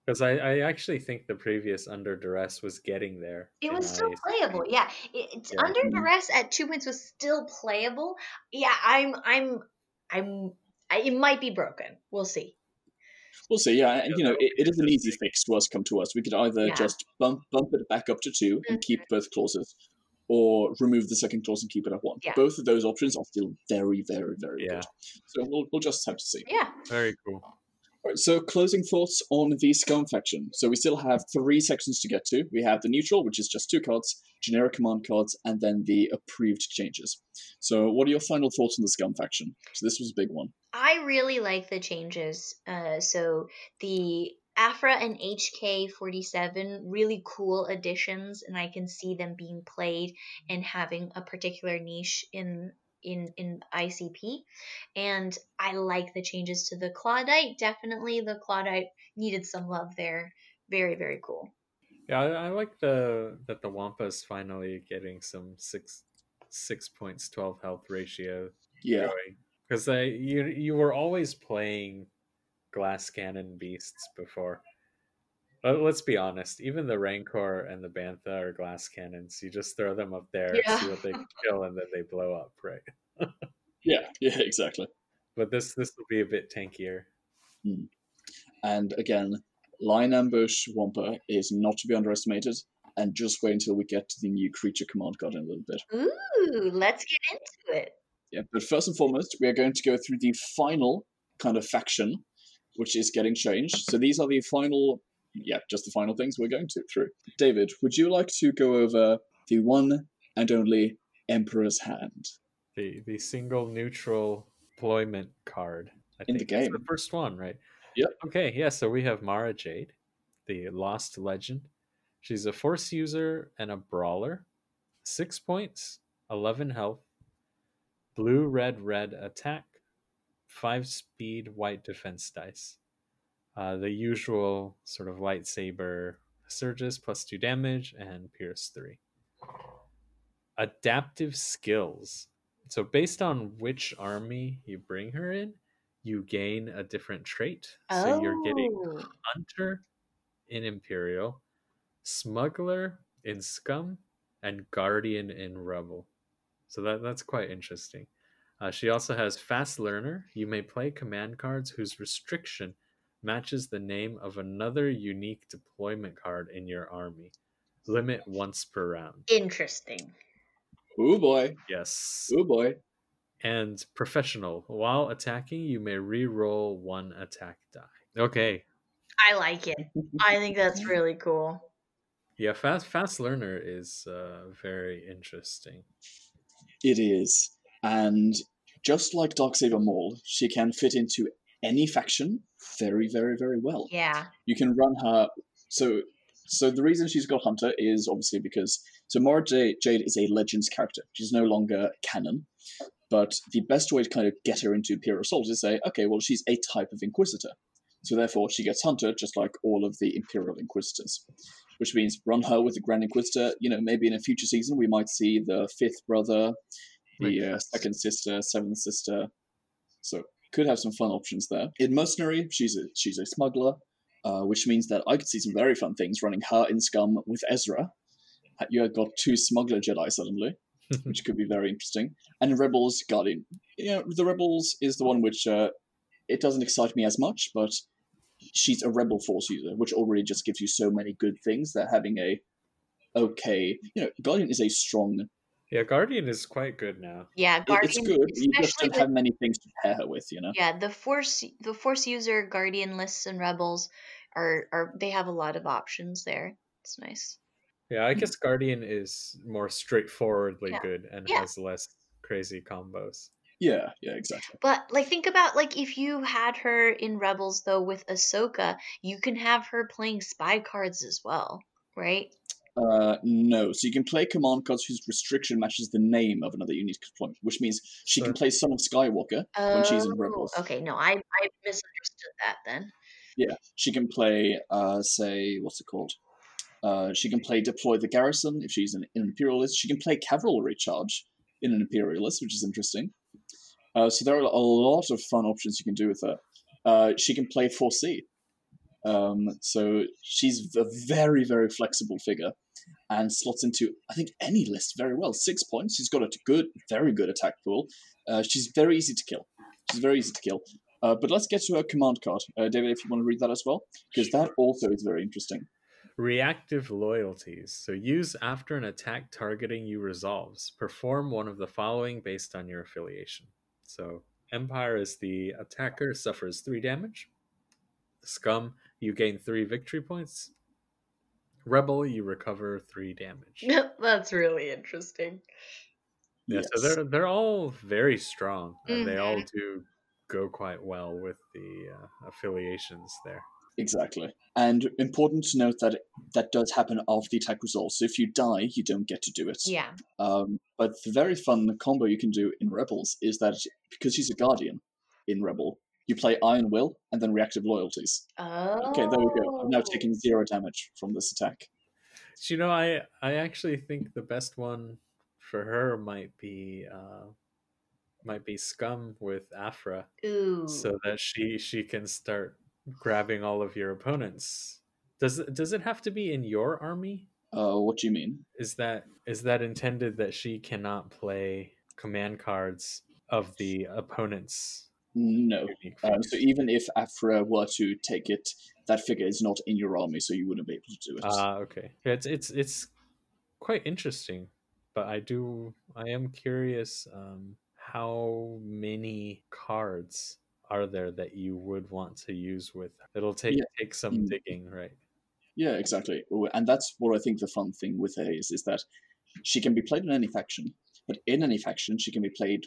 because I, I actually think the previous under duress was getting there. It was still my- playable. Yeah. It, it's Yeah. under duress at two points was still playable. Yeah, I'm I'm I'm I, it might be broken. We'll see. We'll see. Yeah, and you know, it, it is an easy fix to us come to us. We could either Yeah. just bump bump it back up to two and keep mm-hmm. both clauses, or remove the second clause and keep it at one. Yeah. Both of those options are still very, very, very Yeah. good. So we'll, we'll just have to see. Yeah. Very cool. So closing thoughts on the Scum faction. So we still have three sections to get to. We have the neutral, which is just two cards, generic command cards, and then the approved changes. So what are your final thoughts on the Scum faction? So this was a big one. I really like the changes. Uh, so the Aphra and HK47 really cool additions, and I can see them being played and having a particular niche in in in IACP. And I like the changes to the Clawdite. Definitely, the Clawdite needed some love there. Very very cool. Yeah, I, I like the that the Wampa's finally getting some six six points, twelve health ratio Yeah, because they you you were always playing glass cannon beasts before. But let's be honest, even the Rancor and the Bantha are glass cannons. You just throw them up there, Yeah. see what they can kill, and then they blow up, right? yeah, yeah, exactly. But this this will be a bit tankier. Hmm. And again, line ambush Wampa is not to be underestimated. And just wait until we get to the new creature command card in a little bit. Ooh, let's get into it. Yeah, but first and foremost, we are going to go through the final kind of faction, which is getting changed. So these are the final, yeah, just the final things we're going to through. David, would you like to go over the one and only Emperor's Hand? The the single neutral deployment card. I In the game. the first one, right? Yep. Okay, yeah. So we have Mara Jade, the Lost Legend. She's a Force user and a brawler. Six points, eleven health, blue, red, red attack, five speed, white defense dice. Uh, the usual sort of lightsaber surges plus two damage and pierce three. Adaptive skills. So based on which army you bring her in, you gain a different trait. So you're getting Oh. hunter in Imperial, smuggler in Scum, and guardian in Rebel. So that that's quite interesting. Uh, she also has fast learner. You may play command cards whose restriction matches the name of another unique deployment card in your army. Limit once per round. Interesting. Oh boy, Yes. oh boy. And professional. While attacking, you may re-roll one attack die. Okay. I like it. I think that's really cool. Yeah, fast fast learner is uh, very interesting. It is. And just like Darksaber Maul, she can fit into any faction very, very, very well. Yeah. you can run her. So, so the reason she's got Hunter is obviously because so Mara Jade, Jade is a Legends character. She's no longer canon, but the best way to kind of get her into Imperial Assault is to say, okay, well, she's a type of Inquisitor, so therefore she gets Hunter just like all of the Imperial Inquisitors, which means run her with the Grand Inquisitor. You know, maybe in a future season we might see the fifth brother, the uh, second sister, seventh sister. So could have some fun options there. In Mercenary, she's a she's a smuggler, uh, which means that I could see some very fun things running her in Scum with Ezra. You have got two smuggler Jedi suddenly, which could be very interesting. And in Rebels, Guardian. You know, the Rebels is the one which uh, it doesn't excite me as much, but she's a Rebel Force user, which already just gives you so many good things that having a okay, you know, Guardian is a strong. Yeah, Guardian is quite good now. Yeah, Guardian. it's good. You just don't with- have many things to pair her with, you know. yeah, the force the force user guardian lists and rebels are are they have a lot of options there. It's nice. Yeah, I hmm. guess Guardian is more straightforwardly Yeah. good and Yeah. has less crazy combos. Yeah, yeah, exactly. But like think about like if you had her in Rebels though with Ahsoka, you can have her playing spy cards as well, right? Uh, no, so you can play command cards whose restriction matches the name of another unique deployment, which means she can play Son of Skywalker when she's in Oh, Rebels. Okay, no, I I misunderstood that then. Yeah, she can play, uh, say, what's it called? Uh, she can play Deploy the Garrison if she's an, an Imperialist. She can play Cavalry Charge in an Imperialist, which is interesting. Uh, so there are a lot of fun options you can do with her. Uh, she can play 4C. Um, so she's a very, very flexible figure and slots into, I think, any list very well. Six points. She's got a good, very good attack pool. Uh, she's very easy to kill. She's very easy to kill. Uh, but let's get to her command card. Uh, David, if you want to read that as well, because that also is very interesting. reactive loyalties. So use after an attack targeting you resolves. Perform one of the following based on your affiliation. So Empire is the attacker, suffers three damage. Scum, you gain three victory points. Rebel, you recover three damage. That's really interesting. Yeah, Yes. so they're they're all very strong, and they all Mhm. do go quite well with the uh, affiliations there. Exactly. And important to note that that does happen after the attack resolves. So if you die, you don't get to do it. Yeah. Um, but the very fun combo you can do in Rebels is that because she's a guardian in Rebel, you play Iron Will and then reactive loyalties. Oh. Okay, there we go. I'm now taking zero damage from this attack. So, you know, I I actually think the best one for her might be uh, might be Scum with Aphra, Ooh. so that she she can start grabbing all of your opponents. Does it- does it have to be in your army? Uh, what do you mean? Is that is that intended that she cannot play command cards of the opponent's No. Um, so even if Aphra were to take it, that figure is not in your army, so you wouldn't be able to do it. Ah, okay. Yeah, it's it's it's quite interesting, but I do I am curious um, how many cards are there that you would want to use with? It'll take Yeah. take some Mm. digging, right? Yeah, exactly. And that's what I think the fun thing with her is, is that she can be played in any faction, but in any faction she can be played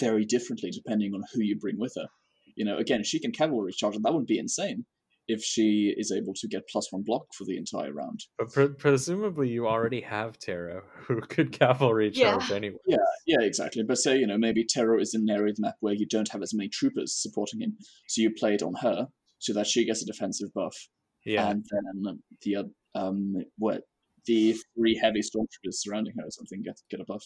very differently depending on who you bring with her. You know, again, she can cavalry charge, and that would be insane if she is able to get plus one block for the entire round. But pre- presumably you already have Terro who could cavalry Yeah. charge anyway. Yeah, yeah, exactly. But say, you know, maybe Terro is in an area of the map where you don't have as many troopers supporting him, so you play it on her so that she gets a defensive buff. Yeah, and then the oth- um what the three heavy stormtroopers surrounding her or something get get a buff.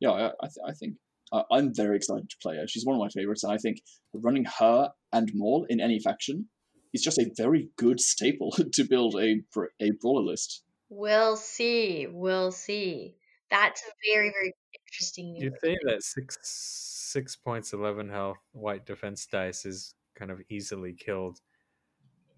Yeah, I I, th- I think I I'm very excited to play her. She's one of my favorites, and I think running her and Maul in any faction is just a very good staple to build a br- a brawler list. We'll see. We'll see. That's a very, very interesting you think that six six points, eleven health, white defense dice is kind of easily killed,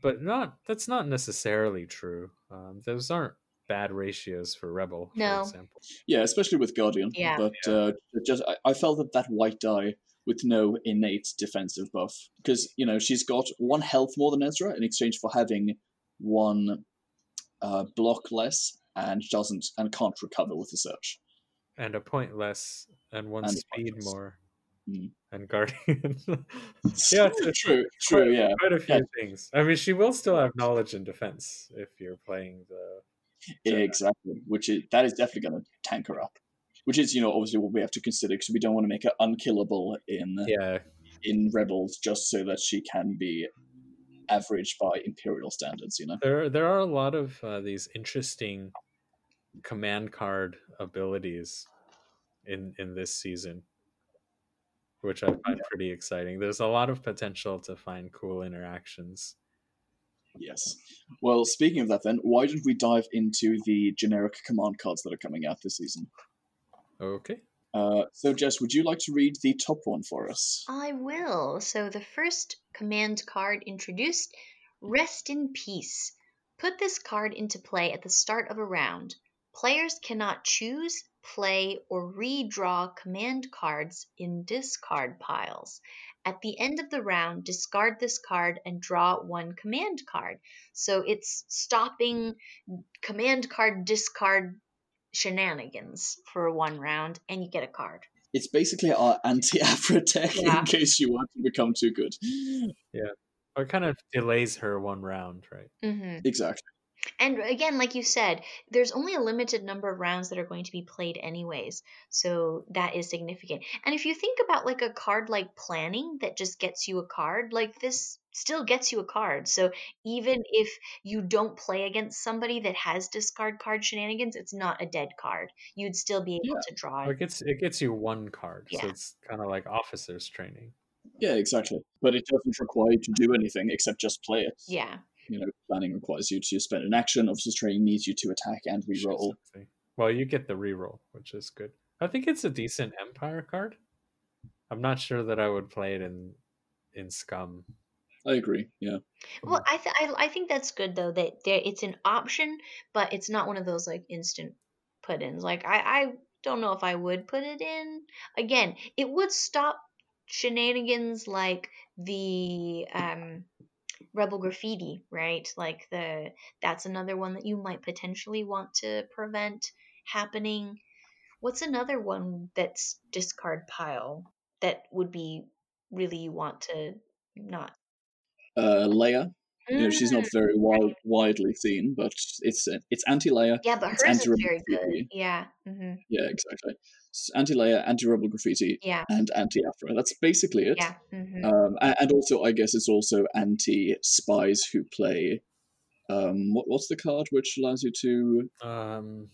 but not that's not necessarily true. Um, those aren't bad ratios for rebel, for No. example. Yeah, especially with Guardian. Yeah. But uh, just I, I felt that that white die with no innate defensive buff because you know she's got one health more than Ezra in exchange for having one uh, block less and doesn't and can't recover with the surge. and a point less, and one And speed more, Mm. and guardian. yeah, it's, it's true, quite, true, yeah. quite a few Yeah. things. I mean, she will still have knowledge and defense if you're playing the. Exactly, which is that is definitely going to tank her up. Which is, you know, obviously what we have to consider because we don't want to make her unkillable in Yeah, in Rebels just so that she can be average by Imperial standards. You know. there there are a lot of uh, these interesting command card abilities in in this season which i find pretty exciting there's a lot of potential to find cool interactions Yes. Well, speaking of that, then why don't we dive into the generic command cards that are coming out this season? okay Uh, so, Jess, would you like to read the top one for us? I will. So the first command card introduced, Rest in Peace. Put this card into play at the start of a round. Players cannot choose, play, or redraw command cards in discard piles. At the end of the round, discard this card and draw one command card. So it's stopping command card discard shenanigans for one round, and you get a card. It's basically our anti-Aphra deck Yeah. in case you want to become too good. Yeah. Or it kind of delays her one round right Mm-hmm. Exactly. And again, like you said, there's only a limited number of rounds that are going to be played anyways. So that is significant. And if you think about like a card like planning that just gets you a card, like this still gets you a card. So even if you don't play against somebody that has discard card shenanigans, it's not a dead card. You'd still be able to draw it. it gets it gets you one card Yeah. so it's kind of like officers training Yeah, exactly. But it doesn't require you to do anything except just play it. Yeah. You know, planning requires you to spend an action. Officer's training needs you to attack and reroll. well you get the reroll which is good i think it's a decent empire card i'm not sure that i would play it in in scum I agree. Yeah. Well, I, th- I I think that's good though that there it's an option, but it's not one of those like instant put-ins. Like I I don't know if I would put it in. Again, it would stop shenanigans like the um rebel graffiti, right? Like the that's another one that you might potentially want to prevent happening. What's another one that's discard pile that would be really you want to not Uh, Leia. You know, she's not Mm, very wide, widely seen, but it's it's anti Leia. Yeah, but hers is very good. Yeah. hmm Yeah, exactly. Anti Leia, anti rebel graffiti, Yeah. and anti-Aphra. That's basically it. Yeah. hmm Um, and also, I guess it's also anti spies who play. Um, what, what's the card which allows you to? Um,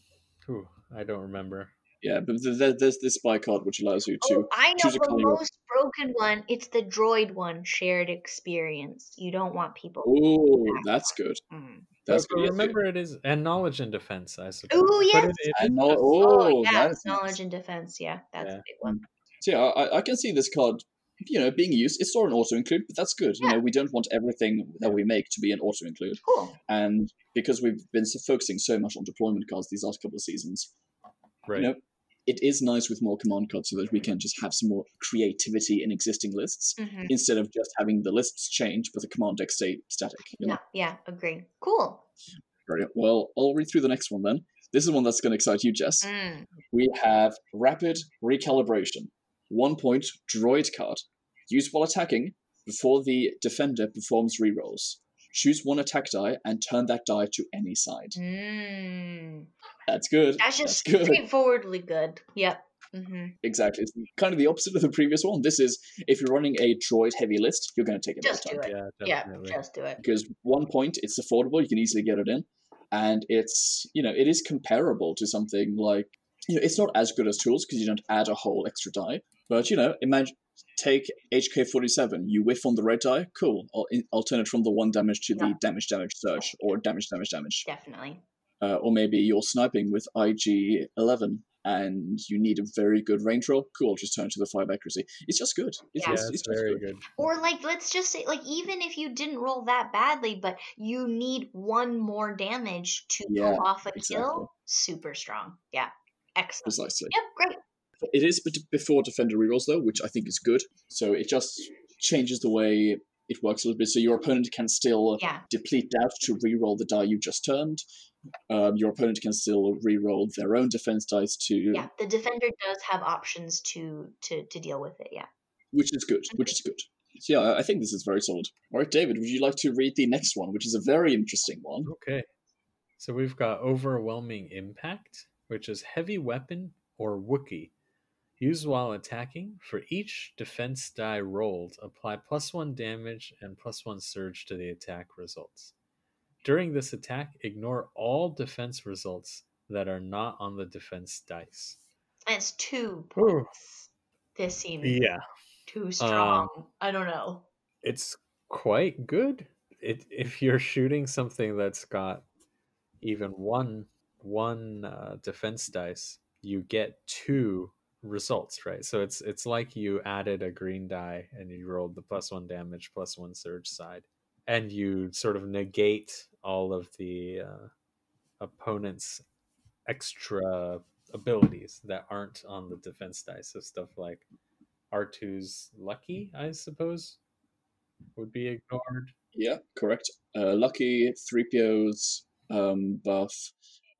whew, I don't remember. Yeah, but th- th- there's this spy card which allows you to. Oh, I know choose a the color. most broken one. It's the droid one, shared experience. You don't want people. Oh, that's good. Mm. That's but good. yes, remember, it is and knowledge and defense. I suppose. Ooh, yes. it, it I is know. a- Oh, Oh, yeah, that's knowledge and defense. Yeah, that's Yeah. a big one. So yeah, I, I can see this card, you know, being used. It's not an auto include, but that's good. Yeah. You know, we don't want everything that we make to be an auto include, Cool. and because we've been focusing so much on deployment cards these last couple of seasons, right. you know, it is nice with more command cards so that we can just have some more creativity in existing lists hmm instead of just having the lists change but the command deck stay static. You know? Yeah, yeah, agree. Cool. Very well. I'll read through the next one then. This is one that's going to excite you, Jess. Mm. We have Rapid Recalibration. One point droid card. Used while attacking before the defender performs rerolls. Choose one attack die and turn that die to any side. Mm. That's good. That's just good. straightforwardly good. Yep. hmm Exactly. It's kind of the opposite of the previous one. This is if you're running a droid heavy list, you're going to take it Just do time. it. Yeah, Yeah, just do it. Because one point, it's affordable. You can easily get it in, and it's you know it is comparable to something like you know it's not as good as tools because you don't add a whole extra die. But you know, imagine take HK47. You whiff on the red die. Cool. I'll, I'll turn it from the one damage to the Yeah. damage, damage, surge, or damage, damage, damage. Definitely. Uh, or maybe you're sniping with IG11 and you need a very good range roll. Cool. Just turn to the five accuracy. It's just good. It's, Yeah. Yeah, it's, it's it's very good. good. Or like, let's just say, like, even if you didn't roll that badly, but you need one more damage to Yeah, pull off a exactly. kill, super strong. Yeah, excellent. Precisely. Yep, great. It is bet- before defender rerolls though, which I think is good. So it just changes the way it works a little bit. So your opponent can still Yeah, deplete doubt to reroll the die you just turned. Um, your opponent can still reroll their own defense dice to, yeah. The defender does have options to to to deal with it. Yeah. which is good. Which is good. So yeah, I- I think this is very solid. All right, David, would you like to read the next one, which is a very interesting one? Okay. So we've got Overwhelming Impact, which is heavy weapon or Wookiee. Used while attacking, for each defense die rolled, apply plus one damage and plus one surge to the attack results. During this attack, ignore all defense results that are not on the defense dice. That's two Ooh. points. This seems Yeah, too strong. I don't know. it's quite good. It, if you're shooting something that's got even one one uh, defense dice, you get two results, right? So it's it's like you added a green die and you rolled the plus one damage, plus one surge side, and you sort of negate all of the uh, opponent's extra abilities that aren't on the defense dice. So stuff like R2's lucky, I suppose, would be ignored. Yeah, correct. Uh, Lucky, 3PO's um, buff.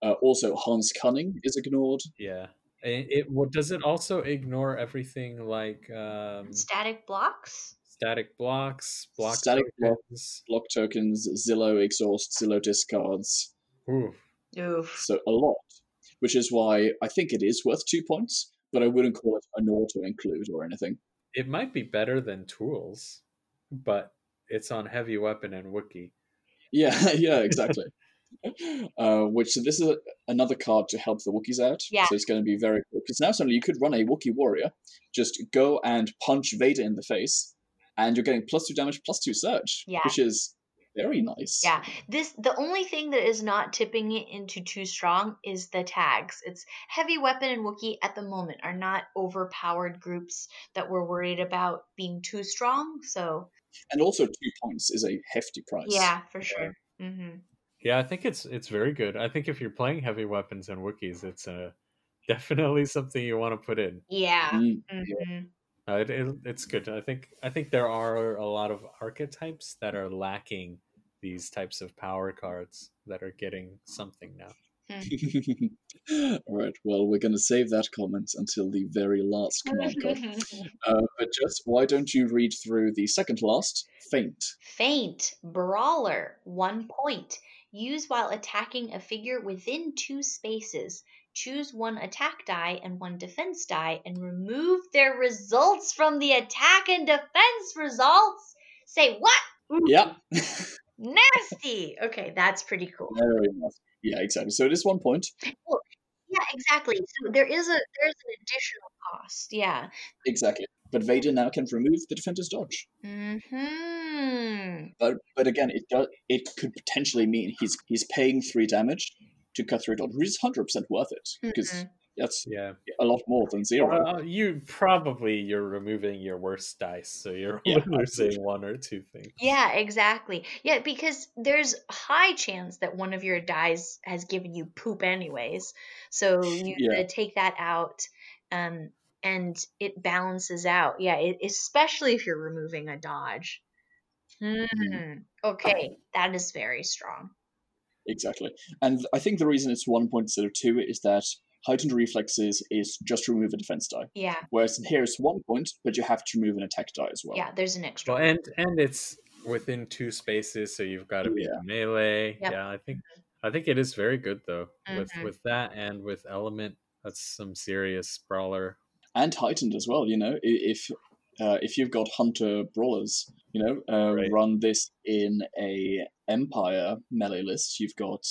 Uh, also, Hans Cunning is ignored. Yeah. It, it what does it also ignore everything like um, Static blocks. static blocks, block Static block. tokens? Block tokens, Zillow exhaust, Zillow discards. Ooh, Oof. So a lot. Which is why I think it is worth two points, but I wouldn't call it an auto include or anything. it might be better than tools, but it's on heavy weapon and Wookiee. Yeah, yeah, exactly. uh, which so this is a, another card to help the Wookiees out. Yeah. So it's going to be very cool because now suddenly you could run a Wookiee warrior, just go and punch Vader in the face, and you're getting plus two damage, plus two surge, Yeah. which is Very nice. Yeah, this the only thing that is not tipping it into too strong is the tags. It's heavy weapon and Wookiee at the moment are not overpowered groups that we're worried about being too strong. So And also, two points is a hefty price. yeah, for sure. hmm Yeah, I think it's it's very good. I think if you're playing heavy weapons and Wookiees, it's uh, definitely something you want to put in. Yeah. Mm, hmm Uh, it, it, it's good. I think I think there are a lot of archetypes that are lacking these types of power cards that are getting something now. All right. Well, we're going to save that comment until the very last command card. Uh, but just why don't you read through the second last? Feint. Feint, brawler, one point. Use while attacking a figure within two spaces. Choose one attack die and one defense die and remove their results from the attack and defense results. Say what? Yeah. Nasty. Okay, that's pretty cool. Yeah, exactly. So it is one point. Yeah, exactly. So there is a there's an additional cost. Yeah. Exactly. But Vader now can remove the defender's dodge. Hmm. But but again, it does it could potentially mean he's he's paying three damage to cut through a dodge, which is hundred percent worth it because Mhm. that's Yeah, a lot more than zero. uh, you probably you're removing your worst dice, so you're Yeah, losing one or two things. Yeah, exactly. Yeah, because there's high chance that one of your dies has given you poop anyways. So you Yeah. take that out. Um and it balances out. Yeah, it, especially if you're removing a dodge. Hmm. Okay, that is very strong. Exactly. And I think the reason it's one point instead of two is that heightened reflexes is just remove a defense die. Yeah, Whereas in here it's one point, but you have to remove an attack die as well. yeah, there's an extra. Well, and and it's within two spaces, so you've got to be Yeah. melee. Yep. Yeah, I think I think it is very good though with Mhm. with that and with element. That's some serious brawler. And heightened as well, you know. If uh, if you've got hunter brawlers, you know, uh, Right. run this in a empire melee list. You've got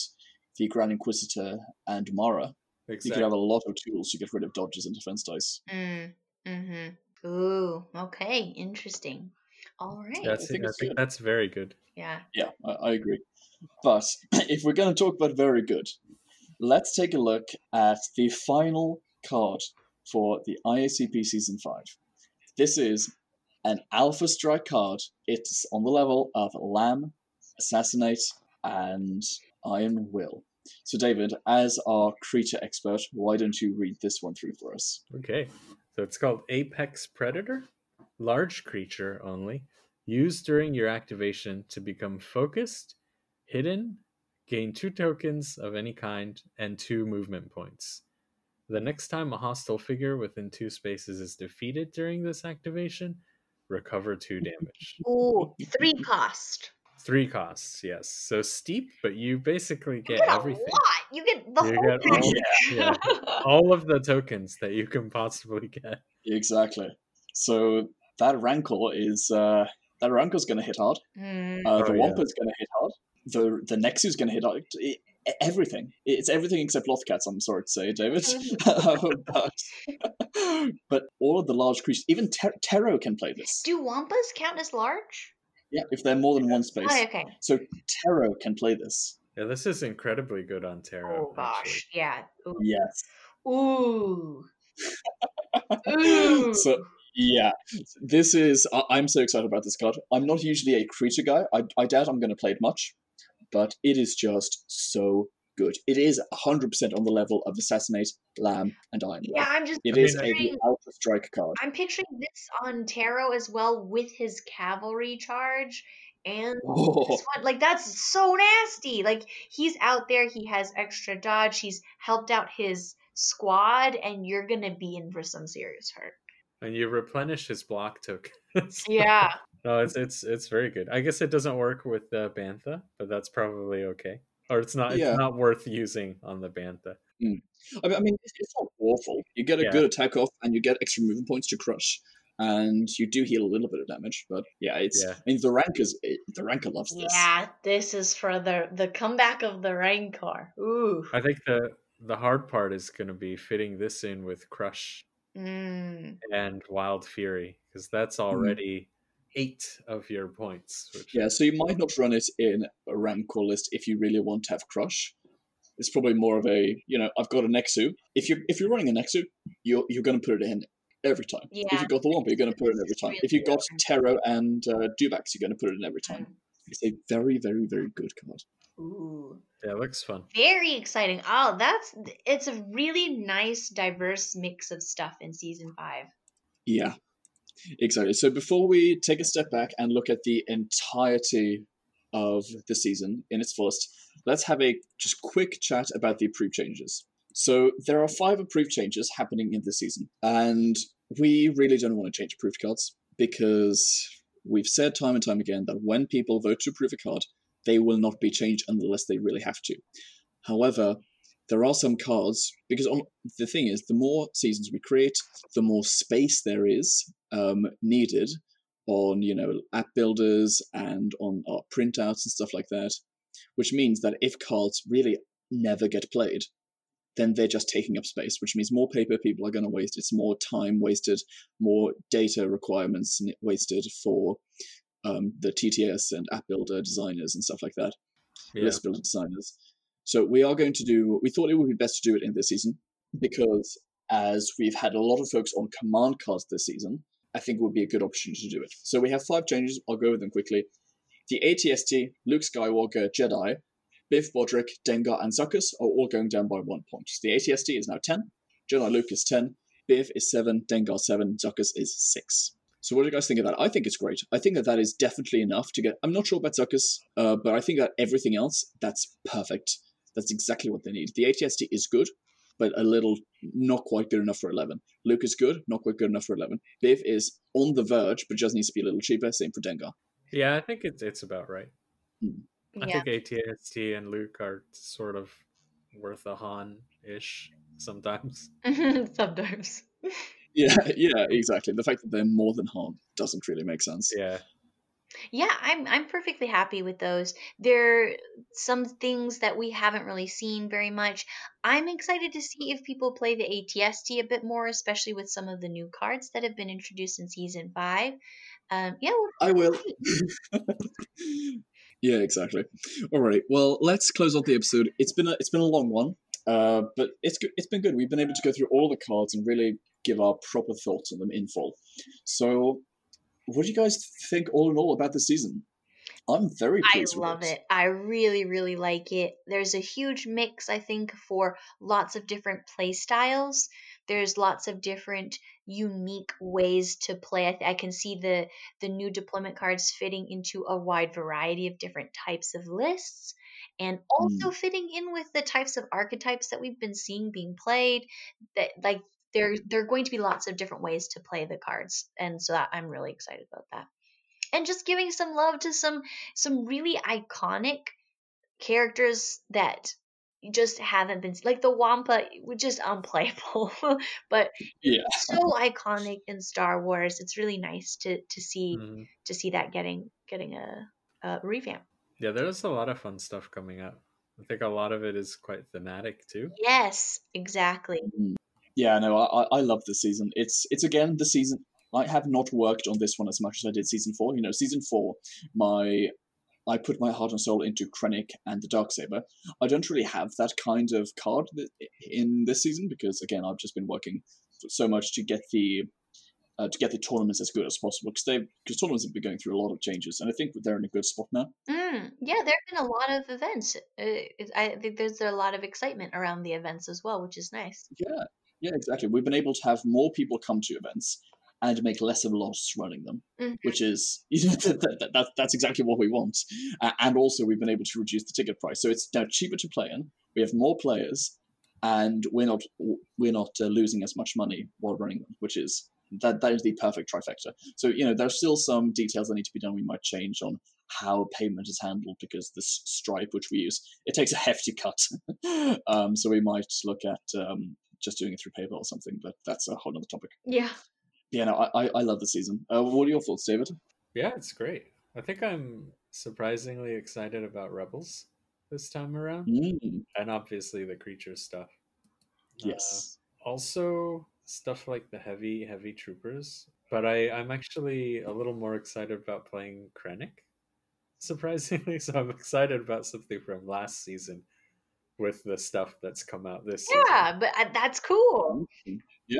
the Grand Inquisitor and Mara. You Exactly. could have a lot of tools to get rid of dodges and defense dice. Mm, mm-hmm. Ooh, okay, interesting. All right. That's I think I think good. that's very good. Yeah. Yeah, I, I agree. But if we're going to talk about very good, let's take a look at the final card for the IACP Season 5. This is an Alpha Strike card. It's on the level of Lam, Assassinate, and Iron Will. So, David, as our creature expert, why don't you read this one through for us? Okay, so it's called Apex Predator, large creature only, used during your activation to become focused, hidden, gain two tokens of any kind, and two movement points. The next time a hostile figure within two spaces is defeated during this activation, recover two damage. Ooh, three cost. Three costs, yes. So steep, but you basically You get get a everything. lot. You get the You whole get all- package. yeah. All of the tokens that you can possibly get. Exactly. So, that rankle is. Uh, that Rancor's going to hit hard. Mm, Uh, the Oh, yeah. Going to hit hard. The the Nexu's going to hit hard. It, everything. It's everything except Lothcats. I'm sorry to say, David. Oh, um, but, but all of the large creatures, even Ter- Terro can play this. do wampas count as large? Yeah, if they're more than one oh, space. Oh, okay. So Terro can play this. Yeah, this is incredibly good on Terro. Oh gosh, yeah. Ooh. Yes. Ooh. Ooh. So yeah, this is. I- I'm so excited about this card. I'm not usually a creature guy. I, I doubt I'm going to play it much, but it is just so good. It is 100% on the level of Assassinate, Lam, and Iron yeah, I'm just It is a Alpha Strike card. I'm picturing this on Terro as well with his cavalry charge and Oh, this one. Like that's so nasty. Like he's out there, he has extra dodge, he's helped out his squad, and you're gonna be in for some serious hurt. And you replenish his block tokens. Yeah. No, it's it's it's very good. I guess it doesn't work with the Bantha, but that's probably okay. Or it's not Yeah. it's not worth using on the Bantha. I mean, I mean, it's it's not awful. You get a Yeah. good attack off, and you get extra movement points to crush, and you do heal a little bit of damage. But yeah, it's. Yeah. I mean, the Rancors, it, the Rancor loves this. Yeah, this is for the the comeback of the Rancor. Ooh. I think the the hard part is going to be fitting this in with Crush Mm. and Wild Fury because that's already eight of your points. Which Yeah, so you might not run it in a Rancor list if you really want to have Crush. It's probably more of a, you know, I've got a Nexu. If you if you're running a Nexu, you're you're going to put it in every time. If you've got the Wampa, you're going to put it in every time. If you've got Terro and uh, Dubax, you're going to put it in every time. It's a very, very, very good card. Ooh. yeah, it looks fun. Very exciting. Oh, that's it's a really nice diverse mix of stuff in season 5. Yeah, exactly. So before we take a step back and look at the entirety of the season in its fullest, let's have a just quick chat about the approved changes. So there are five approved changes happening in this season, and we really don't want to change approved cards because we've said time and time again that when people vote to approve a card, they will not be changed unless they really have to. However, there are some cards because on, the thing is, the more seasons we create, the more space there is um, needed on you know app builders and on our printouts and stuff like that. Which means that if cards really never get played, then they're just taking up space. Which means more paper people are going to waste. It's more time wasted, more data requirements wasted for um, the TTS and app builder designers and stuff like that Yeah. list builder designers. So we are going to do. We thought it would be best to do it in this season because as we've had a lot of folks on command cards this season, I think it would be a good opportunity to do it. So we have five changes. I'll go over them quickly. The ATST, Luke Skywalker, Jedi, Biv Bodhrik, Dengar, and Zuckuss are all going down by one point. The ATST is now 10, Jedi Luke is 10, Biff is 7, Dengar 7, Zuckuss is 6. So what do you guys think of that? I think it's great. I think that that is definitely enough to get. I'm not sure about Zuckuss, uh, but I think that everything else, that's perfect. That's exactly what they need. The ATST is good, but a little not quite good enough for 11. Luke is good, not quite good enough for 11. Biv is on the verge, but just needs to be a little cheaper. Same for Dengar. Yeah, I think it's it's about right. Hmm. I Yeah. think ATST and Luke are sort of worth a Han ish sometimes. Sometimes. Yeah, yeah, exactly. The fact that they're more than Han doesn't really make sense. Yeah. Yeah, I'm I'm perfectly happy with those. There are some things that we haven't really seen very much. I'm excited to see if people play the ATST a bit more, especially with some of the new cards that have been introduced in season five. Um, yeah, we'll I will. yeah, exactly. All right. Well, let's close off the episode. It's been a it's been a long one, uh, but it's good. It's been good. We've been able to go through all the cards and really give our proper thoughts on them in full. So, what do you guys think all in all about the season? I'm very I pleased. with love it. I really, really like it. There's a huge mix, I think, for lots of different play styles. There's lots of different unique ways to play. I, th- I can see the the new deployment cards fitting into a wide variety of different types of lists, and also hmm. fitting in with the types of archetypes that we've been seeing being played. That like there there are going to be lots of different ways to play the cards, and so that, I'm really excited about that and just giving some love to some some really iconic characters that just haven't been like the Wampa just unplayable, but Yeah. so iconic in Star Wars. It's really nice to to see Mhm. to see that getting getting a, a revamp. Yeah, there's a lot of fun stuff coming up. I think a lot of it is quite thematic too. Yes, exactly. Yeah, no, I, I- love this season. It's it's again the season. I have not worked on this one as much as I did season four. You know, season four, my I put my heart and soul into Krennic and the Darksaber. I don't really have that kind of card in this season because again, I've just been working so much to get the uh, to get the tournaments as good as possible because they because tournaments have been going through a lot of changes and I think they're in a good spot now. Mm, yeah, there have been a lot of events. Uh, I think there's a lot of excitement around the events as well, which is nice. Yeah, yeah, exactly. We've been able to have more people come to events and make less of a loss running them, Mhm. which is you know, that, that, that, that's exactly what we want. Uh, and also, we've been able to reduce the ticket price, so it's now cheaper to play in. We have more players, and we're not we're not uh, losing as much money while running them, which is that that is the perfect trifecta. So you know, there's still some details that need to be done. We might change on how payment is handled because this Stripe, which we use, it takes a hefty cut. um, so we might look at um, just doing it through PayPal or something, but that's a whole other topic. Yeah. Yeah, no, I, I, I love the season. Uh, what are your thoughts, David? Yeah, it's great. I think I'm surprisingly excited about Rebels this time around, Mm, and obviously the creature stuff. Uh, yes. also, stuff like the heavy, heavy troopers but I I'm actually a little more excited about playing Krennic, surprisingly. So I'm excited about something from last season with the stuff that's come out this season. Yeah, but uh, that's cool. Yeah.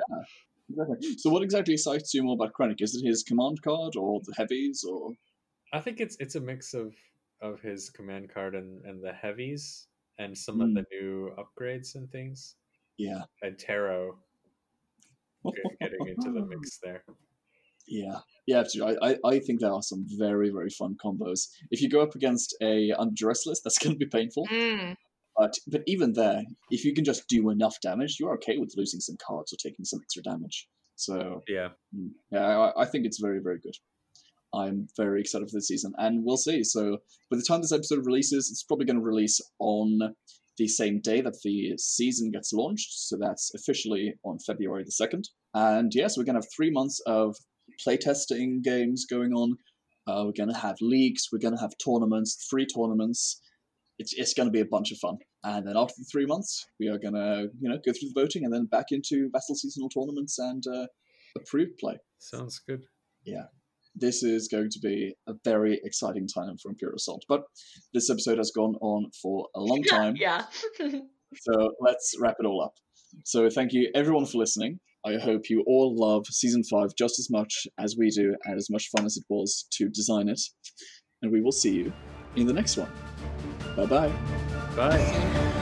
Exactly. So, what exactly excites you more about Krennic? Is it his command card, or the heavies, or I think it's it's a mix of of his command card and and the heavies and some of Hmm. the new upgrades and things yeah, and Terro getting into the mix there. Yeah, yeah, absolutely. I, I, I think there are some very, very fun combos. If you go up against a under duress list, that's going to be painful. Mm. But but even there, if you can just do enough damage, you're okay with losing some cards or taking some extra damage. So Yeah, mm, yeah, I, I think it's very, very good. I'm very excited for this season, and we'll see. So by the time this episode releases, it's probably going to release on the same day that the season gets launched. So that's officially on February the second. And yes, we're going to have three months of playtesting games going on. Uh, we're going to have leagues. We're going to have tournaments, free tournaments. It's it's going to be a bunch of fun. And then after the three months, we are going to you know go through the voting and then back into Vassal seasonal tournaments and uh, approved play sounds good. Yeah. This is going to be a very exciting time for Imperial Assault. But this episode has gone on for a long time, yeah. so let's wrap it all up. So thank you everyone for listening. I hope you all love season five just as much as we do, and as much fun as it was to design it. And we will see you in the next one. Bye bye. Bye.